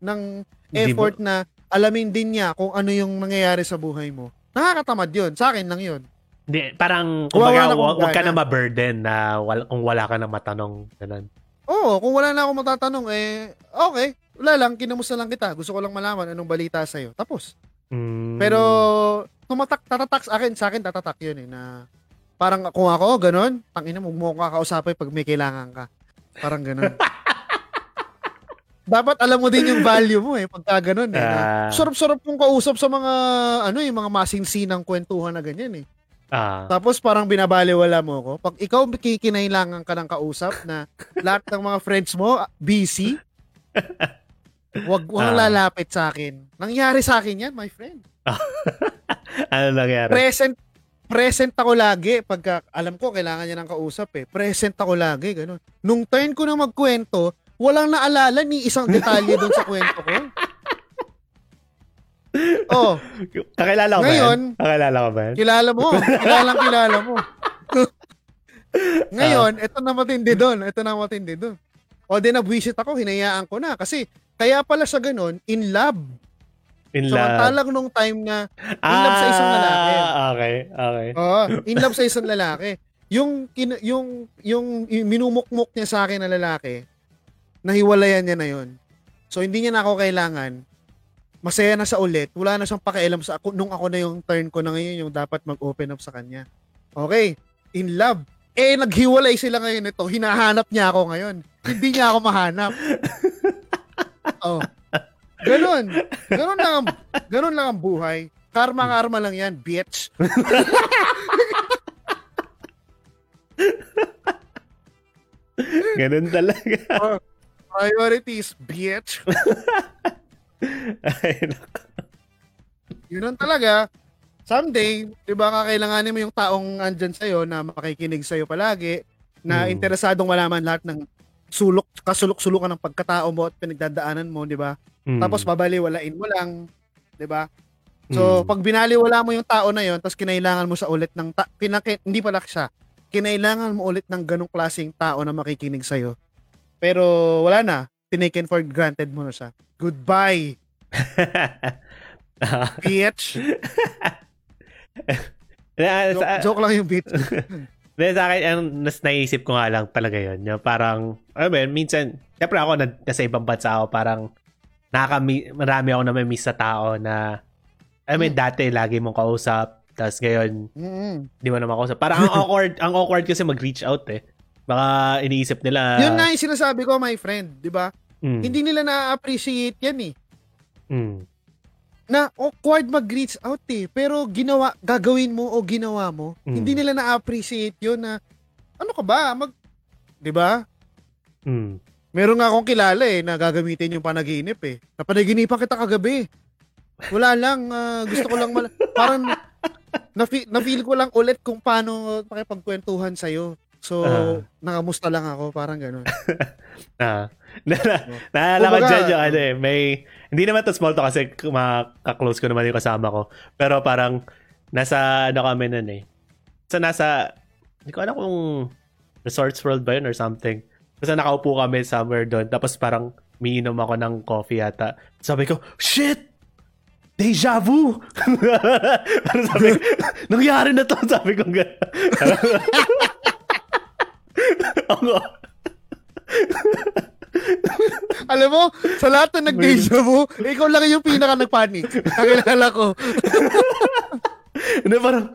ng effort na alamin din niya kung ano yung nangyayari sa buhay mo, nakakatamad yun. Sa akin lang yun. Di, parang, kumbaga, na kung wa- wag ka na ma-burden na wala, kung wala ka na matanong. Ganun. Oo, kung wala na ako matatanong, eh, okay. Wala lang, kinamusta lang kita. Gusto ko lang malaman anong balita sa'yo. Tapos. Hmm. Pero, tumatak, tatatak sa akin, sa akin tatatak yun eh, na parang kung ako, ganun, tangina mo, mo kakausapin pag may kailangan ka. Parang ganun. Dapat alam mo din yung value mo eh, pagka ganun eh. Na sarap-sarap kong kausap sa mga, ano yung mga masinsinang kwentuhan na ganyan eh. Ah. Tapos parang binabaliwala mo ko. Pag ikaw kikinailangan ka ng kausap na lahat ng mga friends mo busy, wag wag Ah. lalapit sa akin. Nangyari sa akin yan, my friend. (laughs) ano nangyari? Present present ako lagi pagka alam ko kailangan niya ng kausap eh. Present ako lagi, ganun. Nung turn ko na magkwento, walang naalala ni isang detalye doon sa kwento ko. Oh, Kakilala ko ba Ngayon, yan? Kakilala ko ba yan? kilala mo. Kilalang kilala mo. Ngayon, ito na matindi doon. Ito na matindi doon. O din nabwisit ako, hinayaan ko na. Kasi, kaya pala sa ganun, in love. In love. Samantalang nung time na, in love sa isang lalaki. Ah, okay, okay. Oo, in love sa isang lalaki. Yung, kin- yung, yung, yung minumukmuk niya sa akin na lalaki, nahiwalayan niya na yon. So, hindi niya na ako kailangan. Masaya na sa ulit. Wala na siyang pakialam sa ako nung ako na yung turn ko na ngayon yung dapat mag-open up sa kanya. Okay, in love. Eh, naghiwalay sila ngayon ito. Hinahanap niya ako ngayon. Hindi niya ako mahanap. (laughs) oh. Ganon. Ganon lang ang, ganon lang ang buhay. Karma-karma lang yan, bitch. Ganun talaga. Priorities, bitch. Ay, naku. Yun ang talaga. Someday, di ba kakailanganin mo yung taong andyan sa'yo na makikinig sa'yo palagi, na Hmm. interesadong malaman lahat ng sulok, kasulok-sulukan ng pagkatao mo at pinagdadaanan mo, di ba? Hmm. Tapos babaliwalain mo lang, di ba? So, Hmm. pag binaliwala mo yung tao na yon, tapos kinailangan mo sa ulit ng, ta- kinaki- hindi pala siya, kinailangan mo ulit ng ganong klaseng tao na makikinig sa'yo. Pero wala na, tinaken for granted mo na siya. Goodbye. (laughs) Bitch. Joke, sa, joke lang yung bitch. (laughs) Hindi, sa akin, ang nas naisip ko nga lang talaga yun. Yung parang, mo yun, minsan, syempre ako, na, nasa ibang bansa ako, parang, nakaka marami ako na may miss sa tao na, alam mo yun, dati, lagi mong kausap, tapos ngayon, Mm-mm. di mo naman kausap. Parang ang awkward, ang awkward kasi mag-reach out eh. Baka iniisip nila, Yun nga yung sinasabi ko, my friend, di ba? mm, Hindi nila na-appreciate yan eh. mm, Na awkward mag-reach out eh. Pero ginawa, gagawin mo o ginawa mo, Mm. hindi nila na-appreciate yun na, ano ka ba? Mag, di ba? mm. Meron nga akong kilala eh, na gagamitin yung panaginip eh. Napanaginipan kita kagabi. Wala lang, ah, gusto ko lang, mal- parang, na-feel, na-feel ko lang ulit kung paano makipagkwentuhan sa'yo. So, Ah. nakamusta lang ako, parang gano'n. (laughs) Ah. na, na, naalala ko dyan yung ano eh, may, hindi naman to small talk kasi makaklose ko naman yung kasama ko. Pero parang, nasa, ano kami nun eh. So, nasa, hindi ko alam kung Resorts World ba yun or something. Basta nakaupo kami somewhere doon. Tapos parang, miinom ako ng coffee yata. Sabi ko, shit! Deja vu! (laughs) Parang sabi ko, (laughs) nangyari na to. (laughs) Sabi ko, gano'n. Ako, Alam mo, sa lahat na nag-deja vu, ikaw lang yung pinaka nagpanik. Nakilala ko. Ano parang,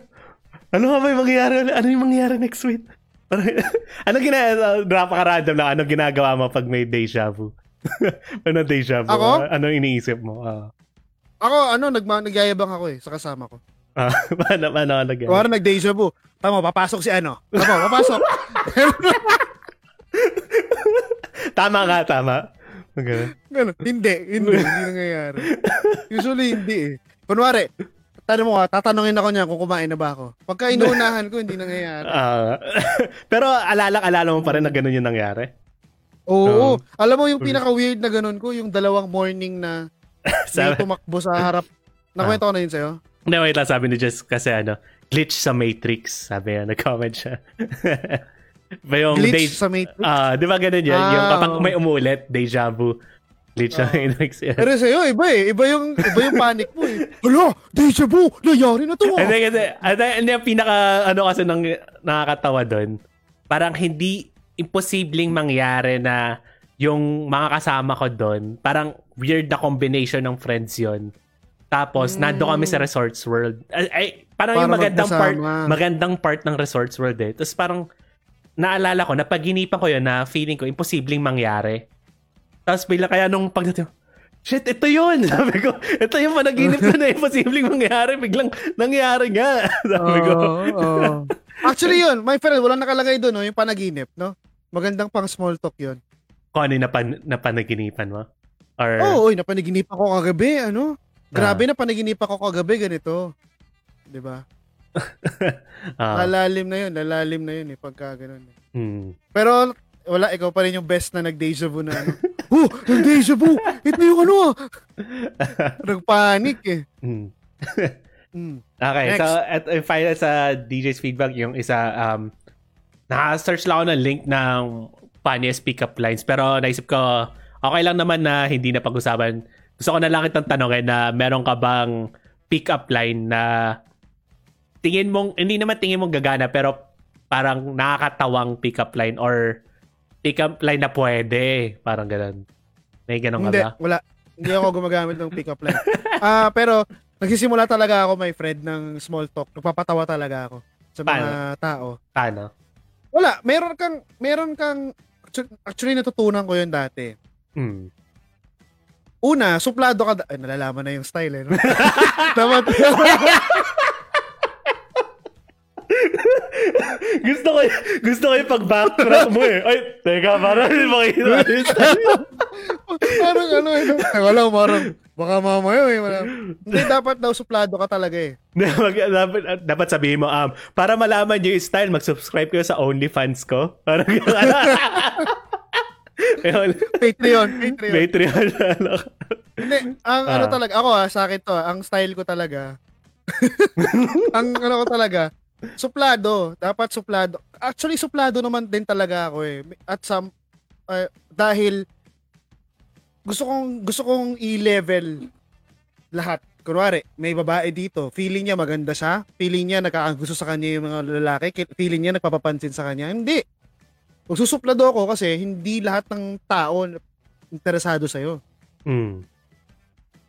ano nga ba yung mangyayari? Ano yung mangyayari next week? Parang, (laughs) ano ginagawa, napaka-random lang, ano ginagawa mo pag may deja vu? (laughs) ano deja vu? Ako? Ano iniisip mo? Ah. Ako, ano, nagma- nagyayabang ako eh, sa kasama ko. Ah, (laughs) paano, paano ka nag Kuwari nag-deja vu. Tama, papasok si ano. Tama, papasok. Tama nga, tama. Okay. Ganun. Hindi, hindi, hindi nangyayari. Usually, hindi eh. Kunwari, tanong mo ha, tatanungin ako niya kung kumain na ba ako. Pagka inuunahan ko, hindi nangyayari. Ah, (laughs) pero alala-alala mo pa rin na ganun yung nangyari? Oo. Oo. Alam mo yung pinaka-weird na ganun ko, yung dalawang morning na (laughs) may tumakbo sa harap. Nakwento ko na yun sa'yo? hindi, wait lang, sabi ni Jess kasi ano, glitch sa Matrix. Sabi niya, nag-comment siya. (laughs) ba yung Glitch day- sa Matrix. Ah, di ba ganun yung Ah, kapag oo. may umulit, deja vu. Glitch sa Oo. Matrix yan. Pero sa'yo, iba eh. Iba yung, iba yung panic mo eh. (laughs) Hala, deja vu! Nangyari na to ah. Hindi ano, hindi ang pinaka, ano kasi nang nakakatawa doon, parang hindi imposibleng mangyari na yung mga kasama ko doon, parang weird na combination ng friends yon Tapos, Mm. nando kami sa Resorts World. Ay, ay, parang yung Para magandang part, magkasama. magandang part ng Resorts World eh. Tapos parang, naalala ko, napaginipan ko yun na feeling ko imposibleng mangyari. Tapos bigla kaya nung pagdating, shit, ito yun! (laughs) Sabi ko, ito yung panaginip ko na imposibleng mangyari. Biglang nangyari nga. (laughs) Sabi ko. Oo, oo. (laughs) Actually yun, my friend, walang nakalagay doon, no, yung panaginip, no? Magandang pang small talk yun. Kung ano yung napan, napanaginipan mo? Or, Oo, oh, napanaginipan ko kagabi, ano? Grabe Ah. na panaginipan ko kagabi, ganito. 'Di ba? ah, Lalalim na yun, lalalim na yun eh, pagka ganun. hmm. Pero, wala, ikaw pa rin yung best na nag-deja vu na ano. (laughs) oh, nag-deja vu! Ito yung ano ah! (laughs) Nagpanik eh. Mm. (laughs) Okay, Next. so at uh, final sa DJ's feedback, yung isa, um, naka-search lang ako ng link ng funniest pick-up lines. Pero naisip ko, okay lang naman na hindi na pag-usapan. Gusto ko na lang itong tanongin na meron ka bang pick-up line na tingin mong, hindi naman tingin mong gagana, pero parang nakakatawang pick-up line or pick-up line na pwede. Parang ganun. May ganun ka Hindi, ba? wala. Hindi ako gumagamit ng pick-up line. Ah, pero, nagsisimula talaga ako, my friend, ng small talk. Nagpapatawa talaga ako sa mga tao. Paano? Wala, meron kang, meron kang, actu- actually natutunan ko yun dati. Hmm. Una, suplado ka, da- ay, nalalaman na yung style eh. No? (laughs) Dapat, (laughs) gusto ko gusto ko yung pag-backtrack mo eh. Ay, teka, parang hindi makita. (laughs) parang ano eh. Ay, wala, parang, baka mamaya eh. Wala. Hindi, dapat daw suplado ka talaga eh. (laughs) Dapat, dapat sabihin mo, um, para malaman yung style, mag-subscribe kayo sa OnlyFans ko. Parang. Patreon, Patreon. Patreon. ano. Hindi, ang ano Ah. talaga, ako ah, sa akin to, ah, ang style ko talaga, ang ano ko talaga, suplado. Dapat suplado. Actually, suplado naman din talaga ako eh. At some, ah, dahil, gusto kong, gusto kong i-level lahat. kunwari, may babae dito, feeling niya maganda siya, feeling niya nakakagusto sa kanya yung mga lalaki, ki- feeling niya nagpapapansin sa kanya. Hindi. Magsusuplado ako kasi hindi lahat ng tao interesado sa'yo. Mm.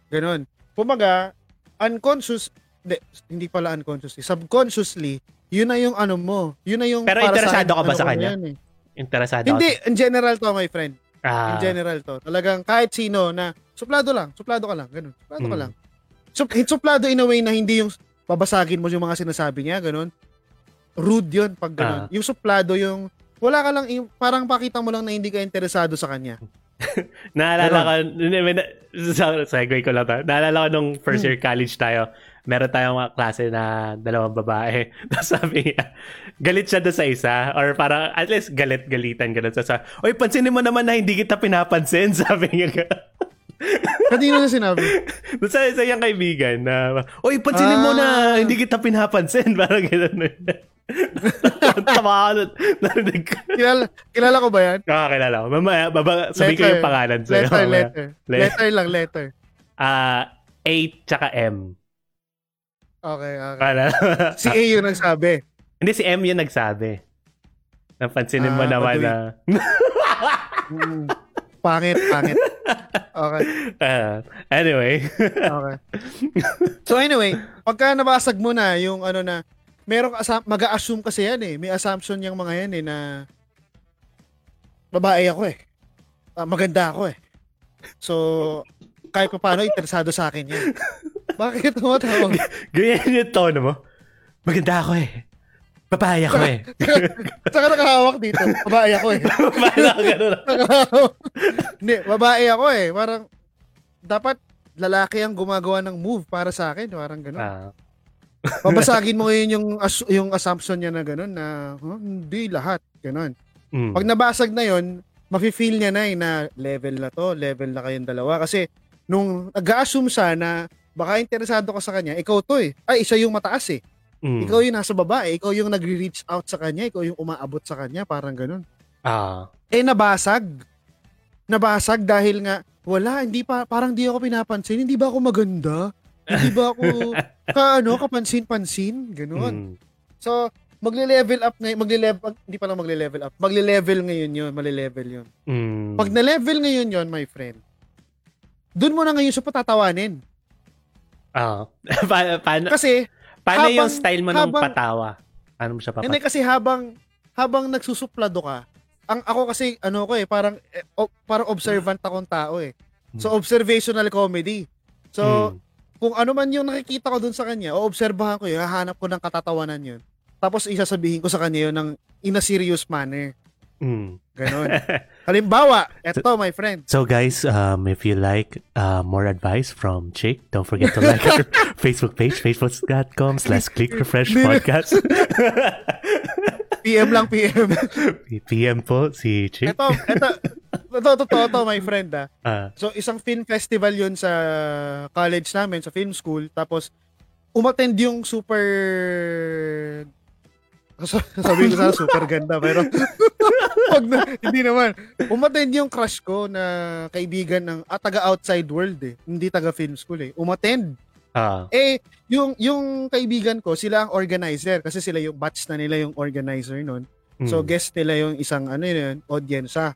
Ganon. Kumaga, unconscious, hindi, hindi pala unconsciously, subconsciously, yun na yung ano mo. Yun na yung Pero para interesado akin, ka ba ano sa kanya? yan eh. Interesado Hindi, ako. in general to, my friend. Ah, In general to. Talagang kahit sino na, suplado lang, suplado ka lang, ganun. Suplado ka Mm. lang. So, suplado in a way na hindi yung babasagin mo yung mga sinasabi niya, ganun. Rude yun pag ganun. Ah. Yung suplado, yung wala ka lang, yung, parang pakita mo lang na hindi ka interesado sa kanya. (laughs) Naalala ko, sa segue ko lang to. Naalala ko nung first Hmm. year college tayo, meron tayong mga klase na dalawang babae. (laughs) Tapos sabi niya, galit siya doon sa isa. Or parang, at least galit-galitan ganun sa sa, Oy, pansinin mo naman na hindi kita pinapansin. (laughs) Sabi niya. Kanino na sinabi? (laughs) Doon sa isa yung kaibigan na, Oy, pansinin mo na Ah. hindi kita pinapansin. Parang gano'n. Tama ako nun. Narinig ko. Kilala, kilala ko ba yan? Nakakilala ko. Mamaya, baba, sabihin ko yung pangalan sa'yo. Letter, mamaya. letter. Le- Letter lang, letter. Ah, A tsaka M. Okay, okay. Ano? Si A yung nagsabi. Hindi, si M yung nagsabi. Napansinin mo Ah, naman na... Mm. Pangit, pangit. Okay, Ah, anyway. okay. So anyway, pagka nabasag mo na yung ano na, merong asam- mag-assume kasi yan eh. May assumption yung mga yan eh na babae ako eh. Ah, maganda ako eh. So, kahit pa paano, interesado sa akin yan. Bakit tumatawa? (laughs) Ganyan yung tono mo. Maganda ako eh. Papaya ko eh. (laughs) Saka nakahawak dito. Babae ako eh. (laughs) Paano ka ganun? Hindi, babae ako eh. Parang, dapat lalaki ang gumagawa ng move para sa akin. Parang gano'n. Ah, Babasagin mo ngayon yung, as- yung assumption niya na gano'n na huh, hindi lahat. Gano'n. mm. Pag nabasag na yon mafe-feel niya na eh, na level na to, level na kayong dalawa. Kasi nung nag-assume siya na baka interesado ka sa kanya, ikaw to eh. Ay, isa yung mataas eh. Mm. Ikaw yung nasa baba eh. Ikaw yung nagre-reach out sa kanya. Ikaw yung umaabot sa kanya. Parang gano'n. Ah. eh nabasag. Nabasag dahil nga wala, hindi pa parang di ako pinapansin, hindi ba ako maganda? Hindi ba ako (laughs) ka ano, kapansin-pansin, ganoon. Mm. So, magle-level up ngayon, magle-level hindi pa lang magle-level up. Magle-level ngayon 'yon, male-level 'yon. Mm. Pag na-level ngayon 'yon, my friend. Doon mo na ngayon siya patatawanin. Ah. (laughs) pa- paano, Kasi paano yung habang- style mo habang- patawa? Paano mo siya hindi papatawa? kasi habang habang nagsusuplado ka, ang ako kasi ano ko eh, parang eh, o- parang observant akong tao eh. So observational comedy. So Mm. kung ano man yung nakikita ko dun sa kanya, oobserbahan ko yun, hahanap ko ng katatawanan yun. Tapos isasabihin ko sa kanya yun ng in a serious manner. Mm. Ganon. (laughs) Halimbawa, eto my friend. So guys, um, if you like uh, more advice from Chick, don't forget to like our (laughs) Facebook page, facebook.com slash click refresh podcast. (laughs) PM lang PM. PM po si Chick. eto, eto, eto, totoo to my friend ah. Ah, So isang film festival yun sa college namin, sa film school. Tapos umattend yung super sabi ko sana super ganda pero (laughs) wag na, hindi naman umattend yung crush ko na kaibigan ng ah, taga outside world eh hindi taga film school eh umattend ah, eh yung yung kaibigan ko sila ang organizer kasi sila yung batch na nila yung organizer nun So mm. guest nila yung isang ano yun, audience ah.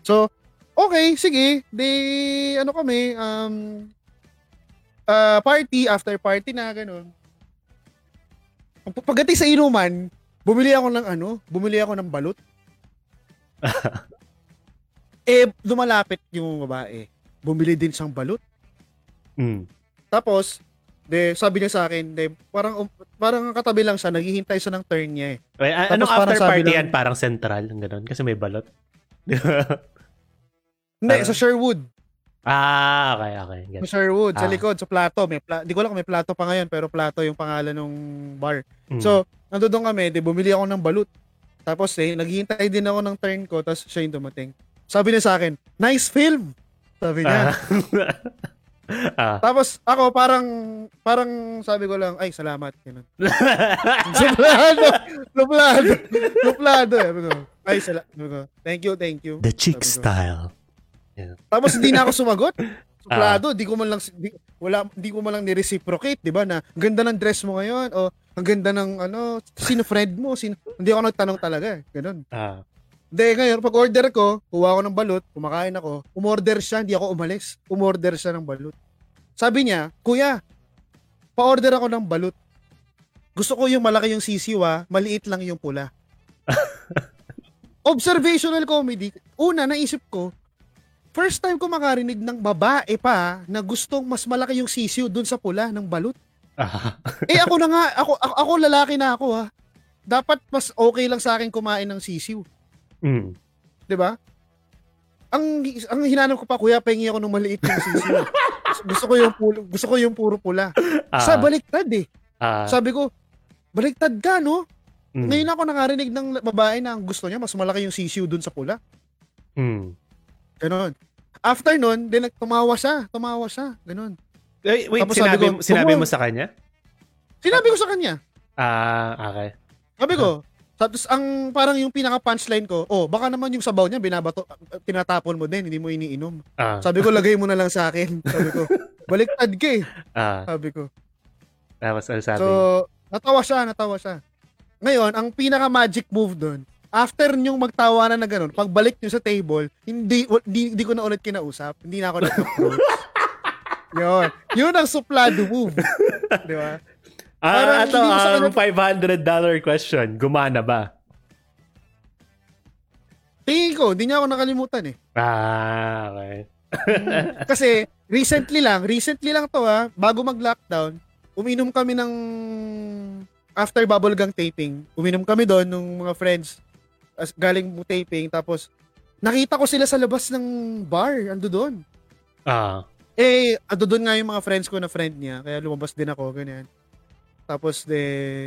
So okay, sige. Di ano kami um uh, party after party na ganun. Pag- Pagdating sa inuman, bumili ako ng ano, bumili ako ng balut. (laughs) eh lumalapit yung babae. Bumili din siyang balut. Mm. Tapos de sabi niya sa akin, de parang um, parang katabi lang siya, naghihintay siya ng turn niya eh. Wait, Tapos anong parang after party lang- yan? Parang central, ganun. Kasi may balot. (laughs) Hindi, sa Sherwood. Ah, okay, okay. Sa Get. Sherwood, sa Ah. likod, sa plato. May pla- di ko alam kung may plato pa ngayon, pero plato yung pangalan ng bar. Mm. So, nandoon kami, di bumili ako ng balut. Tapos eh, naghihintay din ako ng turn ko, tapos siya yung dumating. Sabi niya sa akin, nice film! Sabi niya. ah. (laughs) Tapos ako parang, parang sabi ko lang, ay, salamat. Ganun. (laughs) Suplado! Suplado! Suplado! Sabi ko, ay, salamat. Thank you, thank you. The chick Sabi style. Tapos hindi na ako sumagot. (laughs) Suplado, di ko man lang di, wala di ko man lang ni-reciprocate, 'di ba? Na ang ganda ng dress mo ngayon o ang ganda ng ano, sino friend mo, sino hindi ako nagtanong talaga, eh. ganun. Ah. Hindi, ngayon, pag order ko, kuha ko ng balut, kumakain ako, umorder siya, hindi ako umalis. Umorder siya ng balut. Sabi niya, Kuya, pa-order ako ng balut. Gusto ko yung malaki yung sisiw ah, maliit lang yung pula. (laughs) Observational comedy. Una, naisip ko, first time ko makarinig ng babae pa na gustong mas malaki yung sisiw dun sa pula ng balut. Ah. Eh ako na nga, ako, ako, ako lalaki na ako ha. Dapat mas okay lang sa akin kumain ng sisiw. Mm. 'di ba? Ang ang hinanap ko pa kuya, pahingi ako ng maliit yung sisiw. (laughs) gusto ko yung pulo, gusto ko yung puro pula. Ah. Sa baliktad eh. Ah. Sabi ko, baliktad ka no? Mm. Ngayon ako nakarinig ng babae na ang gusto niya mas malaki yung sisiw dun sa pula. Mm. Ganon. After nun, din tumawa siya, tumawa siya, ganon. Eh, wait, Tapos sinabi, ko, mo, sinabi mo sa kanya? Sinabi ko sa kanya. Ah, okay. Sabi ko, tapos ang parang yung pinaka punchline ko, oh, baka naman yung sabaw niya binabato tinatapon mo din, hindi mo iniinom. Ah, Sabi ko, lagay mo na lang sa akin. (laughs) Sabi ko, baliktad ka eh. ah, Sabi ko. tapos ano sabi? So, natawa siya, natawa siya. Ngayon, ang pinaka magic move doon, after nyong magtawanan na ganun, pagbalik nyo sa table, hindi, hindi, hindi ko na ulit kinausap. Hindi na ako nag-approach. (laughs) Yun. Yun ang suplado move. Di ba? ah, parang ito, sa ang kanya- $500 question. Gumana ba? Tingin ko, hindi niya ako nakalimutan eh. Ah, okay. (laughs) Kasi, recently lang, recently lang to ha, bago mag-lockdown, uminom kami ng after bubblegang taping. Uminom kami doon nung mga friends as galing mo taping tapos nakita ko sila sa labas ng bar, ando doon. Ah, Eh, ando doon nga yung mga friends ko na friend niya, kaya lumabas din ako, ganyan. Tapos de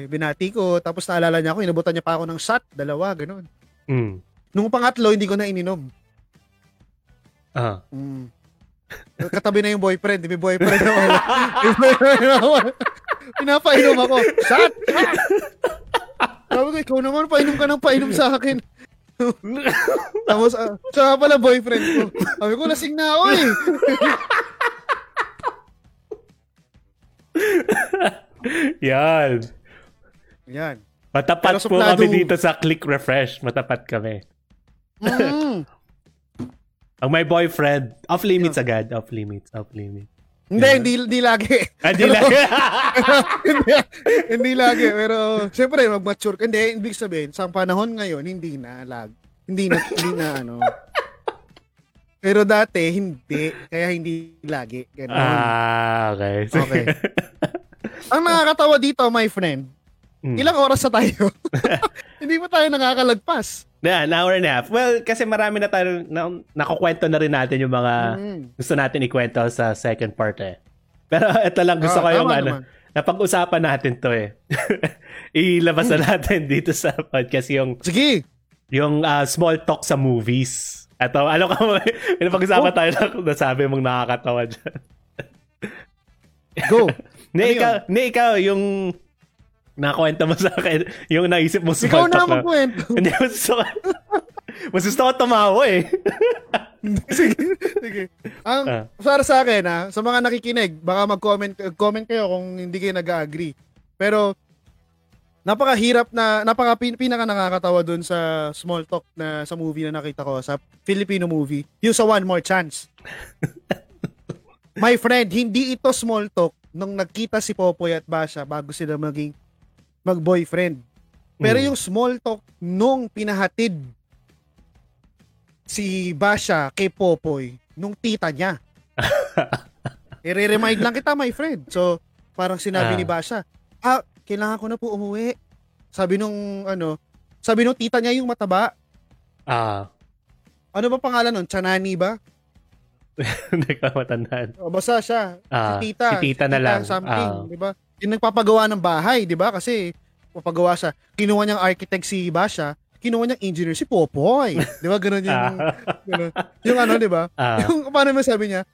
binati ko, tapos naalala niya ako, inabutan niya pa ako ng shot, dalawa, ganun. mm. Nung pangatlo, hindi ko na ininom. Ah. Mm. Katabi na yung boyfriend. May boyfriend wala. (laughs) Pinapainom ako. Shot! Sabi ko, ikaw naman, painom ka ng painom sa akin. (laughs) Tapos, uh, siya pala boyfriend ko. Sabi ko, lasing na ako eh. (laughs) Yan. Yan. Matapat Pero po suplado- kami dito sa Click Refresh. Matapat kami. Mm. (laughs) Ang may boyfriend, off limits agad. Off limits, off limits. Hindi, hindi, hindi lagi. Ah, di lang. (laughs) hindi, hindi lagi. Pero, syempre, mag-mature ka. Hindi, ibig sabihin, sa panahon ngayon, hindi na lag. Hindi na, hindi na (laughs) ano. Pero dati, hindi. Kaya hindi lagi. Ganun. ah, okay. Okay. (laughs) Ang nakakatawa dito, my friend, Hmm. ilang oras na tayo? (laughs) hindi pa tayo nakakalagpas. Na, an hour and a half. Well, kasi marami na tayo, na, nakukwento na rin natin yung mga Mm. gusto natin ikwento sa second part eh. Pero (laughs) ito lang gusto Ah, ko yung ano, naman. napag-usapan natin to eh. (laughs) Ilabas na natin dito sa podcast yung Sige. yung ah, small talk sa movies. Ito, ano ka mo, may napag-usapan Oh. tayo na nasabi mong nakakatawa dyan. Go. Ni Ano ikaw, ni ikaw, yung nakwento mo sa akin, yung naisip mo Ikaw small na talk lang. magkwento. Hindi, mas gusto ko, mas gusto ko tumawa eh. (laughs) sige. Sige. Ang, Ah. para sa akin, ha, sa mga nakikinig, baka mag-comment, comment kayo kung hindi kayo nag-agree. Pero, napakahirap na, napaka pin, pinaka nakakatawa dun sa small talk na sa movie na nakita ko, sa Filipino movie, yung sa One More Chance. (laughs) My friend, hindi ito small talk nung nagkita si Popoy at Basha bago sila maging mag-boyfriend. Pero Mm. yung small talk nung pinahatid si Basha kay Popoy nung tita niya. (laughs) I-remind lang kita, my friend. So, parang sinabi Ah. ni Basha, ah, kailangan ko na po umuwi. Sabi nung, ano, sabi nung tita niya yung mataba. Ah, Ano ba pangalan nun? Chanani ba? (laughs) hindi ko matandaan. O, basta siya. Ah, si tita. si tita na lang. Something, Ah. di ba? Yung nagpapagawa ng bahay, di ba? Kasi, papagawa siya. Kinuha niyang architect si Basha. Kinuha niyang engineer si Popoy. Di ba? Ganun yung, Ah. ganun. yung ano, di ba? Ah, Yung, paano mo sabi niya?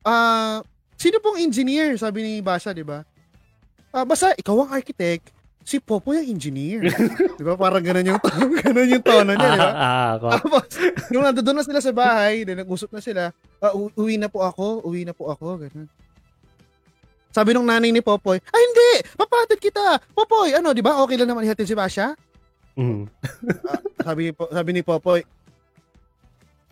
Ah, sino pong engineer? Sabi ni Basha, di ba? Ah, basta ikaw ang architect, si Popoy ang engineer. di ba? Parang ganun yung, (laughs) ganun yung tono niya, di ba? Tapos, nung nandoon na sila sa bahay, then nag-usap na sila, ah, u- uwi na po ako, uwi na po ako, ganun. Sabi nung nanay ni Popoy, ay hindi, papatid kita. Popoy, ano, di ba? Okay lang naman ihatid si Basha? Mm. Sabi, ni Po- sabi ni Popoy,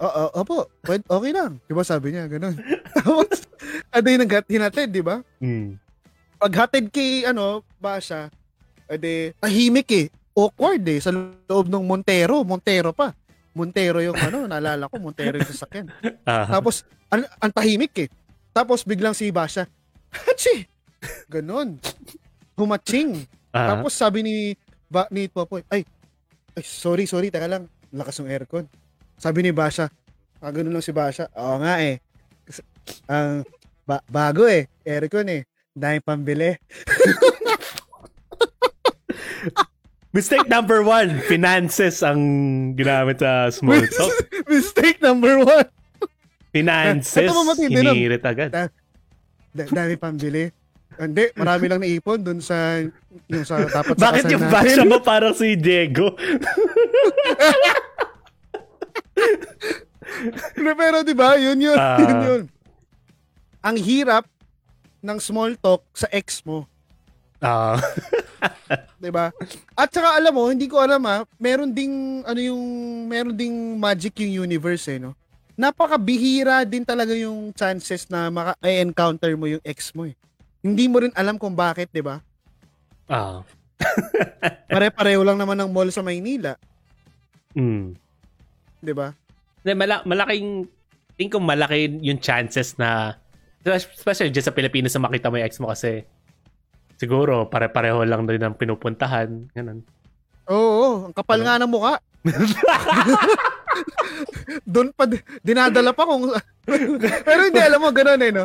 Oo, opo, pwede, okay lang. Di ba sabi niya, ganun. (laughs) Tapos, ano yung naghat- hinatid, di ba? Mm. Paghatid kay, ano, Basha, edi, tahimik eh. Awkward eh, sa loob ng Montero. Montero pa. Montero yung, ano, naalala ko, Montero yung sasakyan. (laughs) Ah. Tapos, ang, ang tahimik eh. Tapos, biglang si Basha, Hachi! Ganon. Humaching. Ah. Tapos, sabi ni, ba, ni Popoy, ay, ay, sorry, sorry, teka lang. Lakas ng aircon. Sabi ni Basha, ah, ganun lang si Basha. Oo nga eh. Ang, ba- bago eh. Aircon eh. Dahil pambili. (laughs) Mistake number one, finances ang ginamit sa small talk. (laughs) Mistake number one. Finances, hinirit agad. Da- dami pambili. Hindi, marami lang naipon dun sa yung sa dapat sa Bakit yung basya mo parang si Diego? Pero di ba, yun yun, Ah. yun yun. Ang hirap ng small talk sa ex mo, Ah. (laughs) 'di ba? At saka alam mo, hindi ko alam ah, meron ding ano yung meron ding magic yung universe eh, no. Napakabihira din talaga yung chances na maka-encounter mo yung ex mo eh. Hindi mo rin alam kung bakit, 'di ba? ah. (laughs) Pare-pareho lang naman ng mall sa Maynila, Mm. 'di ba? Hindi, mala- malaking, tingin ko malaki yung chances na, especially dyan sa Pilipinas na makita mo yung ex mo kasi, siguro pare-pareho lang din ang pinupuntahan. Ganun. Oo, ang kapal nga ng mukha. (laughs) Doon pa di- dinadala pa kung (laughs) Pero hindi alam mo ganoon eh no.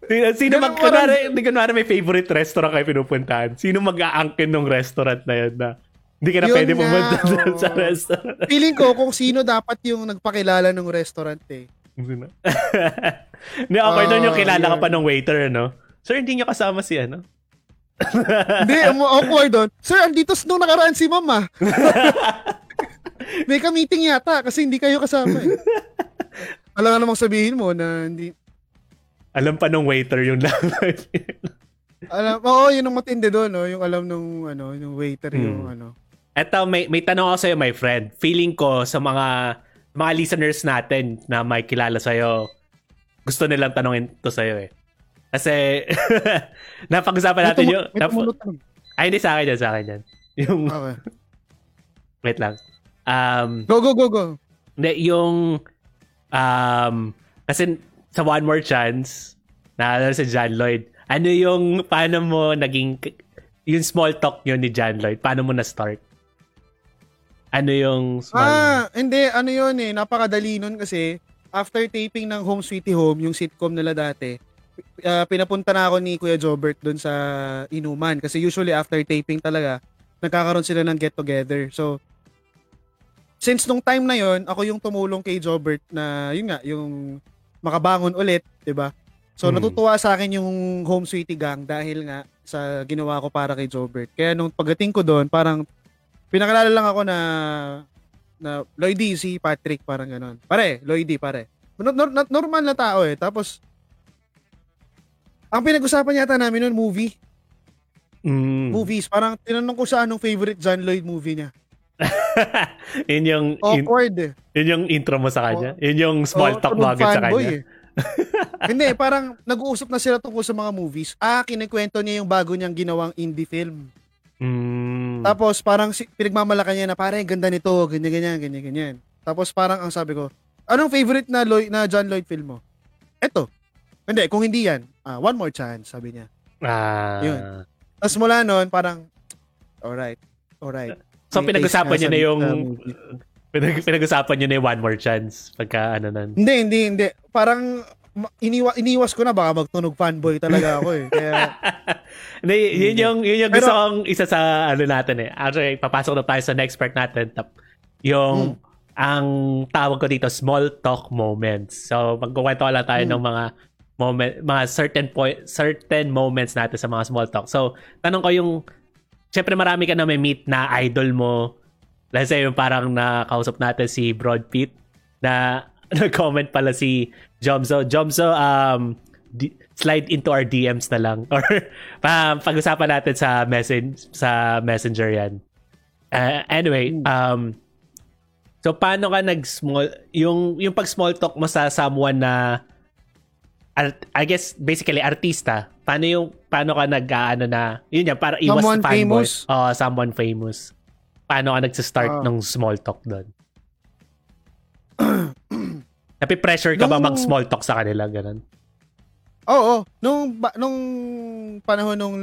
Sino, sino Ganun mag, kunwari, hindi kunwari may favorite restaurant kayo pinupuntahan. Sino mag-aangkin ng restaurant na yun na hindi ka na Yun pwede nga, pumunta (laughs) oo. sa restaurant. Feeling ko kung sino dapat yung nagpakilala ng restaurant eh. Sino? (laughs) Hindi, awkward doon yung Ah, kilala ka yun. pa ng waiter, no? Sir, hindi nyo kasama si ano? Hindi, ang awkward doon. Sir, andito nung nakaraan si mama. May ka-meeting yata kasi hindi kayo kasama eh. (laughs) Alam nga namang sabihin mo na hindi Alam pa nung waiter yung language. (laughs) alam oo yun ang matindi doon no yung alam nung ano yung waiter yung Hmm. ano Eto, may, may tanong ako sa'yo, my friend. Feeling ko sa mga mga listeners natin na may kilala sa'yo, gusto nilang tanongin to sa'yo eh. Kasi, (laughs) napag-usapan natin May yung... tumu- may Nap- ay, hindi sa akin yan, sa akin yan. Yung, okay wait lang. Um, go go go go Hindi, yung... Um, kasi sa One More Chance, naalala si John Lloyd, ano yung, paano mo naging, yung small talk yun ni John Lloyd, paano mo na-start? Ano yung small... Ah, hindi. Ano yun eh. Napakadali nun kasi after taping ng Home Sweetie Home, yung sitcom nila dati, ah, pinapunta na ako ni Kuya Jobert doon sa Inuman. Kasi usually after taping talaga, nagkakaroon sila ng get together. So, since nung time na yon ako yung tumulong kay Jobert na, yun nga, yung makabangon ulit, 'di ba So, Hmm. natutuwa sa akin yung Home Sweetie Gang dahil nga sa ginawa ko para kay Jobert. Kaya nung pagdating ko doon, parang pinakilala lang ako na na Lloydie, si Patrick, parang ganon. Pare, Lloydie, pare. No- no- no- normal na tao eh. Tapos, ang pinag-usapan yata namin noon, movie. Mm. Movies. Parang tinanong ko siya anong favorite John Lloyd movie niya. (laughs) yun yung in- Awkward eh. yun yung intro mo sa kanya. Yun yung small Oo, talk tulog bagay sa kanya. eh. Hindi, parang nag-uusap na sila tungkol sa mga movies. Ah, kinikwento niya yung bago niyang ginawang indie film. Mm. Tapos parang si, pinagmamalaki niya na pare, ganda nito, ganyan, ganyan, ganyan, ganyan. Tapos parang ang sabi ko, anong favorite na, Lloyd, na John Lloyd film mo? Eto. Hindi, kung hindi yan, ah, one more chance, sabi niya. Ah. Yun. Tapos mula noon, parang, alright, alright. So pinag-usapan niyo na yung pinag- pinag-usapan niyo na yung one more chance pagka ano nun. Hindi, hindi, hindi. Parang iniwa, iniwas ko na baka magtunog fanboy talaga ako eh. Kaya, (laughs) Hindi, yun yung, yun yung Pero- gusto kong isa sa ano natin eh. Actually, papasok na tayo sa next part natin. Tap, yung, Hmm. ang tawag ko dito, small talk moments. So, magkukwento lang tayo Hmm. ng mga moment, mga certain point, certain moments natin sa mga small talk. So, tanong ko yung, syempre marami ka na may meet na idol mo. Let's say, yung parang nakausap natin si Broad Pitt, na (laughs) nag-comment pala si Jomzo. Jomzo, um, di- slide into our DMs na lang. (laughs) Or pa, pag-usapan natin sa, message, sa messenger yan. Uh, anyway, um, so paano ka nag-small, yung, yung pag-small talk mo sa someone na, art, I guess, basically, artista, paano yung, paano ka nag, ano na, yun yan, para iwas Someone fanboy. famous? Oh, someone famous. Paano ka nagsa-start Ah. ng small talk doon? (clears throat) Napi-pressure ka ba Nung- mag-small talk sa kanila, ganun? Oo, nung ba, nung panahon nung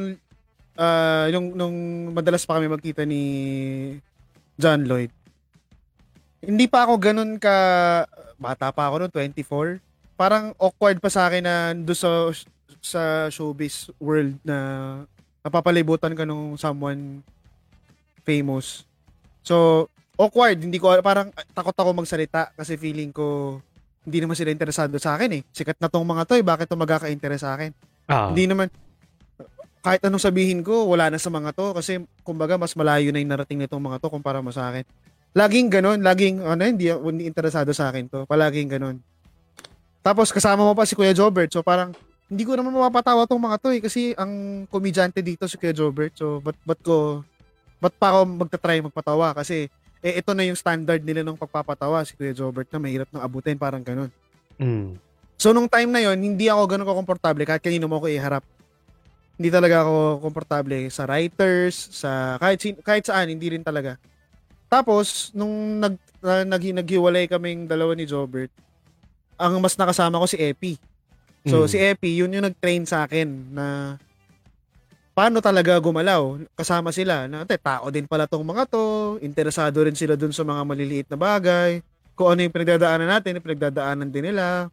ah, yung nung madalas pa kami magkita ni John Lloyd. Hindi pa ako ganun ka bata pa ako noon 24. Parang awkward pa sa akin na do sa sa showbiz world na napapalibutan ka nung someone famous. So, awkward. Hindi ko, parang ah, takot ako magsalita kasi feeling ko hindi naman sila interesado sa akin eh. Sikat na tong mga to eh. Bakit to magkaka-interest sa akin? Ah. Hindi naman, kahit anong sabihin ko, wala na sa mga to. Kasi, kumbaga, mas malayo na yung narating nitong mga to kumpara mo sa akin. Laging ganun. Laging, ano, hindi, hindi interesado sa akin to. Palaging ganun. Tapos, kasama mo pa si Kuya Jobert. So, parang, hindi ko naman mapapatawa tong mga to eh. Kasi, ang komedyante dito si Kuya Jobert. So, ba't, ba't ko, ba't pa ako magta-try magpatawa? Kasi, eh, ito na yung standard nila ng pagpapatawa. Si Kuya Jobert na mahirap nang abutin. Parang ganun. Mm. So nung time na yon hindi ako ganun komportable kahit kanino mo ko iharap. Hindi talaga ako komportable sa writers, sa kahit sin- kahit saan hindi rin talaga. Tapos nung nag uh, nag naghiwalay kaming dalawa ni Jobert, ang mas nakasama ko si Epi. So Mm. si Epi, yun yung nag-train sa akin na paano talaga gumalaw. Kasama sila na "Ate, tao din pala tong mga to, interesado rin sila dun sa mga maliliit na bagay. Kung ano yung pinagdadaanan natin, yung pinagdadaanan din nila.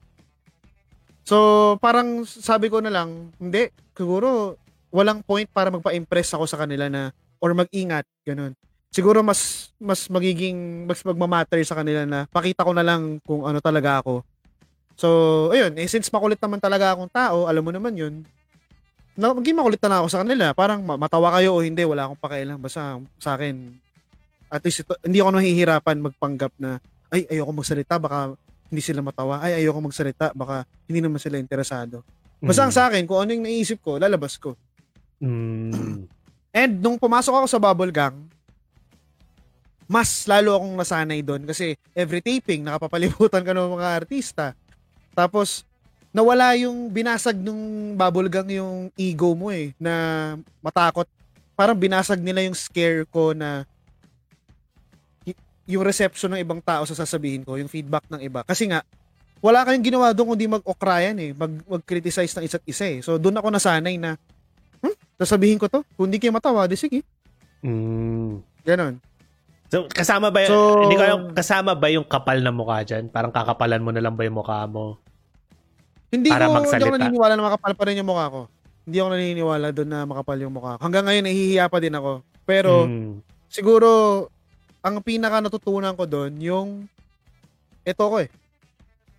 So, parang sabi ko na lang, hindi, siguro walang point para magpa-impress ako sa kanila na or mag-ingat, ganun. Siguro mas mas magiging mas magmamatter sa kanila na pakita ko na lang kung ano talaga ako. So, ayun, eh, since makulit naman talaga akong tao, alam mo naman yun, na, maging makulit na ako sa kanila. Parang ma- matawa kayo o hindi, wala akong pakialam. Basta sa akin, at least ito, hindi ako nahihirapan magpanggap na, ay, ayoko magsalita, baka hindi sila matawa. Ay, ayoko magsalita, baka hindi naman sila interesado. Basta ang sa akin, kung ano yung naisip ko, lalabas ko. Mm. And nung pumasok ako sa Bubble Gang, mas lalo akong nasanay doon kasi every taping, nakapapalibutan ka ng mga artista. Tapos, nawala yung binasag nung Bubble Gang yung ego mo eh, na matakot. Parang binasag nila yung scare ko na y- yung reception ng ibang tao sa sasabihin ko, yung feedback ng iba. Kasi nga, wala kayong ginawa doon kundi mag-okrayan eh, mag- mag-criticize ng isa't isa eh. So, doon ako nasanay na, hmm, sasabihin ko to, kung hindi kayo matawa, di sige. Mm. Ganon. So, kasama ba, So- hindi ko alam, kasama ba yung kapal na mukha dyan? Parang kakapalan mo na lang ba yung mukha mo? Hindi Para ko, hindi magsalita. ako naniniwala na makapal pa rin yung mukha ko. Hindi ako naniniwala doon na makapal yung mukha ko. Hanggang ngayon, nahihiya pa din ako. Pero, Mm. siguro, ang pinaka natutunan ko doon, yung, ito ko eh,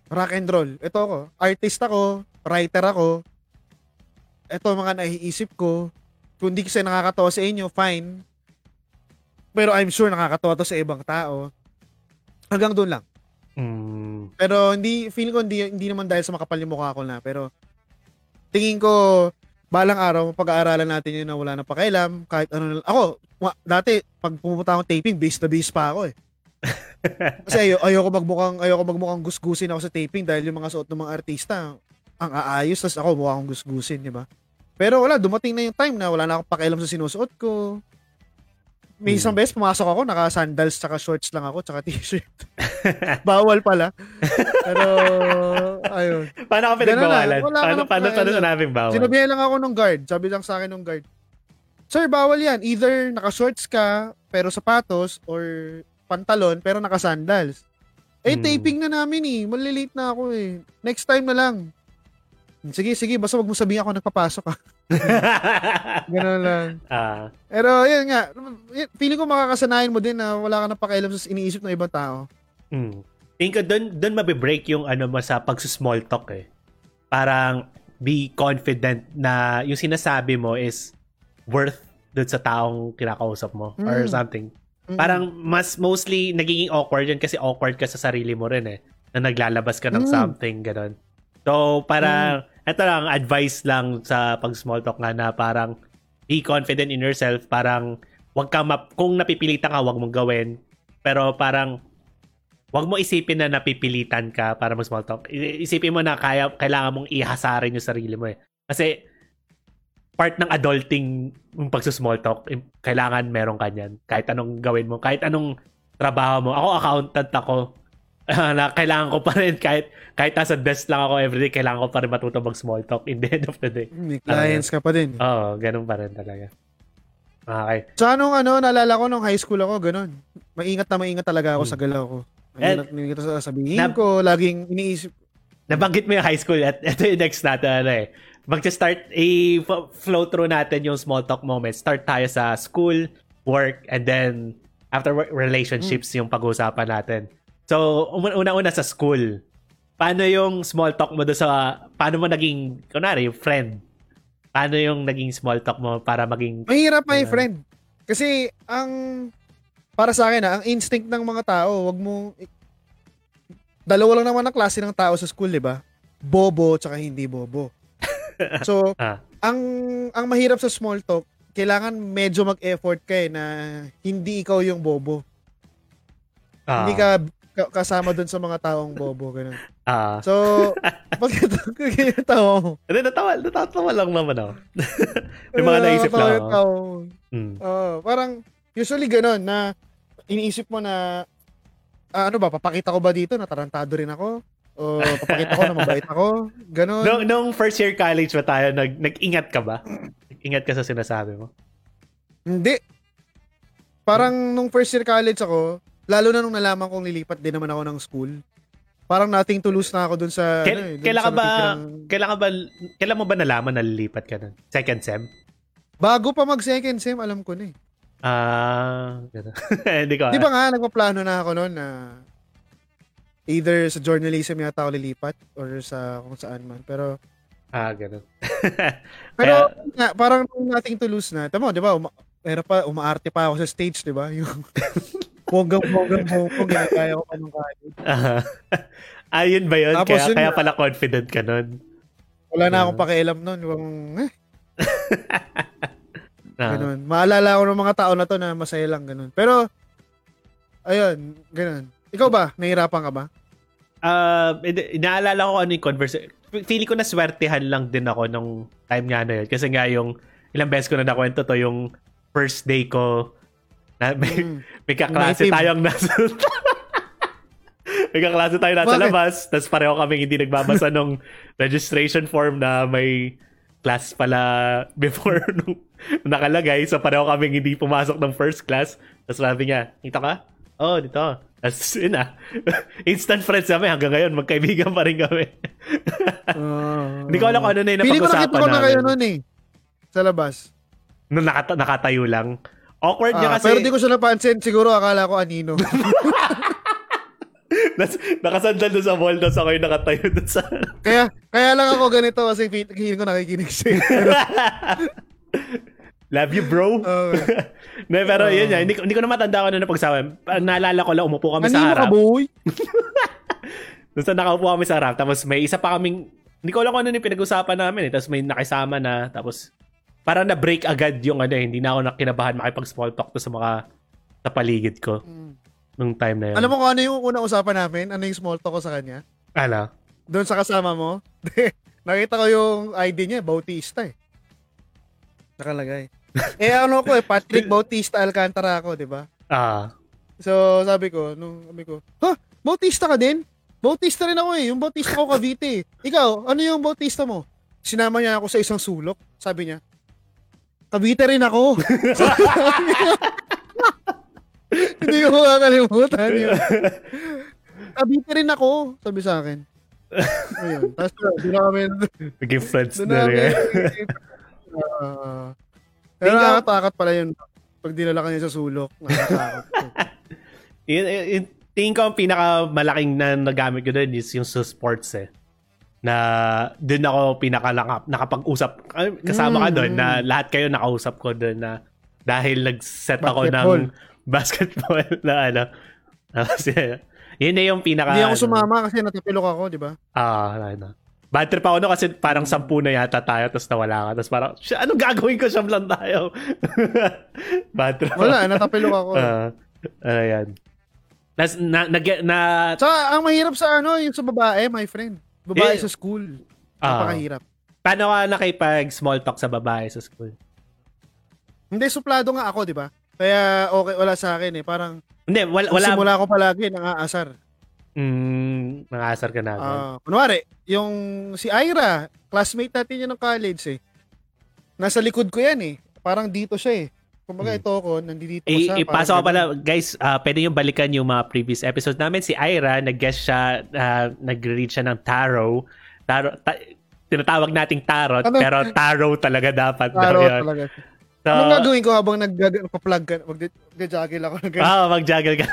rock and roll. Ito ako, artist ako, writer ako, ito mga naiisip ko, kung di kasi nakakatawa sa inyo, fine. Pero I'm sure nakakatawa to sa ibang tao. Hanggang doon lang. Mm. Pero hindi feel ko hindi hindi naman dahil sa makapal yung mukha ko na pero tingin ko balang araw pag-aaralan natin yun na wala na pakialam kahit ano na ako dati pag pumunta akong taping base na base pa ako eh (laughs) kasi ayo ayoko magmukhang ayoko magmukhang gusgusin ako sa taping dahil yung mga suot ng mga artista ang aayos tas ako mukha akong gusgusin di ba pero wala dumating na yung time na wala na akong pakialam sa sinusuot ko may isang Hmm. beses pumasok ako naka sandals tsaka shorts lang ako tsaka t-shirt (laughs) bawal pala pero ayun Paano ka pinagbawalan? Paano, paano, paano pakialam. sinabing bawal? Sinabihan lang ako nung guard. Sabi lang sa akin nung guard, Sir, bawal yan. Either naka-shorts ka, pero sapatos, or pantalon, pero naka-sandals. Eh, Hmm. taping na namin eh. Malilate na ako eh. Next time na lang. Sige, sige. Basta wag mo sabihin ako nagpapasok ah. (laughs) Ganun lang. Ah, Pero, yun nga. Feeling ko makakasanayan mo din na wala ka na pakialam sa iniisip ng ibang tao. mm. Tingin ko doon, doon mabibreak yung ano mo sa pag-small talk eh. Parang be confident na yung sinasabi mo is worth doon sa taong kinakausap mo or Mm. something. Mm. Parang mas mostly nagiging awkward yan kasi awkward ka sa sarili mo rin eh. na naglalabas ka ng Mm. something, ganun. So, para, ito lang, advice lang sa pag small talk nga na parang be confident in yourself, parang wag ka map, kung napipilitan ka, wag mong gawin. Pero parang, wag mo isipin na napipilitan ka para mag small talk. Isipin mo na kaya, kailangan mong ihasarin yung sarili mo eh. Kasi, part ng adulting yung pagsusmall talk, kailangan meron ka niyan. Kahit anong gawin mo, kahit anong trabaho mo. Ako, accountant ako. (laughs) na kailangan ko pa rin, kahit, kahit nasa desk lang ako everyday, kailangan ko pa rin matuto mag-small talk in the end of the day. May clients ka pa din. Oo, ganun pa rin talaga. Okay. Sa anong ano, naalala ko nung high school ako, ganun. Maingat na maingat talaga ako Hmm. sa galaw ko. Maingat, maingat sa sabihin Na- ko, laging iniisip. Nabanggit mo yung high school at ito yung next natin ano eh. Mag-start, i-flow through natin yung small talk moments. Start tayo sa school, work, and then after work, relationships yung pag-uusapan natin. So, una-una sa school. Paano yung small talk mo doon sa, paano mo naging, kunwari, yung friend? Paano yung naging small talk mo para maging, Mahirap, my Yeah. friend. Kasi, ang, para sa akin, ah, ang instinct ng mga tao, wag mo, dalawa lang naman ang klase ng tao sa school, di ba? Bobo, tsaka hindi bobo. (laughs) So, Ah. ang, ang mahirap sa small talk, kailangan medyo mag-effort ka eh, na hindi ikaw yung bobo. ah, Hindi ka- kasama dun sa mga taong bobo, ganun. ah. So, (laughs) pag tawa mo. Hindi, natawa, natatawa lang naman ako. (laughs) May mga naisip lang ako. yung tao. Mm. Oo, parang usually ganun na iniisip mo na ah, ano ba, papakita ko ba dito na tarantado rin ako? O papakita ko na mabait ako? Ganun. Nung, nung first year college ba tayo, nag, nag-ingat ka ba? Nag-ingat ka sa sinasabi mo? Hindi. Parang nung first year college ako, lalo na nung nalaman kong lilipat din naman ako ng school, parang nothing to lose na ako dun sa... Kail- ano eh, dun kailan sa ka ba, natitirang- kailan ka ba, kailan mo ba nalaman na lilipat ka nun? Second sem? Bago pa mag second sem, alam ko na eh. Ah, gano'n. (laughs) Hindi ko. Di ba nga, nagpaplano na ako noon na either sa journalism yata ako lilipat or sa kung saan man. Pero Ah, gano'n. (laughs) Pero nga, parang nothing to lose na. Tama, di ba? Uma, pero pa, umaarte pa ako sa stage, di ba? Yung (laughs) bonggang-bonggang bonggang, ginagaya ko pa nung kahit. (laughs) Ayun ba yun? Tapos kaya, yun kaya pala confident ka nun. Wala na akong pakialam nun. Yung, eh, (laughs) Ah. ganun. Maalala ko ng mga tao na to na masaya lang, ganun. Pero, ayun, ganun. Ikaw ba? Nahirapan ka ba? Ah, hindi- inaalala ko ano yung conversation. Feeling ko na swertehan lang din ako nung time nga na yun. Kasi nga yung ilang beses ko na nakwento to, yung first day ko, na may, Mm. may kaklase Native. tayong nasa... (laughs) may kaklase tayo nasa Bakit? labas, tapos pareho kami hindi nagbabasa (laughs) nung registration form na may class pala before (laughs) nung nakalagay. So pareho kami hindi pumasok ng first class. Tapos sabi niya, dito ka? Oo, oh, dito. Tapos yun na. Instant friends kami hanggang ngayon. Magkaibigan pa rin kami. Uh, Hindi ko alam kung ano na yung Feeling ko nakita napag-usapan ko na kayo namin. nun eh. Sa labas. Nung nakata- nakatayo lang. Awkward niya Ah, kasi. pero di ko siya napansin. Siguro akala ko anino. (laughs) Nas- nakasandal doon sa wall, tapos ako yung nakatayo doon sa... kaya kaya lang ako ganito kasi feel, feeling ko nakikinig siya. Pero, (laughs) Love you, bro. okay. (laughs) no, pero yun Oh. yan. Hindi, ko- hindi ko na matanda ko na napagsawa. Pag Naalala ko lang, umupo kami sa Anino ka, harap. boy? Doon sa nakaupo kami sa harap. Tapos may isa pa kaming... Hindi ko alam kung ano yung pinag-usapan namin eh. Tapos may nakisama na. Tapos parang na-break agad yung ano eh. Hindi na ako nakinabahan makipag-small talk to sa mga sa paligid ko nung time na yun. Alam mo kung ano yung unang usapan namin? Ano yung small talk ko sa kanya? Ano? Doon sa kasama mo? (laughs) Nakita ko yung ID niya, Bautista eh. Nakalagay. (laughs) eh ano ko eh, Patrick Bautista Alcantara ako, di ba? Ah. So sabi ko, nung sabi ko, ha? Bautista ka din? Bautista rin ako eh. Yung Bautista ko Cavite eh. Ikaw, ano yung Bautista mo? Sinama niya ako sa isang sulok. Sabi niya, Cavite rin ako. (laughs) Hindi ko makakalimutan yun. (laughs) Cavite rin ako, sabi sa akin. Ayun. Tapos doon na kami, Naging friends doon na rin. (laughs) Ah. pero nakakatakot pala yun. Pag dinala ka niya sa sulok, nakakatakot. tingin ko ang pinakamalaking na nagamit ko doon is yung sa sports eh. Na doon ako pinaka nakapag-usap. Kasama ka doon Mm. na lahat kayo nakausap ko doon na dahil nag-set ako Basketball. ng basketball (laughs) na ano. (laughs) Tapos, yun. Na yung pinaka... Hindi ako ano. sumama kasi natapilok ako, di ba? Ah, ano. Bad trip ako no kasi parang sampu na yata tayo tapos nawala ka. Tapos parang, "Siya, anong gagawin ko? Siyam lang tayo. (laughs) Bad trip. Wala, natapilok ako. Ah, ano yan. Nas, na, na, na, Tsaka, ang mahirap sa ano, yung sa babae, my friend. Babae Yeah. sa school. Ah. Napakahirap. paano ka nakipag small talk sa babae sa school? Hindi, suplado nga ako, di ba? Kaya okay, wala sa akin eh. Parang, Hindi, wala, wala. simula ko palagi, nangaasar. mm, nangasar ka na. Ah, kunwari, yung si Ira, classmate natin yun ng college eh. Nasa likod ko yan eh. Parang dito siya eh. Kumbaga Hmm. ito ako, nandito I, siya. ipasok ko pala, guys, ah, pwede yung balikan yung mga previous episodes namin. Si Ira, nag-guest siya, ah, nag-read siya ng tarot. Tarot, ta- tinatawag nating tarot, Ano? pero tarot talaga dapat. daw Taro yun. talaga. So, Anong gagawin ko habang nag-plug ka? Mag-juggle ako. (laughs) Nag- Ah, mag-juggle ka. (laughs)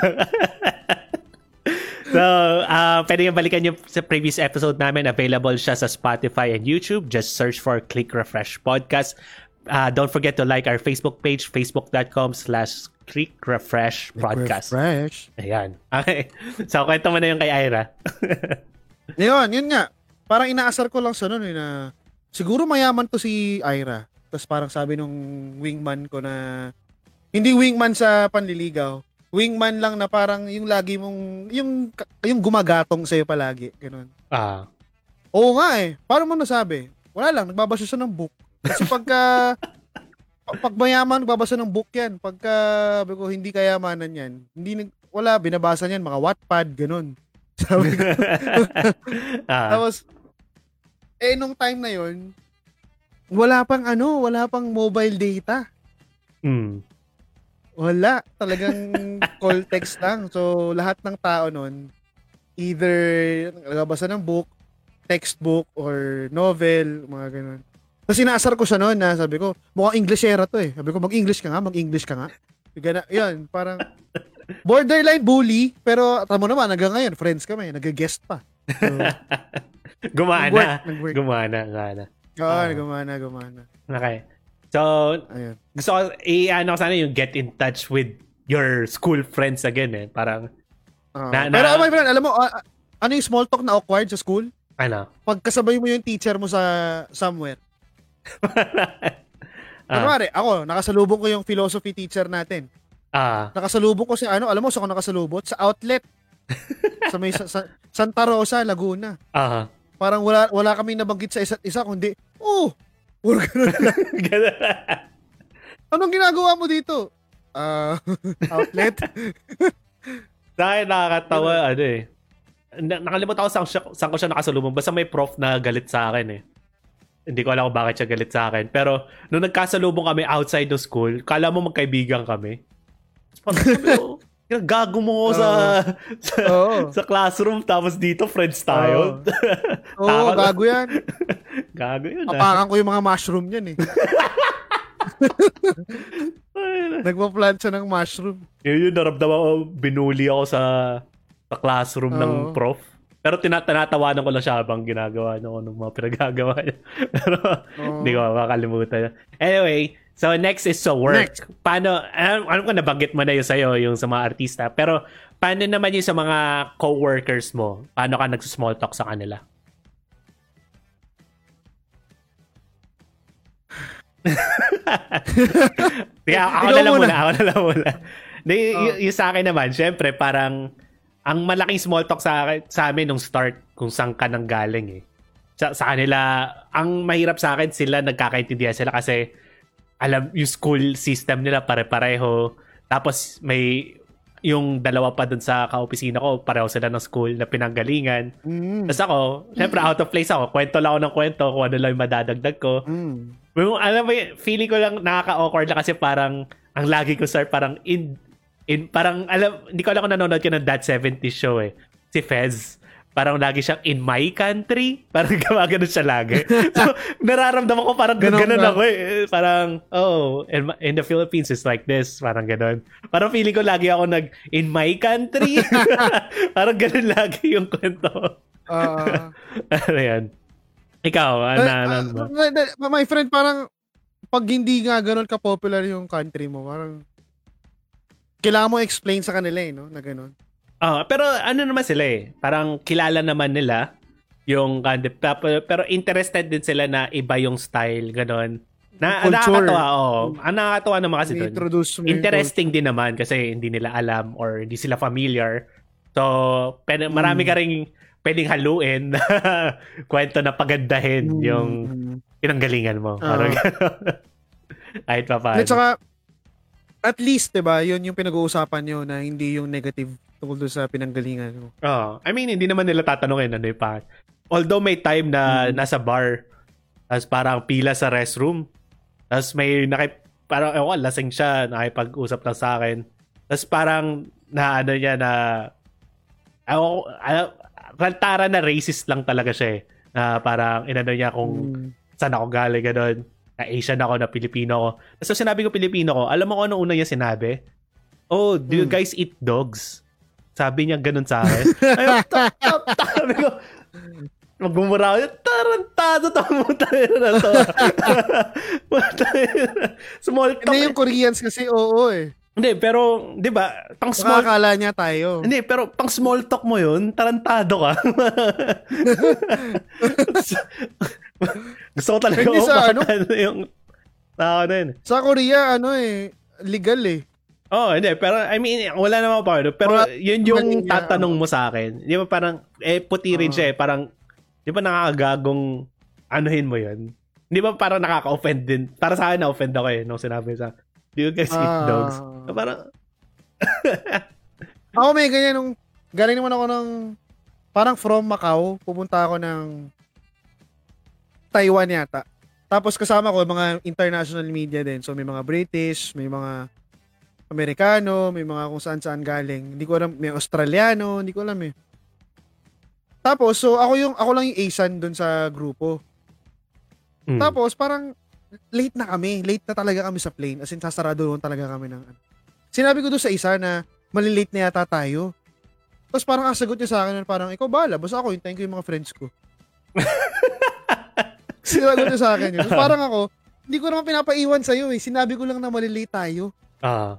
so, uh, pwede yung balikan yung sa previous episode namin. Available siya sa Spotify and YouTube. Just search for Click Refresh Podcast. Uh, don't forget to like our Facebook page, facebook.com slash Click Refresh Podcast. Fresh. Ayan. (laughs) Okay. So, kwento mo na yung kay Ira. (laughs) Yun, yun nga. Parang inaasar ko lang sa nun eh, na siguro mayaman to si Ira. Tapos parang sabi nung wingman ko na hindi wingman sa panliligaw. Wingman lang na parang yung lagi mong yung yung gumagatong sa palagi, ganun. ah. Oo nga eh. Paano mo nasabi? Wala lang, nagbabasa siya ng book. Kasi pagka pa- pag mayaman, nagbabasa ng book yan. Pagka ko, hindi kayamanan yan. Hindi nag- wala, binabasa niyan, mga Wattpad, ganun. (laughs) Sabi ko, (laughs) ah. tapos, eh, nung time na yon wala pang ano, wala pang mobile data. Mm. Wala. Talagang call text lang. So, lahat ng tao nun, either nagbabasa ng book, textbook, or novel, mga ganun. Tapos inaasar ko siya noon na sabi ko, mukhang Englishera to eh. Sabi ko, mag-English ka nga, mag-English ka nga. Gana, yun, parang (laughs) borderline bully, pero tamo naman, hanggang ngayon, friends kami, nag-guest pa. So, (laughs) Gumana. nag-work, nag-work. Gumana. Gumana. Oo, Ah. gumana, gumana. Okay. So, Ayun. gusto ko, i-ano sana yung get in touch with your school friends again eh. Parang, Oo. Na- pero na- oh, my friend, alam mo, ah, ano yung small talk na awkward sa school? ano? Pagkasabay mo yung teacher mo sa somewhere. (laughs) ah, Kunwari, ako, nakasalubong ko yung philosophy teacher natin. ah, Nakasalubong ko si ano, alam mo, sa ako nakasalubot? Sa outlet. (laughs) sa may sa, sa- Santa Rosa, Laguna. ah. Parang wala wala kami nabanggit sa isa't isa kundi, oh, puro ganun lang. (laughs) Ganun. Anong ginagawa mo dito? Ah, outlet? Akin nakakatawa, ano eh. Na- nakalimutan ko saan, saan ko siya nakasalubong. Basta may prof na galit sa akin eh. Hindi ko alam kung bakit siya galit sa akin. Pero nung nagkasalubong kami outside the school, kala mo magkaibigan kami. Parang sabi ko, "Yung gago mo ko sa, (laughs) sa, Oo. sa classroom tapos dito friends tayo. Oo, (laughs) Takot. gago yan. (laughs) gago yun ah. Apakan ko yung mga mushroom yan eh. Nagpa-plant siya ng mushroom. Yun yung naramdaman ko, binuli ako sa sa classroom ng Oo. prof. Pero tina- tinatawanan ko lang siya habang ginagawa niya ng mga pinagagawa niya. (laughs) Pero Oo. hindi ko makakalimutan. Anyway, so next is sa work. Next. Paano, alam, alam ko nabanggit mo na yun sa'yo, yung sa mga artista. Pero paano naman yung sa mga co-workers mo? Paano ka nag-small talk sa kanila? (laughs) Kaya ako na lang muna. muna. Ako na lang muna. Di, Oh. y- yung sa akin naman, syempre, parang ang malaking small talk sa, akin- sa amin nung start kung saan ka nang galing eh. Sa, sa kanila, ang mahirap sa akin, sila nagkakaintindihan sila kasi alam, yung school system nila pare-pareho. Tapos may yung dalawa pa dun sa kaopisina ko, pareho sila ng school na pinanggalingan. Mm. Tapos ako, syempre out of place ako. Kwento lang ako ng kwento kung ano lang yung madadagdag ko. Mm. Alam mo, feeling ko lang nakaka-awkward lang kasi parang ang lagi ko start parang in in parang alam hindi ko alam kung nanonood ka ng That 70s show eh. Si Fez. Parang lagi siyang in my country. (laughs) Parang gumagano siya lagi. (laughs) so, nararamdaman ko parang ganun ba? ako eh. Parang, oh, in, in the Philippines it's like this. Parang ganun. Parang feeling ko lagi ako nag, in my country. (laughs) parang ganun lagi yung kwento. Ah. ano yan? Ikaw, Eh, ah, ano? my- my friend, parang pag hindi nga ganun ka-popular yung country mo, parang kailangan mo explain sa kanila eh, no? Na ganun. Ah, pero ano naman sila eh, parang kilala naman nila yung concept pero, pero interested din sila na iba yung style ganon. Na Culture. nakakatawa, oh. Ang nakakatawa naman kasi doon. Interesting din naman kasi hindi nila alam or hindi sila familiar. So, pwede, Hmm. marami ka rin pwedeng haluin na (laughs) kwento na pagandahin culture. yung Mm. pinanggalingan mo. Oo. Parang (laughs) Kahit pa paano. At saka, at least, 'di ba, 'yun yung pinag-uusapan nyo na hindi yung negative tungkol doon sa pinanggalingan mo. Oh, I mean, hindi naman nila tatanungin ano yung pa. Although may time na Mm. nasa bar, tapos parang pila sa restroom, tapos may naki, parang, ewan, lasing siya, nakipag-usap lang sa akin. Tapos parang, na ano niya na, ewan ko, ano, rantara na racist lang talaga siya eh. Na parang, inano niya kung Mm. saan ako galing, gano'n. Na Asian ako, na Pilipino ako. Tapos sinabi ko Pilipino ko, alam mo kung ano una niya sinabi? Oh, do you Hmm. guys eat dogs? Sabi niya ganun sa akin. (laughs) Ay, tap, tap, tap. Sabi ko, magmumura ako, tarantado to mo tayo na to. (laughs) Small talk. Hindi yung Koreans kasi, oo eh. Hindi, pero, di ba, pang small Makakala niya tayo. hindi, pero pang small talk mo yun, tarantado ka. (laughs) Gusto ko talaga Hindi sa ano? yung tao na yun. Sa Korea, ano eh, legal eh. Oh, hindi. Pero, I mean, wala naman pa. ano, Pero, Mga- yun yung tatanong mo sa akin. Di ba parang, eh, puti rin Oo. siya eh. Parang, di ba nakakagagong, anuhin mo yun? Di ba parang nakaka-offend din? Para sa akin, na-offend ako eh, nung sinabi sa, do you guys eat Ah. dogs? Parang, (laughs) Ako may ganyan nung, galing naman ako ng, parang from Macau, pumunta ako ng Taiwan yata. Tapos kasama ko mga international media din. So may mga British, may mga Amerikano, may mga kung saan-saan galing. Hindi ko alam, may Australiano, hindi ko alam eh. Tapos, so ako yung ako lang yung Asian dun sa grupo. mm, Tapos parang late na kami. Late na talaga kami sa plane. As in, sasarado doon talaga kami ng ano. Sinabi ko doon sa isa na malilate na yata tayo. Tapos parang ang sagot niya sa akin parang, ikaw bahala. Basta ako, hintayin ko yung mga friends ko. (laughs) Sinagot niya sa akin yun. Tapos parang ako, hindi ko naman pinapaiwan sa'yo eh. Sinabi ko lang na malilate tayo. ah.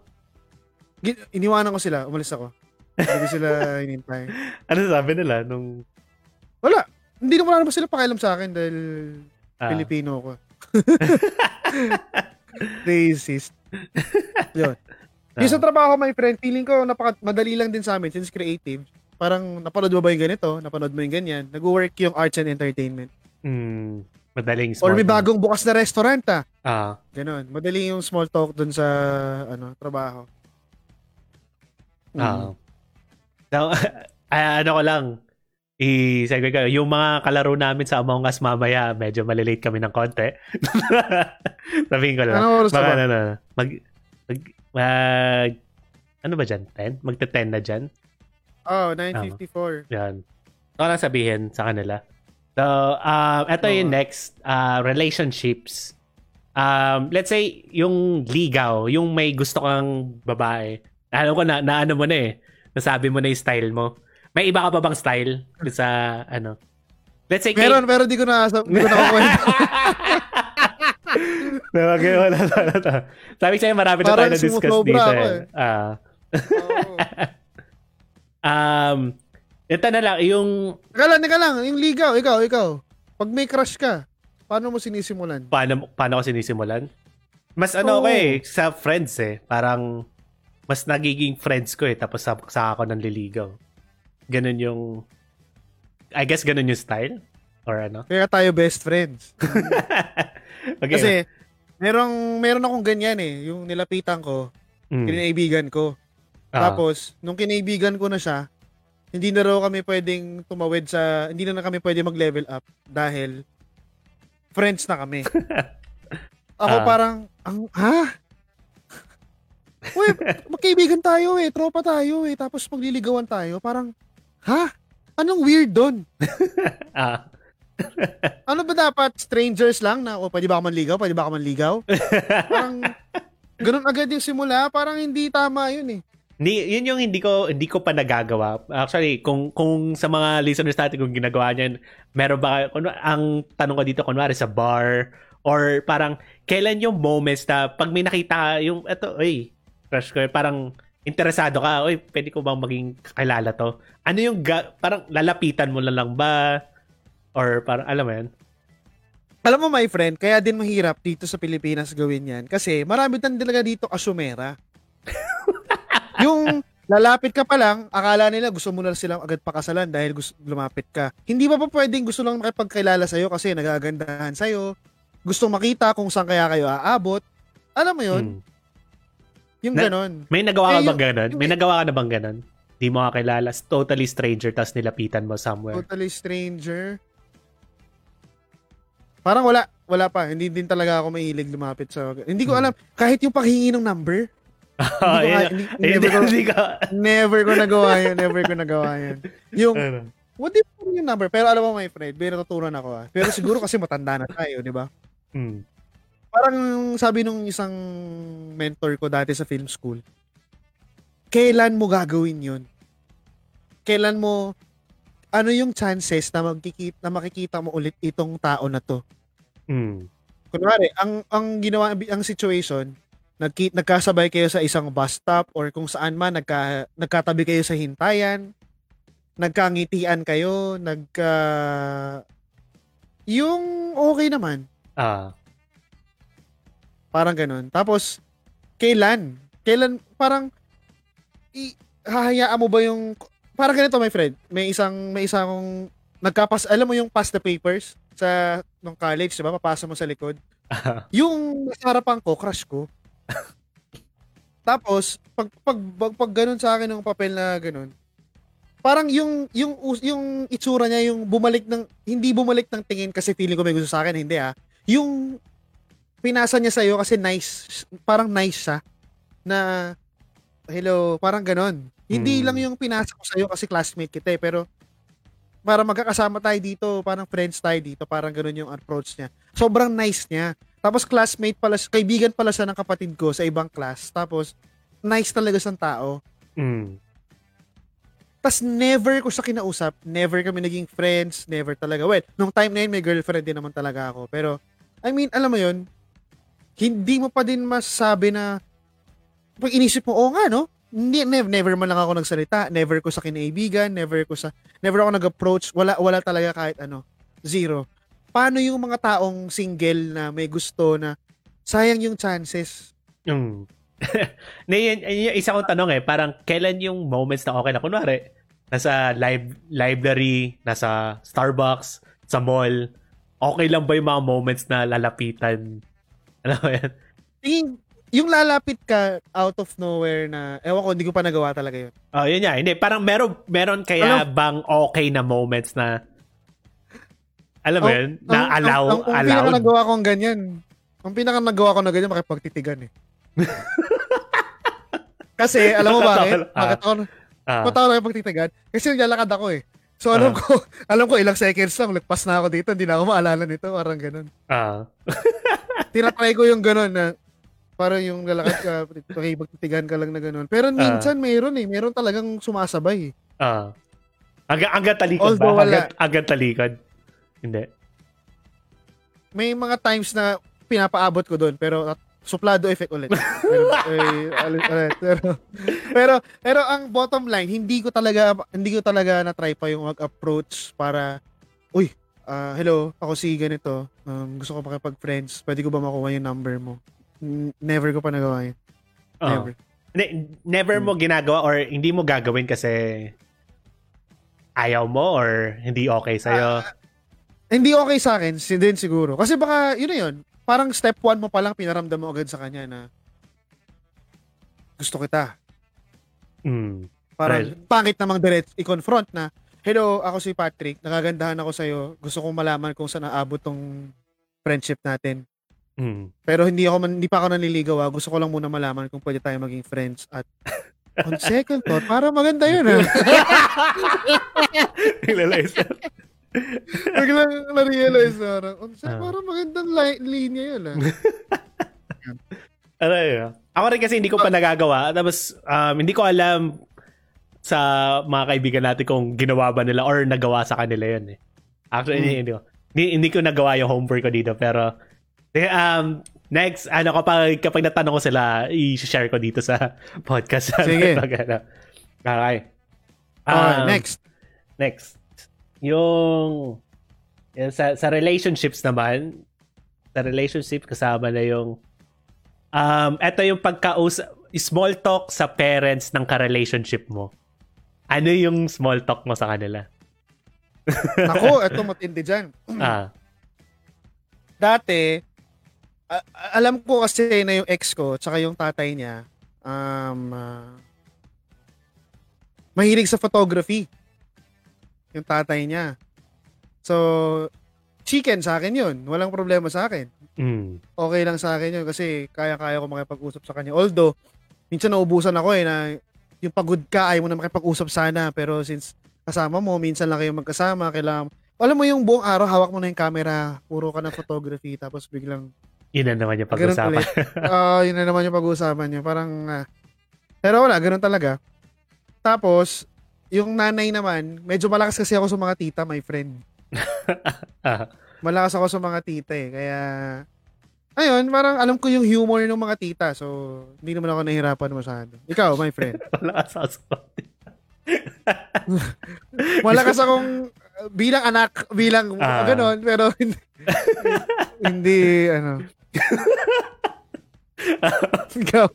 Gin- iniwanan ko sila. Umalis ako. Hindi sila (laughs) hinintay. ano sabi nila nung, Wala. Hindi naman naman sila pakialam sa akin dahil ah, Pilipino ko. (laughs) Racist. Yun. Yung sa trabaho, my friend, feeling ko napaka madali lang din sa amin since creative. Parang napanood mo ba yung ganito? Napanood mo yung ganyan? Nag-work yung arts and entertainment. mm, madaling Or small may talk. bagong bukas na restaurant ah. Ah, Ganon. Madali yung small talk dun sa ano trabaho. Ah. So, (laughs) ah, ano ko lang, i-segue ko, yung mga kalaro namin sa Among Us mamaya, medyo malilate kami ng konti. (laughs) Sabihin ko lang. Ano oras na Baka ba? ano, ano, mag, mag, ano ba dyan? 10? Magta-10 na dyan? Oh, 954. Yan. Ito lang sabihin sa kanila. So, um, ito yung Oo. next, uh, relationships. Um, let's say, yung ligaw, yung may gusto kang babae. Alam ko na, na ano mo na eh. Nasabi mo na yung style mo. May iba ka pa bang style sa, ano? Let's say, kay- Meron, pero di ko na, di ko na (laughs) kukwento. Okay, wala, wala, wala. Sabi sa'yo, marami na tayo na-discuss dito. Eh. eh. Ah. Oo. (laughs) um, ito na lang, yung Teka lang, teka lang. Yung ligaw, ikaw, ikaw. Pag may crush ka, paano mo sinisimulan? paano, paano ko sinisimulan? Mas ano Oo. ko eh, sa friends eh. Parang, mas nagiging friends ko eh. Tapos sa, sa ako ng liligaw. Ganun yung, I guess ganun yung style? Or ano? Kaya tayo best friends. (laughs) okay. Kasi, merong, meron akong ganyan eh. Yung nilapitan ko, Mm. kinaibigan ko. Ah. Tapos, nung kinaibigan ko na siya, hindi na raw kami pwedeng tumawid sa, hindi na, na kami pwede mag-level up dahil friends na kami. (laughs) Ako Ah. parang, ang, ha? Uy, magkaibigan tayo eh, tropa tayo eh, tapos magliligawan tayo. Parang, ha? Anong weird doon? (laughs) Ah. (laughs) Ano ba dapat? Strangers lang na, o pwede ba ako manligaw? Pwede ba ako manligaw? parang, ganun agad yung simula. Parang hindi tama yun eh. Ni, yun yung hindi ko hindi ko pa nagagawa. Actually, kung kung sa mga listeners natin kung ginagawa niyan, meron ba kung, ang tanong ko dito kunwari sa bar or parang kailan yung moments na pag may nakita yung eto, ay, crush ko, parang interesado ka, oy, pwede ko bang maging kakilala to? Ano yung, ga- parang lalapitan mo lang ba? Or parang, alam mo yan? Alam mo, my friend, kaya din mahirap dito sa Pilipinas gawin yan. Kasi marami tan talaga dito asumera. (laughs) yung lalapit ka pa lang, akala nila gusto mo na silang agad pakasalan dahil gusto, lumapit ka. Hindi ba pa pwedeng gusto lang makipagkilala sa'yo kasi nagagandahan sa'yo? Gustong makita kung saan kaya kayo aabot? Alam mo yun? Hmm. Yung Na- ganon. May nagawa ka Eh, bang yung- May nagawa ka na bang ganun? Di mo kakilala, totally stranger, tas nilapitan mo somewhere. Totally stranger. Parang wala. Wala pa. Hindi din talaga ako mahilig lumapit sa... Hindi ko Hmm. alam. Kahit yung paghingi ng number, (laughs) hindi ko, hindi- never, ko, never ko nagawa yun. Never ko nagawa yun. Yung, Ano? what if yung number? Pero alam mo, my friend, may natutunan ako ah. Pero siguro kasi matanda na tayo, di ba? Hmm. Parang sabi nung isang mentor ko dati sa film school, kailan mo gagawin yun? Kailan mo, ano yung chances na, magkikita, na makikita mo ulit itong tao na to? Hmm. Kunwari, ang, ang ginawa, ang situation, nagki, nagkasabay kayo sa isang bus stop or kung saan man, nagka, nagkatabi kayo sa hintayan, nagkangitian kayo, nagka... Yung okay naman. Ah. Parang ganun. Tapos, kailan? Kailan, parang, i, hahayaan mo ba yung, parang ganito, my friend. May isang, may isang, nagkapas, alam mo yung pass the papers sa, nung college, di ba? Papasa mo sa likod. (laughs) yung nasa harapan ko, crush ko. Tapos, pag, pag, pag, pag ganun sa akin ng papel na ganun, parang yung, yung, yung itsura niya, yung bumalik ng, hindi bumalik ng tingin kasi feeling ko may gusto sa akin, hindi ah. Yung, pinasa niya sa'yo kasi nice, parang nice siya, na, hello, parang ganon. Hindi Hmm. lang yung pinasa ko sa'yo kasi classmate kita eh, pero, para magkakasama tayo dito, parang friends tayo dito, parang ganon yung approach niya. Sobrang nice niya. Tapos classmate pala, kaibigan pala siya ng kapatid ko sa ibang class. Tapos, nice talaga siyang tao. Hmm. Tapos never ko siya kinausap, never kami naging friends, never talaga. Well, nung time na yun, may girlfriend din naman talaga ako. Pero, I mean, alam mo yun, hindi mo pa din masasabi na, pag inisip mo, oo nga, no? Hindi, never, never man lang ako nagsalita, never ko sa kinaibigan, never ko sa, never ako nag-approach, wala, wala talaga kahit ano, zero. Paano yung mga taong single na may gusto na, sayang yung chances, Hmm. (laughs) na yun, yun yung isa kong tanong eh, parang kailan yung moments na okay na? Kunwari, nasa lib- library, nasa Starbucks, sa mall, okay lang ba yung mga moments na lalapitan? Alam mo yan? tingin, yung lalapit ka out of nowhere na, ewan ko, hindi ko pa nagawa talaga yun. Oh, yun nga. Hindi, parang meron, meron kaya bang okay na moments na alam mo Ang- yun? Na ang, allow, ang, ang, ang allowed? pinaka nagawa kong ganyan, ang pinaka nagawa ko na ganyan, makipagtitigan eh. (laughs) Kasi, alam mo bakit? Ah. Bakit ako, Ah, bakit ako nakipagtitigan? Kasi naglalakad ako eh. So, alam Ah. ko, (laughs) alam ko ilang seconds lang, lagpas na ako dito, hindi na ako maalala nito, parang ganun. ah, (laughs) Tinatry ko yung ganun na, parang yung lalakad ka, (laughs) makipagtitigan ka lang na ganun. Pero minsan, mayroon eh, mayroon talagang sumasabay eh. ah. Hanggang, hanggang talikod Although ba? Hanggang, hanggang talikod? Hindi. may mga times na pinapaabot ko doon pero suplado effect ulit. pero, eh, ulit, ulit. pero, pero pero ang bottom line, hindi ko talaga hindi ko talaga na try pa yung mag-approach para uy, ah, hello, ako si ganito. Um, gusto ko makipag-friends. Pwede ko ba makuha yung number mo? Never ko pa nagawa yun. Oh. Never. Hindi, never mo ginagawa or hindi mo gagawin kasi ayaw mo or hindi okay sa'yo. Ah, Hindi okay sa akin, din siguro. Kasi baka, yun na yun, parang step one mo pa lang, pinaramdam mo agad sa kanya na gusto kita. Hmm. Parang Right. pangit namang direct i-confront na, Hello, ako si Patrick. Nagagandahan ako sa'yo. Gusto kong malaman kung saan naabot tong friendship natin. Hmm. Pero hindi ako man, hindi pa ako nanliligaw. ah. Gusto ko lang muna malaman kung pwede tayo maging friends. At (laughs) on second thought, para maganda yun. ah. (laughs) Realize. (laughs) Biglang na-realize na, parang, on second, Ah. parang magandang li- linya yun. Ah. ano yun? Ako rin kasi hindi ko pa nagagawa. Tapos, um, hindi ko alam sa mga kaibigan natin kung ginawa ba nila or nagawa sa kanila yun eh. Actually, Hmm. hindi, hindi, ko, hindi, hindi ko nagawa yung homework ko dito. Pero, um, Next, ano kapag kapag natanong ko sila, i-share ko dito sa (laughs) podcast. Sige. (laughs) Pag, ano. Okay. Okay, Um, next. Next. Yung, yung sa, sa relationships naman, sa relationship kasama na yung um eto yung pagkausap small talk sa parents ng ka-relationship mo. Ano yung small talk mo sa kanila? Ako, eto matindi dyan. (laughs) ah, Dati, a- alam ko kasi na yung ex ko, tsaka yung tatay niya, um, ah, mahilig sa photography. Yung tatay niya. So, chicken sa akin yun. Walang problema sa akin. mm, okay lang sa akin yun kasi kaya-kaya ko makipag-usap sa kanya. Although, minsan naubusan ako eh na yung pagod ka, ayaw mo na makipag-usap sana. Pero since kasama mo, minsan lang kayo magkasama, kailangan, alam mo yung buong araw, hawak mo na yung camera, puro ka ng photography, tapos biglang, yun na naman yung ganun pag-usapan. ulit. Ah, yun na naman yung pag-uusapan niya. Parang, ah, pero wala, ganun talaga. Tapos, yung nanay naman, medyo malakas kasi ako sa mga tita, my friend. (laughs) Ah, malakas ako sa mga tita eh. Kaya, ayun, parang alam ko yung humor ng mga tita. So, hindi naman ako nahihirapan masyado. Ikaw, my friend. wala ka sasagot. Malakas akong uh, bilang anak, bilang Ah. ganon, pero hindi, (laughs) hindi ano. Ikaw.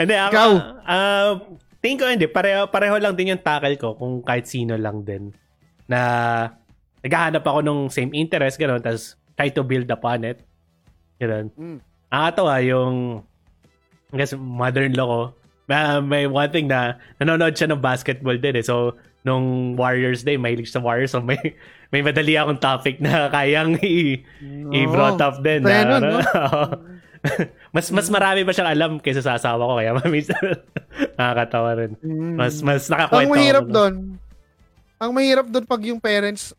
Hindi, ako, ah, tingin ko hindi, pareho, pareho lang din yung tackle ko kung kahit sino lang din. Na naghahanap ako ng same interest, gano'n, tapos try to build upon it. Gano'n. Mm. Ang katawa, yung I guess, mother-in-law ko, may, may one thing na nanonood siya ng basketball din eh. So, nung Warriors Day, mahilig sa Warriors. So, may, (laughs) may madali akong topic na (laughs) kayang i, i-brought up din. Na, nun, no? (laughs) mas mas marami pa siyang alam kaysa sa asawa ko. Kaya minsan nakakatawa rin. Mm. Mas, mas Ang nakakwento mahirap ako. doon, ang mahirap doon pag yung parents,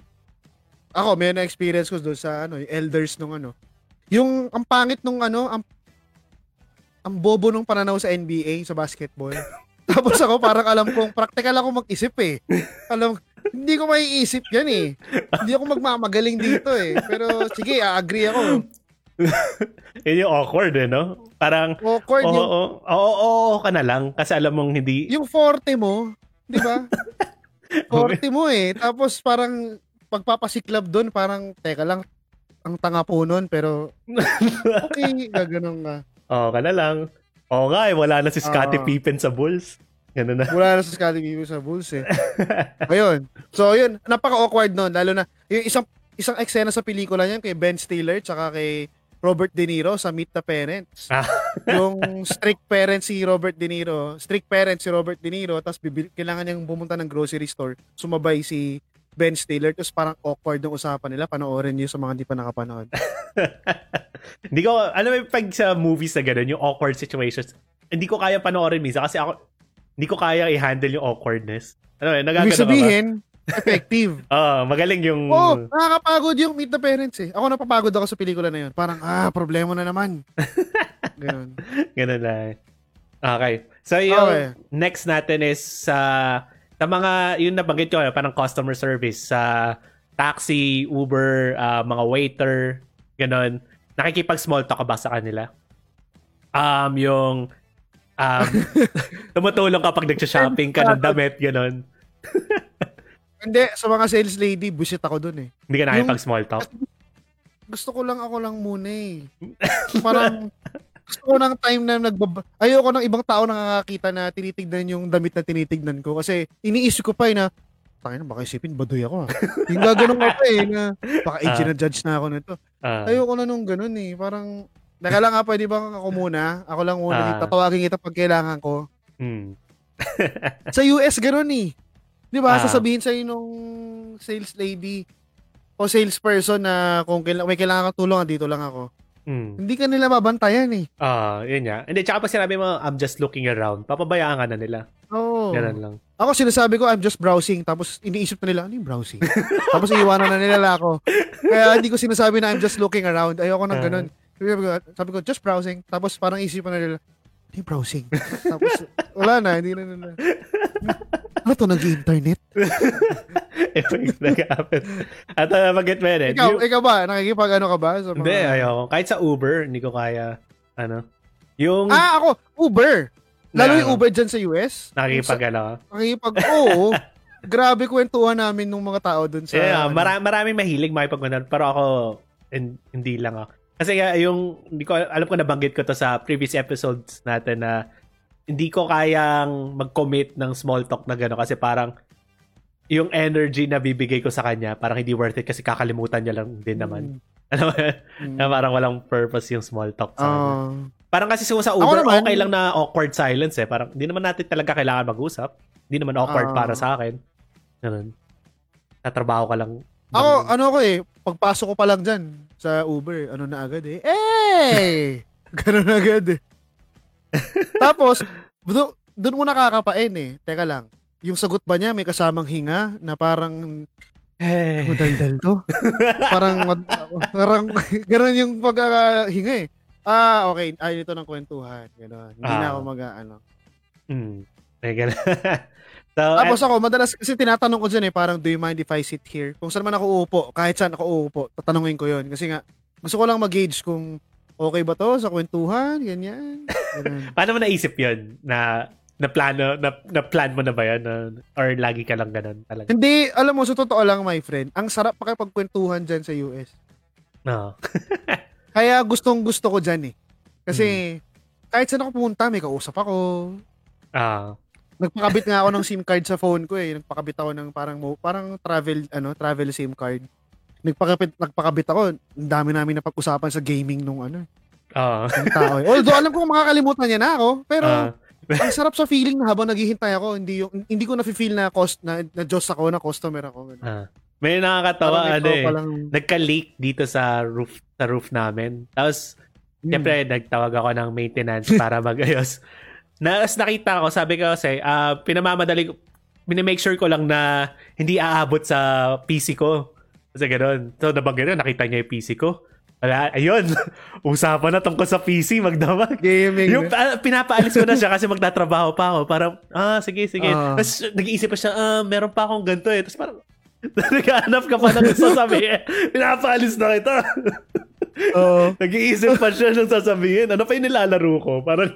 ako, may na-experience ko doon sa ano, yung elders nung ano. Yung, ang pangit nung ano, ang, ang bobo nung pananaw sa NBA, sa basketball. (laughs) Tapos ako, parang alam kong, practical ako mag-isip eh. Alam, hindi ko maiisip yan eh. Hindi ako magmamagaling dito eh. Pero sige, agree ako. (laughs) Yun yung awkward eh, no? Parang, Awkward oo, yung, oo, oo, oo, ka na lang. Kasi alam mong hindi, yung forte mo, di ba? (laughs) Forte mo eh. Tapos parang pagpapasiklab doon, parang, teka lang, ang tanga po nun, pero okay, gaganon ka. oo ka na lang. Oo nga eh, wala na si Scottie Ah. Pippen sa Bulls. Ganun na. Wala na sa Scottie Pippen sa Bulls eh. Ayun. So, yun. Napaka-awkward nun. Lalo na, yung isang, isang eksena sa pelikula niyan kay Ben Stiller tsaka kay Robert De Niro sa Meet the Parents. Ah. yung strict parent si Robert De Niro, strict parent si Robert De Niro, tapos bibil- kailangan niyang pumunta ng grocery store, sumabay si Ben Stiller, tapos parang awkward yung usapan nila, panoorin niyo sa mga hindi pa nakapanood. (laughs) hindi ko, alam mo, pag sa movies na gano'n, yung awkward situations, hindi ko kaya panoorin minsan kasi ako, hindi ko kaya i-handle yung awkwardness. Ano eh, nagagano sabihin, effective. (laughs) Oo, magaling yung... Oh, nakakapagod yung Meet the Parents eh. Ako napapagod ako sa pelikula na yun. Parang, ah, problema na naman. (laughs) Ganun. Ganun na. Okay. So, yung Okay. next natin is sa sa mga, yun nabanggit ko, parang customer service sa taxi, Uber, ah, mga waiter, ganun. Nakikipag-small talk ka ba sa kanila? Um, yung um, (laughs) tumutulong kapag nagsha-shopping ka ng damit, ganun. (laughs) Hindi, sa mga sales lady, bullshit ako dun eh. Hindi ka Yung- nakikipag-small talk. Gusto ko lang ako lang muna eh. Parang, (laughs) gusto ko ng time na nagbaba... Ayoko ng ibang tao nakakakita na tinitignan yung damit na tinitignan ko. Kasi iniisip ko pa eh na, Tangin na, baka isipin, baduy ako ah. Yung gaganon ko pa eh, na baka age na judge na ako nito. Ah, Ayoko na nung ganun eh. Parang, Naka lang nga, pwede ba ako muna? Ako lang muna. Ah. tatawagin kita pag kailangan ko. hmm. (laughs) Sa US, ganun eh. Di ba? Ah. Sasabihin sa'yo nung sales lady o salesperson na kung kaila- may kailangan kang tulong, dito lang ako. Hmm. Hindi ka nila mabantayan eh. Ah, yun nga. Hindi, tsaka pa sinabi mo, I'm just looking around. Papabayaan ka na nila. Oo. Ganun lang. Ako sinasabi ko, I'm just browsing. Tapos iniisip na nila, ano yung browsing? (laughs) Tapos iiwanan na nila ako. Kaya hindi ko sinasabi na I'm just looking around. Ayoko nang ganun. Sabi ko, sabi ko, just browsing. Tapos parang isipan na nila, ano yung browsing? Tapos wala na, hindi na nila. Ano to, nag-internet? (laughs) Nag-happen. At uh, mag-get mo yan eh. Ikaw, ikaw ba? Nakikipag ano ka ba? Sa mga... Hindi, ayoko. Kahit sa Uber, hindi ko kaya, ano, yung Ah, ako, Uber. Lalo Na- yung Uber dyan sa US. nakikipag, ano. Nakikipag, oo. (laughs) Grabe kwentuhan namin ng mga tao dun sa... Yeah, ano. mara- maraming mahilig makipag Pero ako, hin- hindi lang ako. Kasi nga, yung, hindi ko, alam ko nabanggit ko to sa previous episodes natin na hindi ko kayang mag-commit ng small talk na gano'n kasi parang yung energy na bibigay ko sa kanya, parang hindi worth it kasi kakalimutan niya lang din naman. (laughs) Alam mo? Mm. Na parang walang purpose yung small talk sa kanya. Ah. Parang kasi sa Uber, naman- okay lang na awkward silence eh. Parang hindi naman natin talaga kailangan mag-usap. Hindi naman awkward Ah. para sa akin. Ganun. Tatrabaho ka lang. ako, ano ko eh, pagpasok ko pa lang dyan sa Uber, ano na agad eh, eh! (laughs) Ganun agad eh. (laughs) Tapos, doon, mo nakakapain eh. Teka lang, yung sagot ba niya may kasamang hinga na parang Eh. madaldal to? (laughs) parang, parang, (laughs) ganun yung pagkakahinga eh. Ah, okay. Ayaw ito ng kwentuhan. Gano'n. Hindi na Ah. ako mag, ano. Hmm. Eh, ganun. so, Tapos ako, madalas kasi tinatanong ko dyan eh, parang, do you mind if I sit here? Kung saan man ako uupo, kahit saan ako uupo, tatanungin ko yon Kasi nga, gusto ko lang mag-gauge kung okay ba to sa kwentuhan, ganyan. (laughs) Paano mo naisip yun? Na, na plano, na, na plan mo na ba yan? Na, or lagi ka lang ganun talaga? Hindi, alam mo, sa totoo lang, my friend, ang sarap pakipagkwentuhan dyan sa US. No. (laughs) Kaya gustong gusto ko dyan eh. Kasi, kahit saan ako pumunta, may kausap ako. Ah. Nagpakabit nga ako ng SIM card sa phone ko eh. Nagpakabit ako ng parang parang travel ano, travel SIM card. Nagpakabit nagpakabit ako. Ang dami namin napag-usapan sa gaming nung ano, Ah. ng tao. eh. Although alam ko makakalimutan niya na ako, pero Ah. ang sarap sa feeling na habang naghihintay ako, hindi yung hindi ko na feel na cost na, na Diyos ako na customer ako. Ah. May nakakatawa, ano eh. palang, Nagka-leak dito sa roof sa roof namin. Tapos, Hmm. Siyempre, nagtawag ako ng maintenance (laughs) para magayos. Na, as nakita ko, sabi ko kasi, ah, pinamamadali ko, minimake sure ko lang na hindi aabot sa PC ko. Kasi gano'n. So, nabanggit yun, nakita niya yung PC ko. Wala, ayun. (laughs) Usapan na tungkol sa PC, magdamag. gaming. Yung ah, pinapaalis ko na siya kasi magtatrabaho pa ako. Parang, ah, sige, sige. Ah. Tapos nag-iisip pa siya, ah, meron pa akong ganito eh. Tapos parang, (laughs) naghahanap ka pa ng sasabihin. (laughs) Pinapaalis na kita. Oo. Nag-iisip pa siya ng sasabihin. Ano pa yung nilalaro ko? Parang,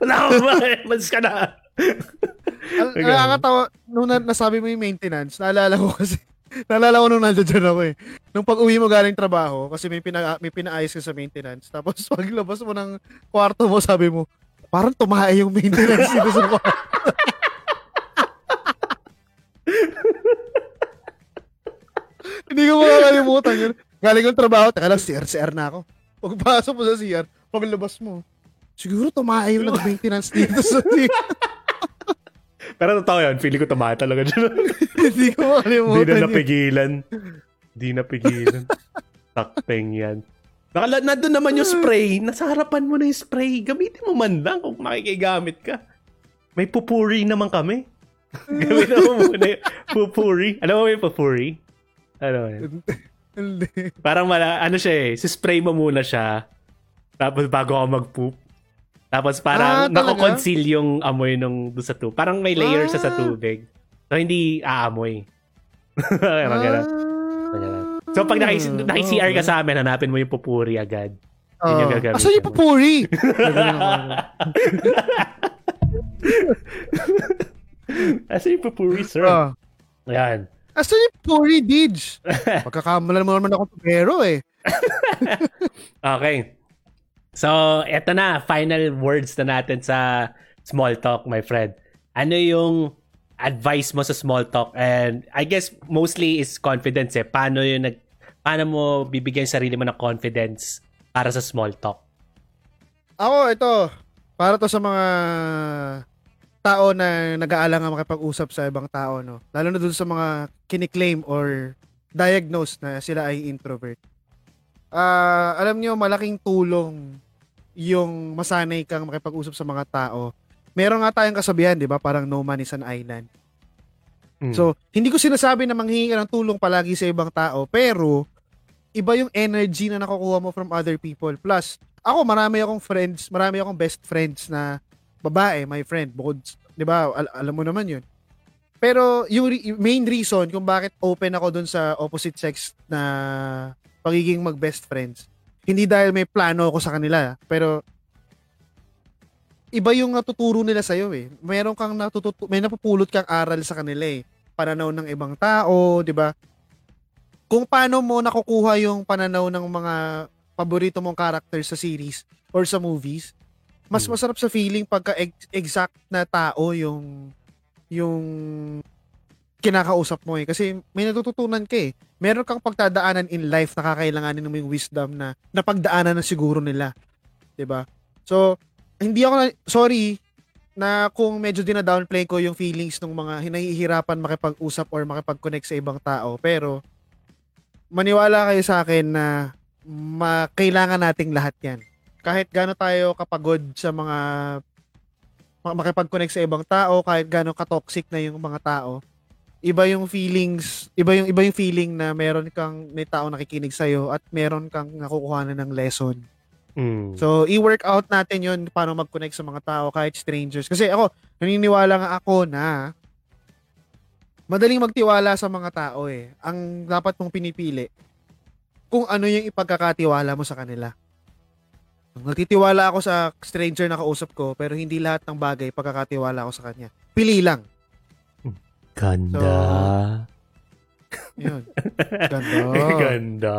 wala ko ba eh. Mas ka na. Ganun. Nakakatawa, nung na, nasabi mo yung maintenance, naalala ko kasi, naalala ko nung nandiyan ako eh. Nung pag uwi mo galing trabaho, kasi may, pina, may pinaayos ka sa maintenance, tapos (laughs) paglabas mo ng kwarto mo, sabi mo, parang tumae yung maintenance dito sa kwarto. (laughs) Hindi ko makakalimutan yun. Galing kong trabaho, teka lang, CR, CR na ako. Pagpasok mo sa CR, paglabas mo, siguro tumae yung nag-maintenance dito sa CR. (laughs) Pero totoo yun, feeling ko tumahan talaga dyan. (laughs) Hindi ko Hindi makalimutan na yun. napigilan. Hindi napigilan. Takpeng yan. Nakala, na doon naman yung spray. Nasa harapan mo na yung spray. Gamitin mo man lang kung makikigamit ka. May pupuri naman kami. (laughs) Gamitin mo muna yung pupuri. Alam mo yung pupuri? Ano yun? Hindi. Parang mala, ano siya eh, spray mo muna siya. Tapos bago ako mag-poop. Tapos Ah, parang talaga? nako-conceal yung amoy nung doon sa tubig. Parang may layer siya sa Ah. tubig. So hindi aamoy. (laughs) Parang. Ganun. So pag naki, Ah, naki-CR ka okay. sa amin, hanapin mo yung pupuri agad. Yun yung Oh. gagamitin Asan yung mo. papuri? (laughs) Asa yung pupuri, sir? Ah. Yan. Asan yung papuri, Dij? Pagkakamala mo naman ako pero eh. (laughs) Okay. So, eto na. Final words na natin sa small talk, my friend. Ano yung advice mo sa small talk? And I guess mostly is confidence eh. Paano yung nag... Paano mo bibigyan sarili mo ng confidence para sa small talk? Ako, ito. Para to sa mga tao na nag-aalangan makipag-usap sa ibang tao, no? Lalo na dun sa mga kiniklaim or diagnose na sila ay introvert. Ah, alam niyo malaking tulong yung masanay kang makipag-usap sa mga tao. Meron nga tayong kasabihan, 'di ba? Parang no man is an island. Mm. So, hindi ko sinasabi na manghingi ka ng tulong palagi sa ibang tao, pero iba yung energy na nakukuha mo from other people. Plus, ako marami akong friends, marami akong best friends na babae, my friend, bukod, 'di ba? Al- alam mo naman 'yun. Pero yung, re- main reason kung bakit open ako dun sa opposite sex na pagiging mag-best friends, hindi dahil may plano ako sa kanila, pero iba yung natuturo nila sa'yo eh. Meron kang natututo, may napupulot kang aral sa kanila eh. Pananaw ng ibang tao, di ba? Kung paano mo nakukuha yung pananaw ng mga paborito mong characters sa series or sa movies, mas Hmm. masarap sa feeling pagka ex- exact na tao yung yung kinakausap mo eh. Kasi may natututunan ka eh. Meron kang pagtadaanan in life na kakailanganin mo yung wisdom na napagdaanan na siguro nila. 'Di ba? So, hindi ako na, sorry na kung medyo dina-downplay ko yung feelings ng mga hinahihirapan makipag-usap or makipag-connect sa ibang tao. Pero, maniwala kayo sa akin na ma- kailangan nating lahat yan. Kahit gaano tayo kapagod sa mga ma- makipag-connect sa ibang tao, kahit gaano ka-toxic na yung mga tao, iba yung feelings, iba yung iba yung feeling na meron kang may tao nakikinig sa at meron kang nakukuha ng lesson. Mm. So, i-work out natin yun paano mag-connect sa mga tao, kahit strangers. Kasi ako, naniniwala nga ako na madaling magtiwala sa mga tao eh. Ang dapat mong pinipili, kung ano yung ipagkakatiwala mo sa kanila. Nagtitiwala ako sa stranger na kausap ko, pero hindi lahat ng bagay pagkakatiwala ako sa kanya. Pili lang. Ganda. Yun. Ganda. (laughs) ganda.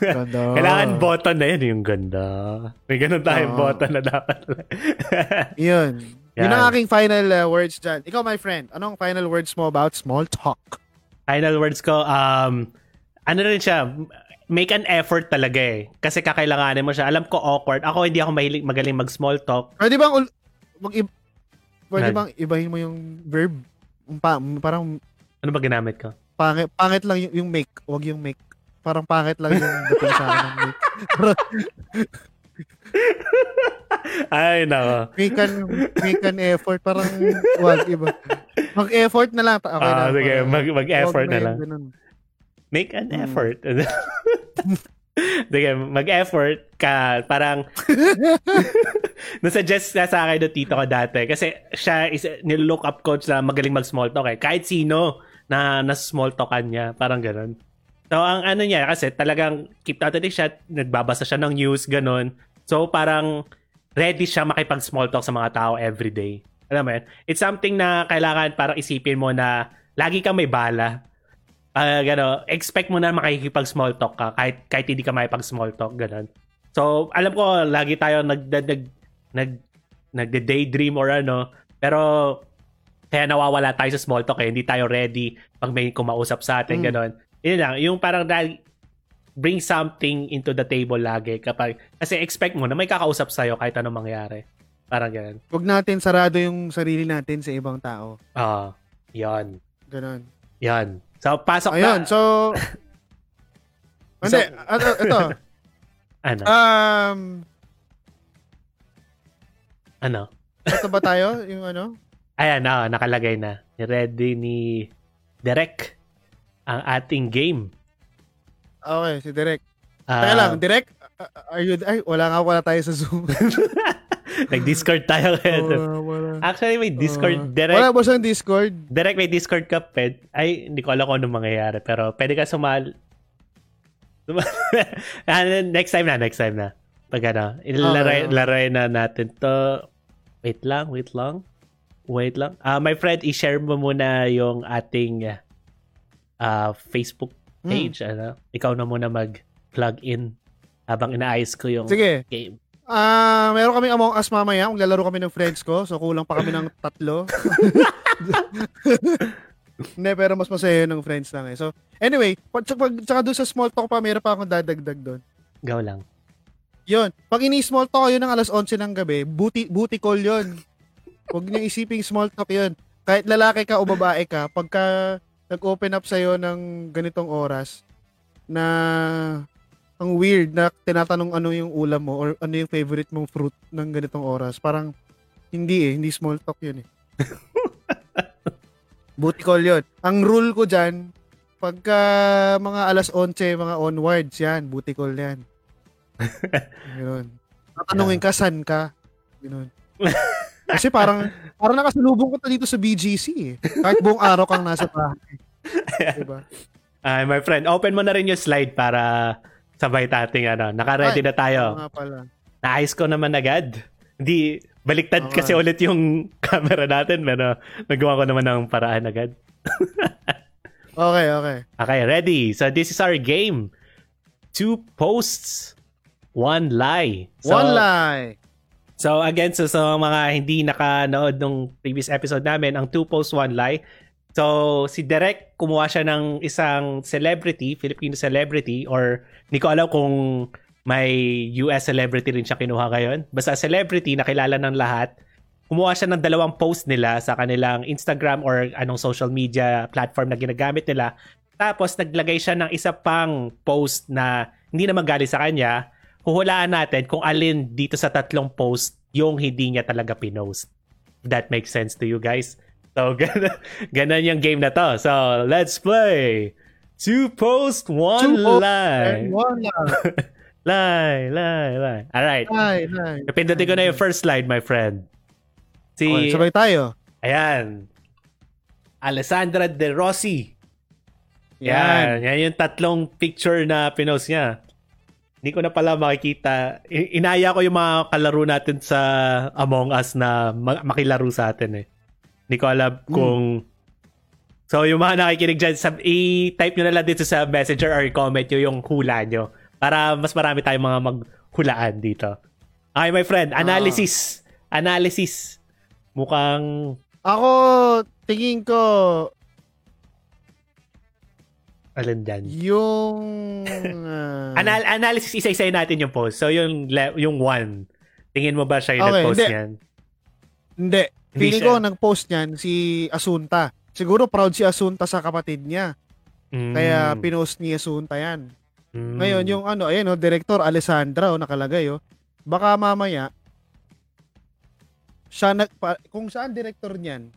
Ganda. Kailangan button na yan yung ganda. May ganun tayong Oo. button na dapat. (laughs) Yun. Yun Yan. ang aking final uh, words dyan. Ikaw, my friend, anong final words mo about small talk? Final words ko, um, ano rin siya, make an effort talaga eh. Kasi kakailanganin mo siya. Alam ko awkward. Ako hindi ako mahilig, magaling mag-small talk. Pwede bang mag Pwede bang ibahin mo yung verb? Pa, parang Ano ba ginamit ko? pangit, pangit lang yung, yung make, wag yung make. Parang pangit lang yung dating sa akin ng make. (laughs) Ay, nako. make an, make an effort, parang wag iba. Mag-effort na lang. Okay Ah, na. sige, mag- mag-effort na lang. ganun. Make an Hmm. effort. (laughs) Sige, mag-effort ka. Parang, (laughs) nasuggest na sa akin ng tito ko dati. Kasi siya is, nilook up ko sa magaling mag-small talk eh. Kahit sino na na-small talkan niya. Parang ganun. So, ang ano niya, kasi talagang keep out of shot, nagbabasa siya ng news, ganun. So, parang ready siya makipag-small talk sa mga tao everyday. Alam mo yun? It's something na kailangan parang isipin mo na lagi kang may bala. Ah, gano, expect mo na makikipag small talk ka kahit kahit hindi ka makipag small talk ganun. So, alam ko lagi tayo nag nag nag, nag nagde-daydream or ano, pero kaya nawawala tayo sa small talk eh. Hindi tayo ready pag may kumausap sa atin, Mm. ganun. Yun lang, yung parang dahil bring something into the table lagi kapag kasi expect mo na may kakausap sa'yo kahit anong mangyari. Parang ganun. Wag natin sarado yung sarili natin sa ibang tao. Ah, yan. Ganun. Yan. So, pasok Ayun, na. so (laughs) Hindi, So- ano, ito. (laughs) ano? Um, ano? ito ba tayo? Yung ano? Ayan, na nakalagay na. Ready ni Derek ang ating game. Okay, si Direk. Ah, Teka lang, Direk, uh, are you, ay, wala nga wala tayo sa Zoom. (laughs) (laughs) Nag-Discord tayo (laughs) ngayon. wala, wala. Actually, may Discord. Uh, Derek, Wala ba siyang Discord? Derek, may Discord ka, ped. Ay, hindi ko alam kung anong mangyayari. Pero pwede ka sumal... Suma- (laughs) Ah, next time na, next time na. Pag ano, ilaray, laray na natin to. Wait lang, wait lang. Wait lang. Ah, my friend, i-share mo muna yung ating ah, Facebook Hmm. page. Ano? Ikaw na muna mag-plug in habang inaayos ko yung Sige. game. Ah, meron kaming Among Us mamaya. Maglalaro kami ng friends ko. So, kulang pa kami ng tatlo. (laughs) Hindi, pero mas masaya yun ng friends lang eh. So, anyway, pag, pag, tsaka doon sa small talk pa, meron pa akong dadagdag doon. Go lang. Yun. Pag ini-small talk yun ng alas 11 ng gabi, booty, booty call yun. Huwag niyo isiping small talk yun. Kahit lalaki ka o babae ka, pagka nag-open up sa'yo ng ganitong oras, na ang weird na tinatanong ano yung ulam mo or ano yung favorite mong fruit ng ganitong oras. Parang hindi eh, hindi small talk yun eh. (laughs) Booty call yun. Ang rule ko dyan, pagka mga alas 11, mga onwards yan, booty call yan. (laughs) Ganun. Tatanungin ka, saan ka? Ganun. Kasi parang, parang nakasalubong ko dito sa BGC eh. Kahit buong araw kang nasa bahay. (laughs) Diba? Ay, my friend, open mo na rin yung slide para sabay tating ano. Naka-ready Ay, na tayo. Nga pala. Naayos ko naman agad. Hindi, baliktad Okay. kasi ulit yung (laughs) camera natin, pero nagawa ko naman ng paraan agad. (laughs) Okay, okay. Okay, ready. So this is our game. Two posts, one lie. So, One lie. So again, so sa mga hindi nakanood nung previous episode namin, ang two posts, one lie. So si Derek, kumuha siya ng isang celebrity, Filipino celebrity, or hindi ko alam kung may US celebrity rin siya kinuha ngayon. Basta celebrity na kilala ng lahat. Kumuha siya ng dalawang post nila sa kanilang Instagram or anong social media platform na ginagamit nila. Tapos naglagay siya ng isa pang post na hindi naman galing sa kanya. Huhulaan natin kung alin dito sa tatlong post yung hindi niya talaga pinost. That makes sense to you guys. So, (laughs) ganun, ganun yung game na to. So, let's play. Two post, one Two post lie. And one lie. (laughs) Lie, lie, lie. Alright. Lie, lie. Napindutin ko na yung first slide, my friend. Si, Okay, sabay tayo. ayan. Alessandra De Rossi. Yan. Yan. Yan yung tatlong picture na pinost niya. Hindi ko na pala makikita. Inaya ko yung mga kalaro natin sa Among Us na ma- makilaro sa atin eh. Hindi ko alam kung... So yung mga nakikinig dyan, sab- i-type nyo na lang dito sa messenger or comment nyo yung hula nyo. Para mas marami tayong mga maghulaan dito. Okay, my friend. Analysis. Analysis. Mukhang... Ako, tingin ko, Alin dyan? yung... (laughs) ah, Anal- analysis, isa-isay natin yung post. So, yung, le- yung one, tingin mo ba siya yung Okay, hindi. niyan? hindi. Siya. ko, nag-post niyan si Asunta. Siguro proud si Asunta sa kapatid niya. Mm. Kaya pinost ni Asunta yan. Mm. Ngayon, yung ano, ayan oh, Director Alessandra, oh, nakalagay oh. Baka mamaya, siya nag, kung saan director niyan,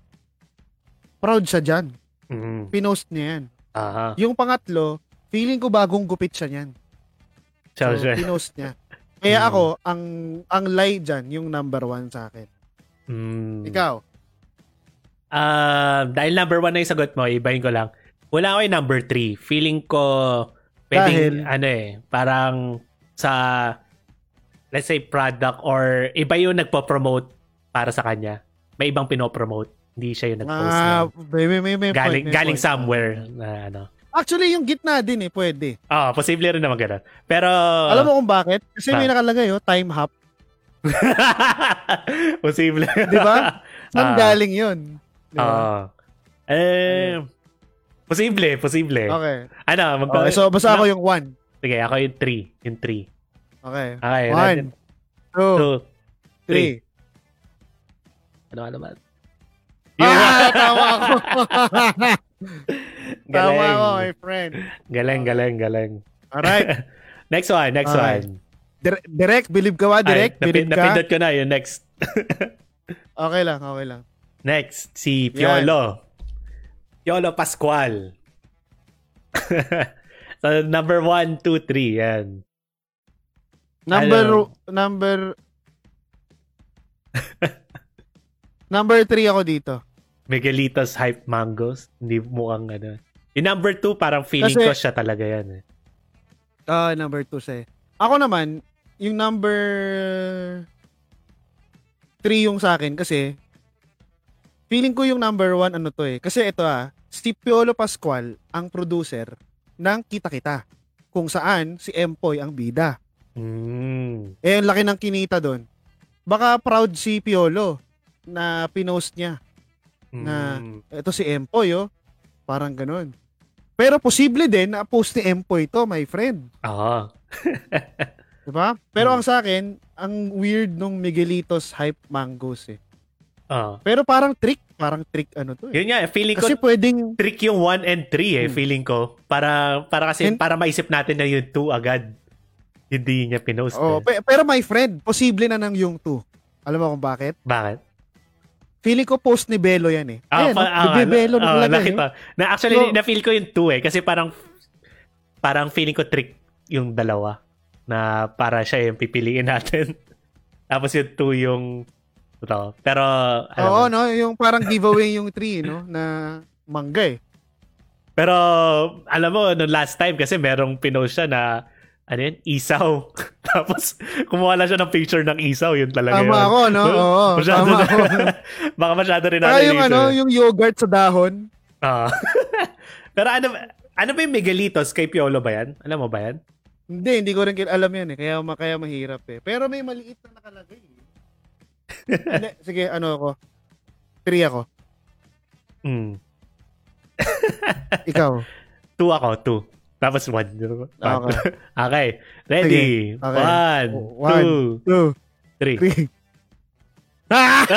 proud siya dyan. Mm. Pinost niya yan. Aha. Yung pangatlo, feeling ko bagong gupit siya niyan. So, pinost niya. Kaya Mm. ako, ang ang lie dyan, yung number one sa akin. Mm. Ikaw? Ah, dahil number one na yung sagot mo, ibahin ko lang. Wala ako yung number three. Feeling ko, pwedeng, Dahil? ano eh, parang sa, let's say, product or iba yung nagpo-promote para sa kanya. May ibang pinopromote. Hindi siya yung nag-post Ah, may, may, may, may Galing, point, may galing point. somewhere na ano. Actually, yung gitna din eh, pwede. Ah, posible rin naman ganun. Pero, Alam mo kung bakit? Kasi may Ah. nakalagay oh, time hop. (laughs) posible. Di ba? (laughs) Saan Ah. galing yun? Di ba? Ah. eh, posible, posible. Okay. Ano, mag- okay. So, basta ako yung one. Sige, ako yung 3. Yung 3. Okay. Okay, One, two, 2, 3. three. Ano ka naman? Ah, tawa ako. (laughs) tawa Galing. ako, my friend. Galing, galing, galing. Alright. Next one, next Alright. one. Dire- direct, believe ka ba? Direct, Ay, believe napi- ka? napindot ko na yung next. (laughs) Okay lang, okay lang. Next, si Yan. Piolo. Piolo Pascual. (laughs) so, number 1, 2, 3. Yan. Number, Alam. number, (laughs) number three ako dito. Miguelitos Hype Mangoes. Hindi mukhang ano. Yung number 2, parang feeling Kasi- ko siya talaga yan. Eh. Ah, number two siya. eh. Ako naman, yung number three yung sa akin kasi feeling ko yung number one ano to eh. Kasi ito ah, si Piolo Pascual ang producer ng Kita Kita. Kung saan si Empoy ang bida. Mm. Eh, ang laki ng kinita doon. Baka proud si Piolo na pinost niya. Na- Mm. Ito si Empoy oh. Parang ganun. Pero posible din na post ni Empoy to, my friend. Ah. (laughs) Diba? Pero Hmm. ang sa akin, ang weird nung Miguelitos hype mangoes eh. Ah. Pero parang trick, parang trick ano to eh. Yun nga, feeling Kasi ko pwedeng, trick yung 1 and 3 eh, Hmm. feeling ko. Para para kasi And- para maisip natin na yung 2 agad. Hindi niya pinost. oh, eh. pe- pero my friend, posible na nang yung two. Alam mo kung bakit? Bakit? Feeling ko post ni Belo yan eh. Ah, Ayan, pa, no? ah, Ni Belo ah, eh. nakita. Na actually So- na-feel ko yung 2 eh kasi parang parang feeling ko trick yung dalawa na para siya yung pipiliin natin. (laughs) Tapos yung 2 yung Totoo. Pero, Oo, no? Yung parang giveaway yung tree, no? Na mangga eh. Pero, alam mo, no last time kasi merong pinost siya na, ano yun, isaw. (laughs) Tapos, kumuha lang siya ng picture ng isaw. Yun talaga Tama yun. ako, no? (laughs) Oo, masyado tama na, ako. (laughs) baka masyado rin natin yung ano, yung yogurt sa dahon. Ah. Pero ano, ano ba yung Miguelitos? Kay Piolo ba yan? Alam mo ba yan? Hindi, hindi ko rin alam yan eh. Kaya, kaya mahirap eh. Pero may maliit na nakalagay eh. Hindi, sige, ano ako? Three ako. Hmm. Ikaw. Two ako, two. Tapos one. One. Okay. (laughs) okay. Ready? Sige. Okay. One, One. two, Two, three. three. Ah! (laughs)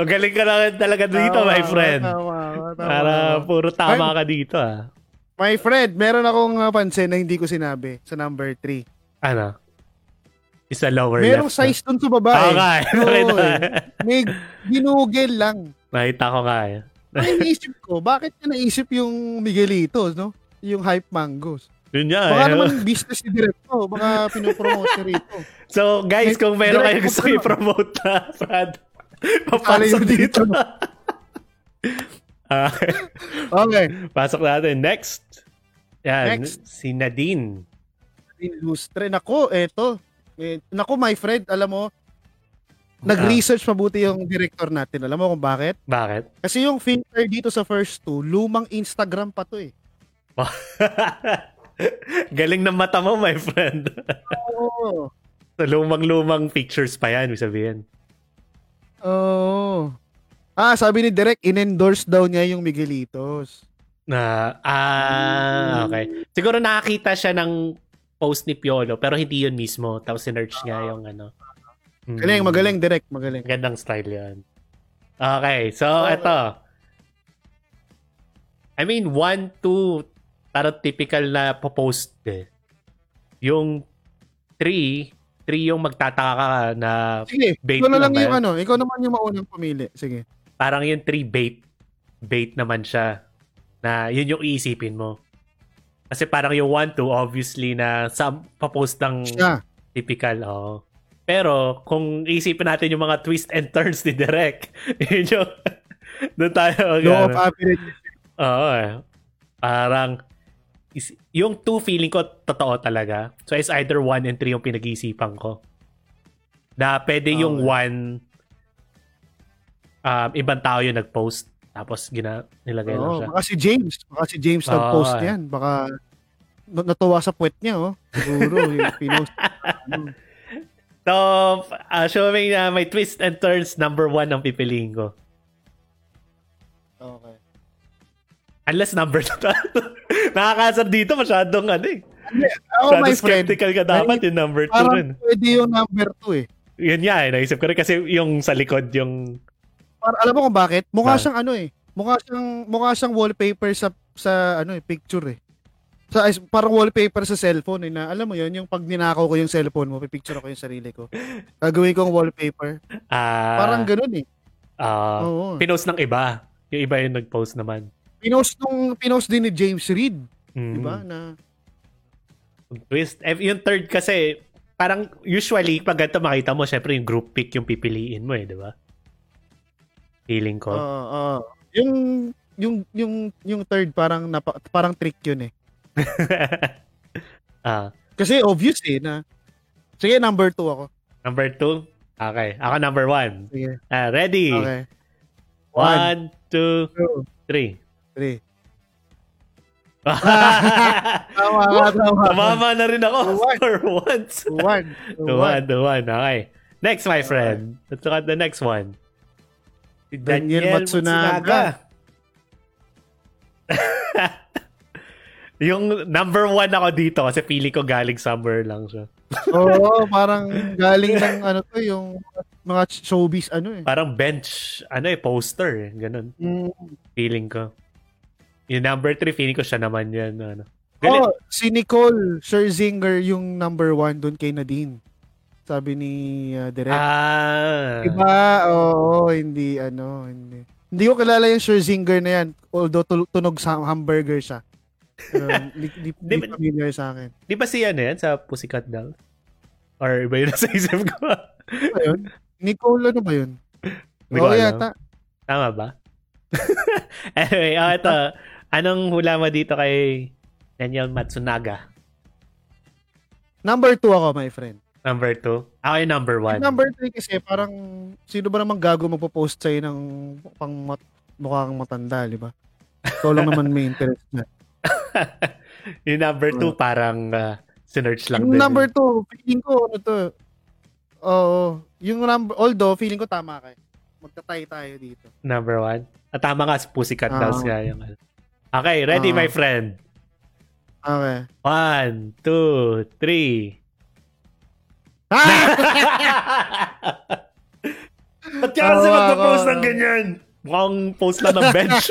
Ang galing ka lang talaga dito, Tama, my friend. Tama, tama, tama. Para puro tama ka dito, ah. My friend, meron akong uh, pansin na hindi ko sinabi sa number 3. Ano? Isa lower Merong left. ah. size dun sa baba Oo eh. eh. May ginugel lang. Nakita ko nga, eh. Ay, (laughs) naisip ko, bakit ka naisip yung Miguelitos, no? Yung hype mangoes. Yun nga, Baka eh. naman business ni Directo. Baka pinopromote niya rito. (laughs) So, guys, kung meron kayo gusto i-promote na, Brad, papasok dito. dito. (laughs) Ah, Okay. pasok natin. Next. Yan, Next. si Nadine. Ilustre. Nako, eto. Eh, nako, my friend, alam mo, nag-research mabuti yung director natin. Alam mo kung bakit? Bakit? Kasi yung filter dito sa first two, lumang Instagram pa to eh. (laughs) Galing ng mata mo, my friend. Oo. (laughs) so, lumang-lumang pictures pa yan, sabihin. Oo. Ah, sabi ni Direk, in-endorse daw niya yung Miguelitos. Na, ah, okay. Siguro nakakita siya ng post ni Piolo, pero hindi yun mismo. Tapos sinerch niya yung ano. Mm. Galing, magaling, Direk, magaling. Gandang style yan. Okay, so Okay. ito. I mean, one, two, parang typical na post eh. Yung three, three yung magtataka ka na Sige, Bait ikaw na lang yung ano, ikaw naman yung maunang pumili. Sige. parang yung three bait, bait naman siya. Na yun yung iisipin mo. Kasi parang yung one, two, obviously na sa papost ng Siya. typical, oo. Pero kung isipin natin yung mga twist and turns ni Derek, (laughs) yun yung doon tayo. Law of average. Oo eh. Parang is, yung two feeling ko totoo talaga. So it's either one and three yung pinag-iisipan ko. Na pwede yung Okay. one um, ibang tao yung nag-post tapos gina nilagay lang Oo, siya. baka si James. Baka si James Oo, nag-post eh. yan. Baka na- natuwa sa puwet niya, oh. Siguro, yung pinost. (laughs) Ano. So, uh, showing na may twist and turns number one ang pipiliin ko. Okay. Unless number (laughs) two. Nakakasar dito masyadong ano eh. Ako, Masyado my friend, skeptical ka dapat yung number two parang rin. pwede yung number 2 eh. Yun nga eh, naisip ko rin kasi yung sa likod yung Para, alam mo kung bakit? Mukha Bakit? siyang ano eh. Mukha siyang, mukha siyang wallpaper sa, sa ano eh, picture eh. Sa, parang wallpaper sa cellphone eh, na alam mo yun, yung pag ninakaw ko yung cellphone mo, pipicture ako yung sarili ko. Gagawin kong wallpaper. ah Parang ganun eh. Oo. pinost ng iba. Yung iba yung nag-post naman. Pinost nung, pinost din ni James Reed. Mm. Di ba? Na, Twist. Eh, yung third kasi, parang usually, pag ganito makita mo, syempre yung group pick yung pipiliin mo eh, di ba? Feeling ko. Oo, oo. Yung yung yung yung third parang napa, parang trick yun eh. (laughs) ah, Kasi obvious eh na Sige, number two ako. number two. Okay. Ako number one. Sige. Ah, ready? Okay. One, two, Two, three. three. (laughs) Tama, tama, tama. Tumama na rin ako One. for once. Two, one. Two, The one. one, the one. Okay. Next, my friend. Let's look at the next one. Si Daniel Matsunaga. (laughs) yung number one ako dito kasi pili ko galing somewhere lang siya. (laughs) Oo, parang galing ng ano to, yung mga showbiz ano eh. Parang bench, ano eh, poster eh. Ganun. Mm. Feeling ko. Yung number three, feeling ko siya naman yan. Ano. Galit. Oh, si Nicole Scherzinger yung number one doon kay Nadine. Sabi ni uh, Direk. Ah. Diba? Oo, hindi, ano, hindi. Hindi ko kilala yung Scherzinger na yan. Although tu- tunog sa hamburger siya. Pero, di, di, (laughs) di Di familiar sa akin. Di ba si ano yan sa Pussycat Dolls? Or iba yun (laughs) sa isip ko? Ano ba yun? Nicole, ano ba yun? Hindi ko alam. yata. Tama ba? (laughs) anyway, oh, ito. Anong hula mo dito kay Daniel Matsunaga? Number two ako, my friend. Number two? Ako yung number one. Number three kasi parang sino ba namang gago magpo-post sa'yo ng pang mat, mukha kang matanda, di ba? Ikaw lang naman may interest na. (laughs) yung number two, parang uh, sinerch lang Yung din. number two, feeling ko, ano to, oo, yung number, although, feeling ko tama kayo. Magtatay tayo dito. Number one? At tama nga, Pussycat Ah. Dolls nga yung. Okay, ready Ah. my friend? Okay. One, two, three. (laughs) Ba't ka kasi ako. ng ganyan? Mukhang post lang ng bench.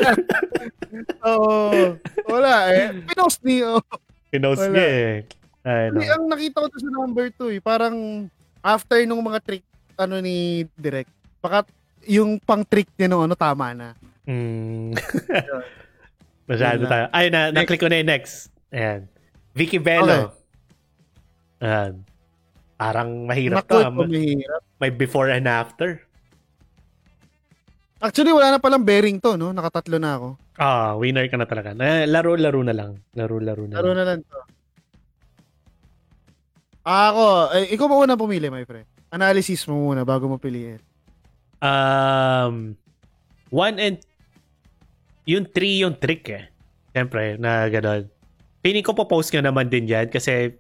(laughs) Oo. wala eh. Pinost ni, oh. Pinost Wala. niya eh. Ay, no. Ang nakita ko to sa number 2 eh, parang after nung mga trick ano ni Direct, baka yung pang trick niya nung ano tama na. Mm. (laughs) Masyado tayo. Ay, na, na-click ko na yung next. Ayan. Vicky Bello. Ayan. Parang mahirap Naku, to. ito mahirap. May before and after. Actually, wala na palang bearing to, no? Nakatatlo na ako. Ah, winner ka na talaga. Na, laro-laro na lang. Laro-laro na Laro lang. na lang to. Ah, Ako, eh, ikaw ba unang pumili, my friend? Analysis mo muna bago mo piliin. Um, one and yung three yung trick eh. Siyempre, na gano'n. Piling ko po post nyo naman din yan kasi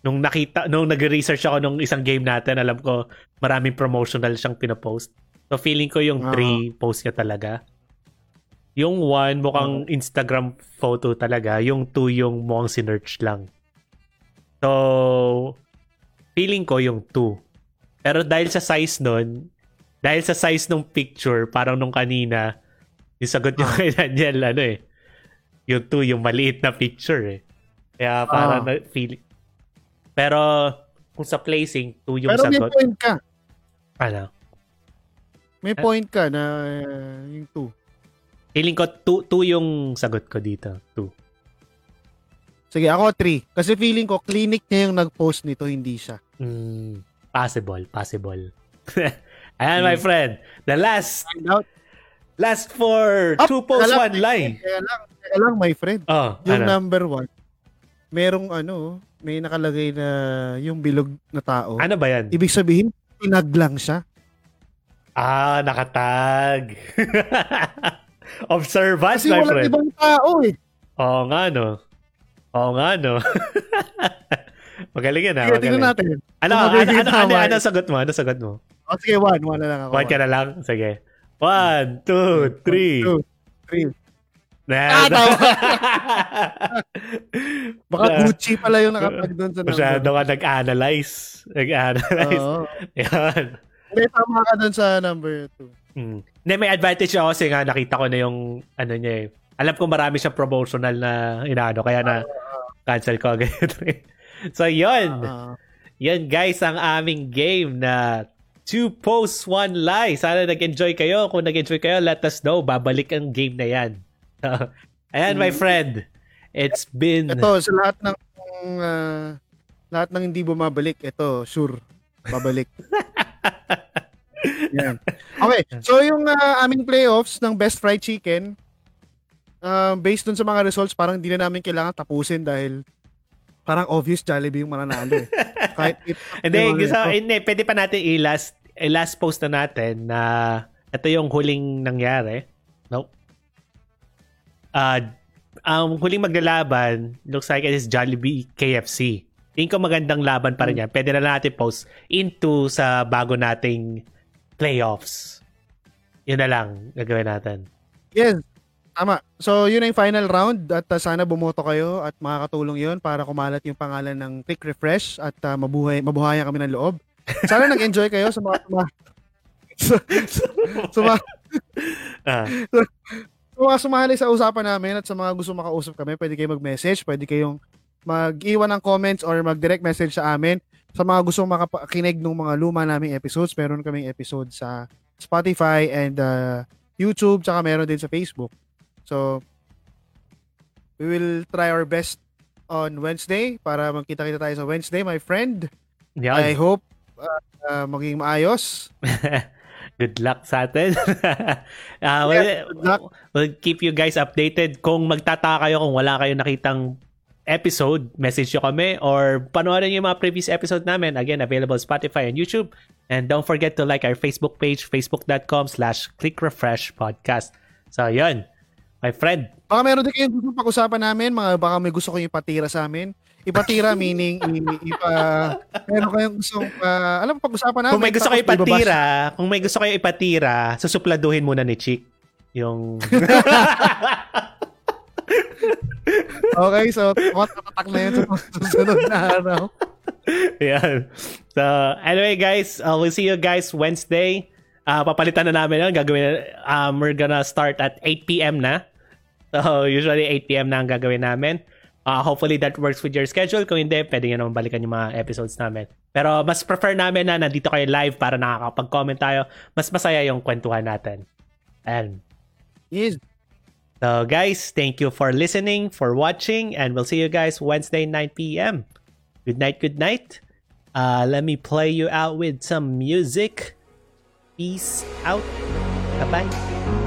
nung nakita, nung nag-research ako nung isang game natin, alam ko maraming promotional siyang pinapost. So feeling ko yung Ah. three post niya talaga. Yung one mukhang Instagram photo talaga. Yung two yung mukhang sinerch lang. So, feeling ko yung two. Pero dahil sa size nun, dahil sa size ng picture, parang nung kanina, yung sagot niyo Ah. kay Daniel, ano eh, yung two, yung maliit na picture eh. Kaya parang Ah. na, feeling. Pero, kung sa placing, two yung Pero may sagot. point ka. Ano? May Eh? point ka na uh, yung 2. Feeling ko, two, two yung sagot ko dito. Two. Sige, ako 3. Kasi feeling ko, clinic niya yung nag-post nito, hindi siya. Mm, possible, possible. (laughs) Ayan, my Hmm. friend. The last, last for Up, two posts, one lie. Kaya lang, kaya lang, my friend. Oh, Yung ano? number 1, merong ano, may nakalagay na yung bilog na tao. ano ba yan? Ibig sabihin, tinag lang siya. Ah, nakatag. (laughs) Observant, Kasi my walang friend. ibang tao eh. Oo nga, no. Oo nga, no. (laughs) magaling yan, ah. Sige, Magaling. tingnan natin. Ano, ano, ano, ano, tama ano, eh. sagot mo? Ano sagot mo? O sige, 1. 1 na lang ako. One ka na lang? Sige. One, two, three. Two, three. Nah, Ah, tama. (laughs) Baka Gucci pala yung nakatag doon sa number. Masyado ka nag-analyze. Nag-analyze. Oo. Yan. Hindi, tama ka doon sa number 2. Hmm. Hindi, may advantage ako kasi nga nakita ko na yung ano niya eh. Alam ko marami siyang promotional na inaano kaya na cancel ko agad. (laughs) so yun. Ah. Yun guys ang aming game na two posts, one lie. Sana nag-enjoy kayo. Kung nag-enjoy kayo, let us know. Babalik ang game na yan. (laughs) Ayan my friend. It's been... Ito, sa lahat ng ah, lahat ng hindi bumabalik, ito, sure, babalik. (laughs) (laughs) Yan. Okay, so yung ah, aming playoffs ng Best Fried Chicken, ah, based dun sa mga results, parang hindi na namin kailangan tapusin dahil parang obvious Jollibee yung mananalo eh. (laughs) Kahit it, Hindi, gusto, hindi, pwede pa natin i-last, i-last post na natin na ito yung huling nangyari. No? Uh, ang huling maglalaban, looks like it is Jollibee KFC. Tingin ko magandang laban pa rin yan. Pwede na natin post into sa bago nating playoffs. Yun na lang gagawin natin. Yes. Tama. So, yun na yung final round at uh, sana bumoto kayo at makakatulong yun para kumalat yung pangalan ng Quick Refresh at uh, mabuhay, mabuhayan kami ng loob. Sana nag-enjoy kayo sa mga suma, Ah, sa mga sumali sa usapan namin at sa mga gusto makausap kami, pwede kayo mag-message, pwede kayong mag-iwan ng comments or mag-direct message sa amin. Sa mga gusto makakinig ng mga luma naming episodes, meron kaming episode sa Spotify and uh, YouTube, tsaka meron din sa Facebook. So, we will try our best on Wednesday para magkita-kita tayo sa Wednesday, my friend. I Yan. hope uh, uh, maging maayos. (laughs) Good luck sa atin. (laughs) Ah, we'll, good luck. we'll keep you guys updated. Kung magtataka kayo kung wala kayong nakitang episode, message nyo kami or panoorin nyo yung mga previous episode namin. Again, available Spotify and YouTube. And don't forget to like our Facebook page, facebook.com slash clickrefreshpodcast. So, yun. My friend. Baka meron din kayong gusto pag-usapan namin, mga baka may gusto kayong ipatira sa amin. Ipatira (laughs) meaning ipa meron kayong gustong uh, alam mo pag-usapan namin. Kung may gusto kayo ibabas- ipatira, kung may gusto kayo ipatira, susupladuhin muna ni Chick. Yung... (laughs) Okay, so tatak na yun sa susunod na araw. Yan. So, anyway guys, uh, we'll see you guys Wednesday. Uh, papalitan na namin yun. Gagawin, um, we're gonna start at 8 p.m. na. So, usually 8 p.m. na ang gagawin namin. Uh, hopefully that works with your schedule. Kung hindi, pwede nyo naman balikan yung mga episodes namin. Pero mas prefer namin na nandito kayo live para nakakapag-comment tayo. Mas masaya yung kwentuhan natin. And Yes. So, guys, thank you for listening, for watching, and we'll see you guys Wednesday, 9 p.m. Good night, good night. Uh, let me play you out with some music. Peace out. Bye bye.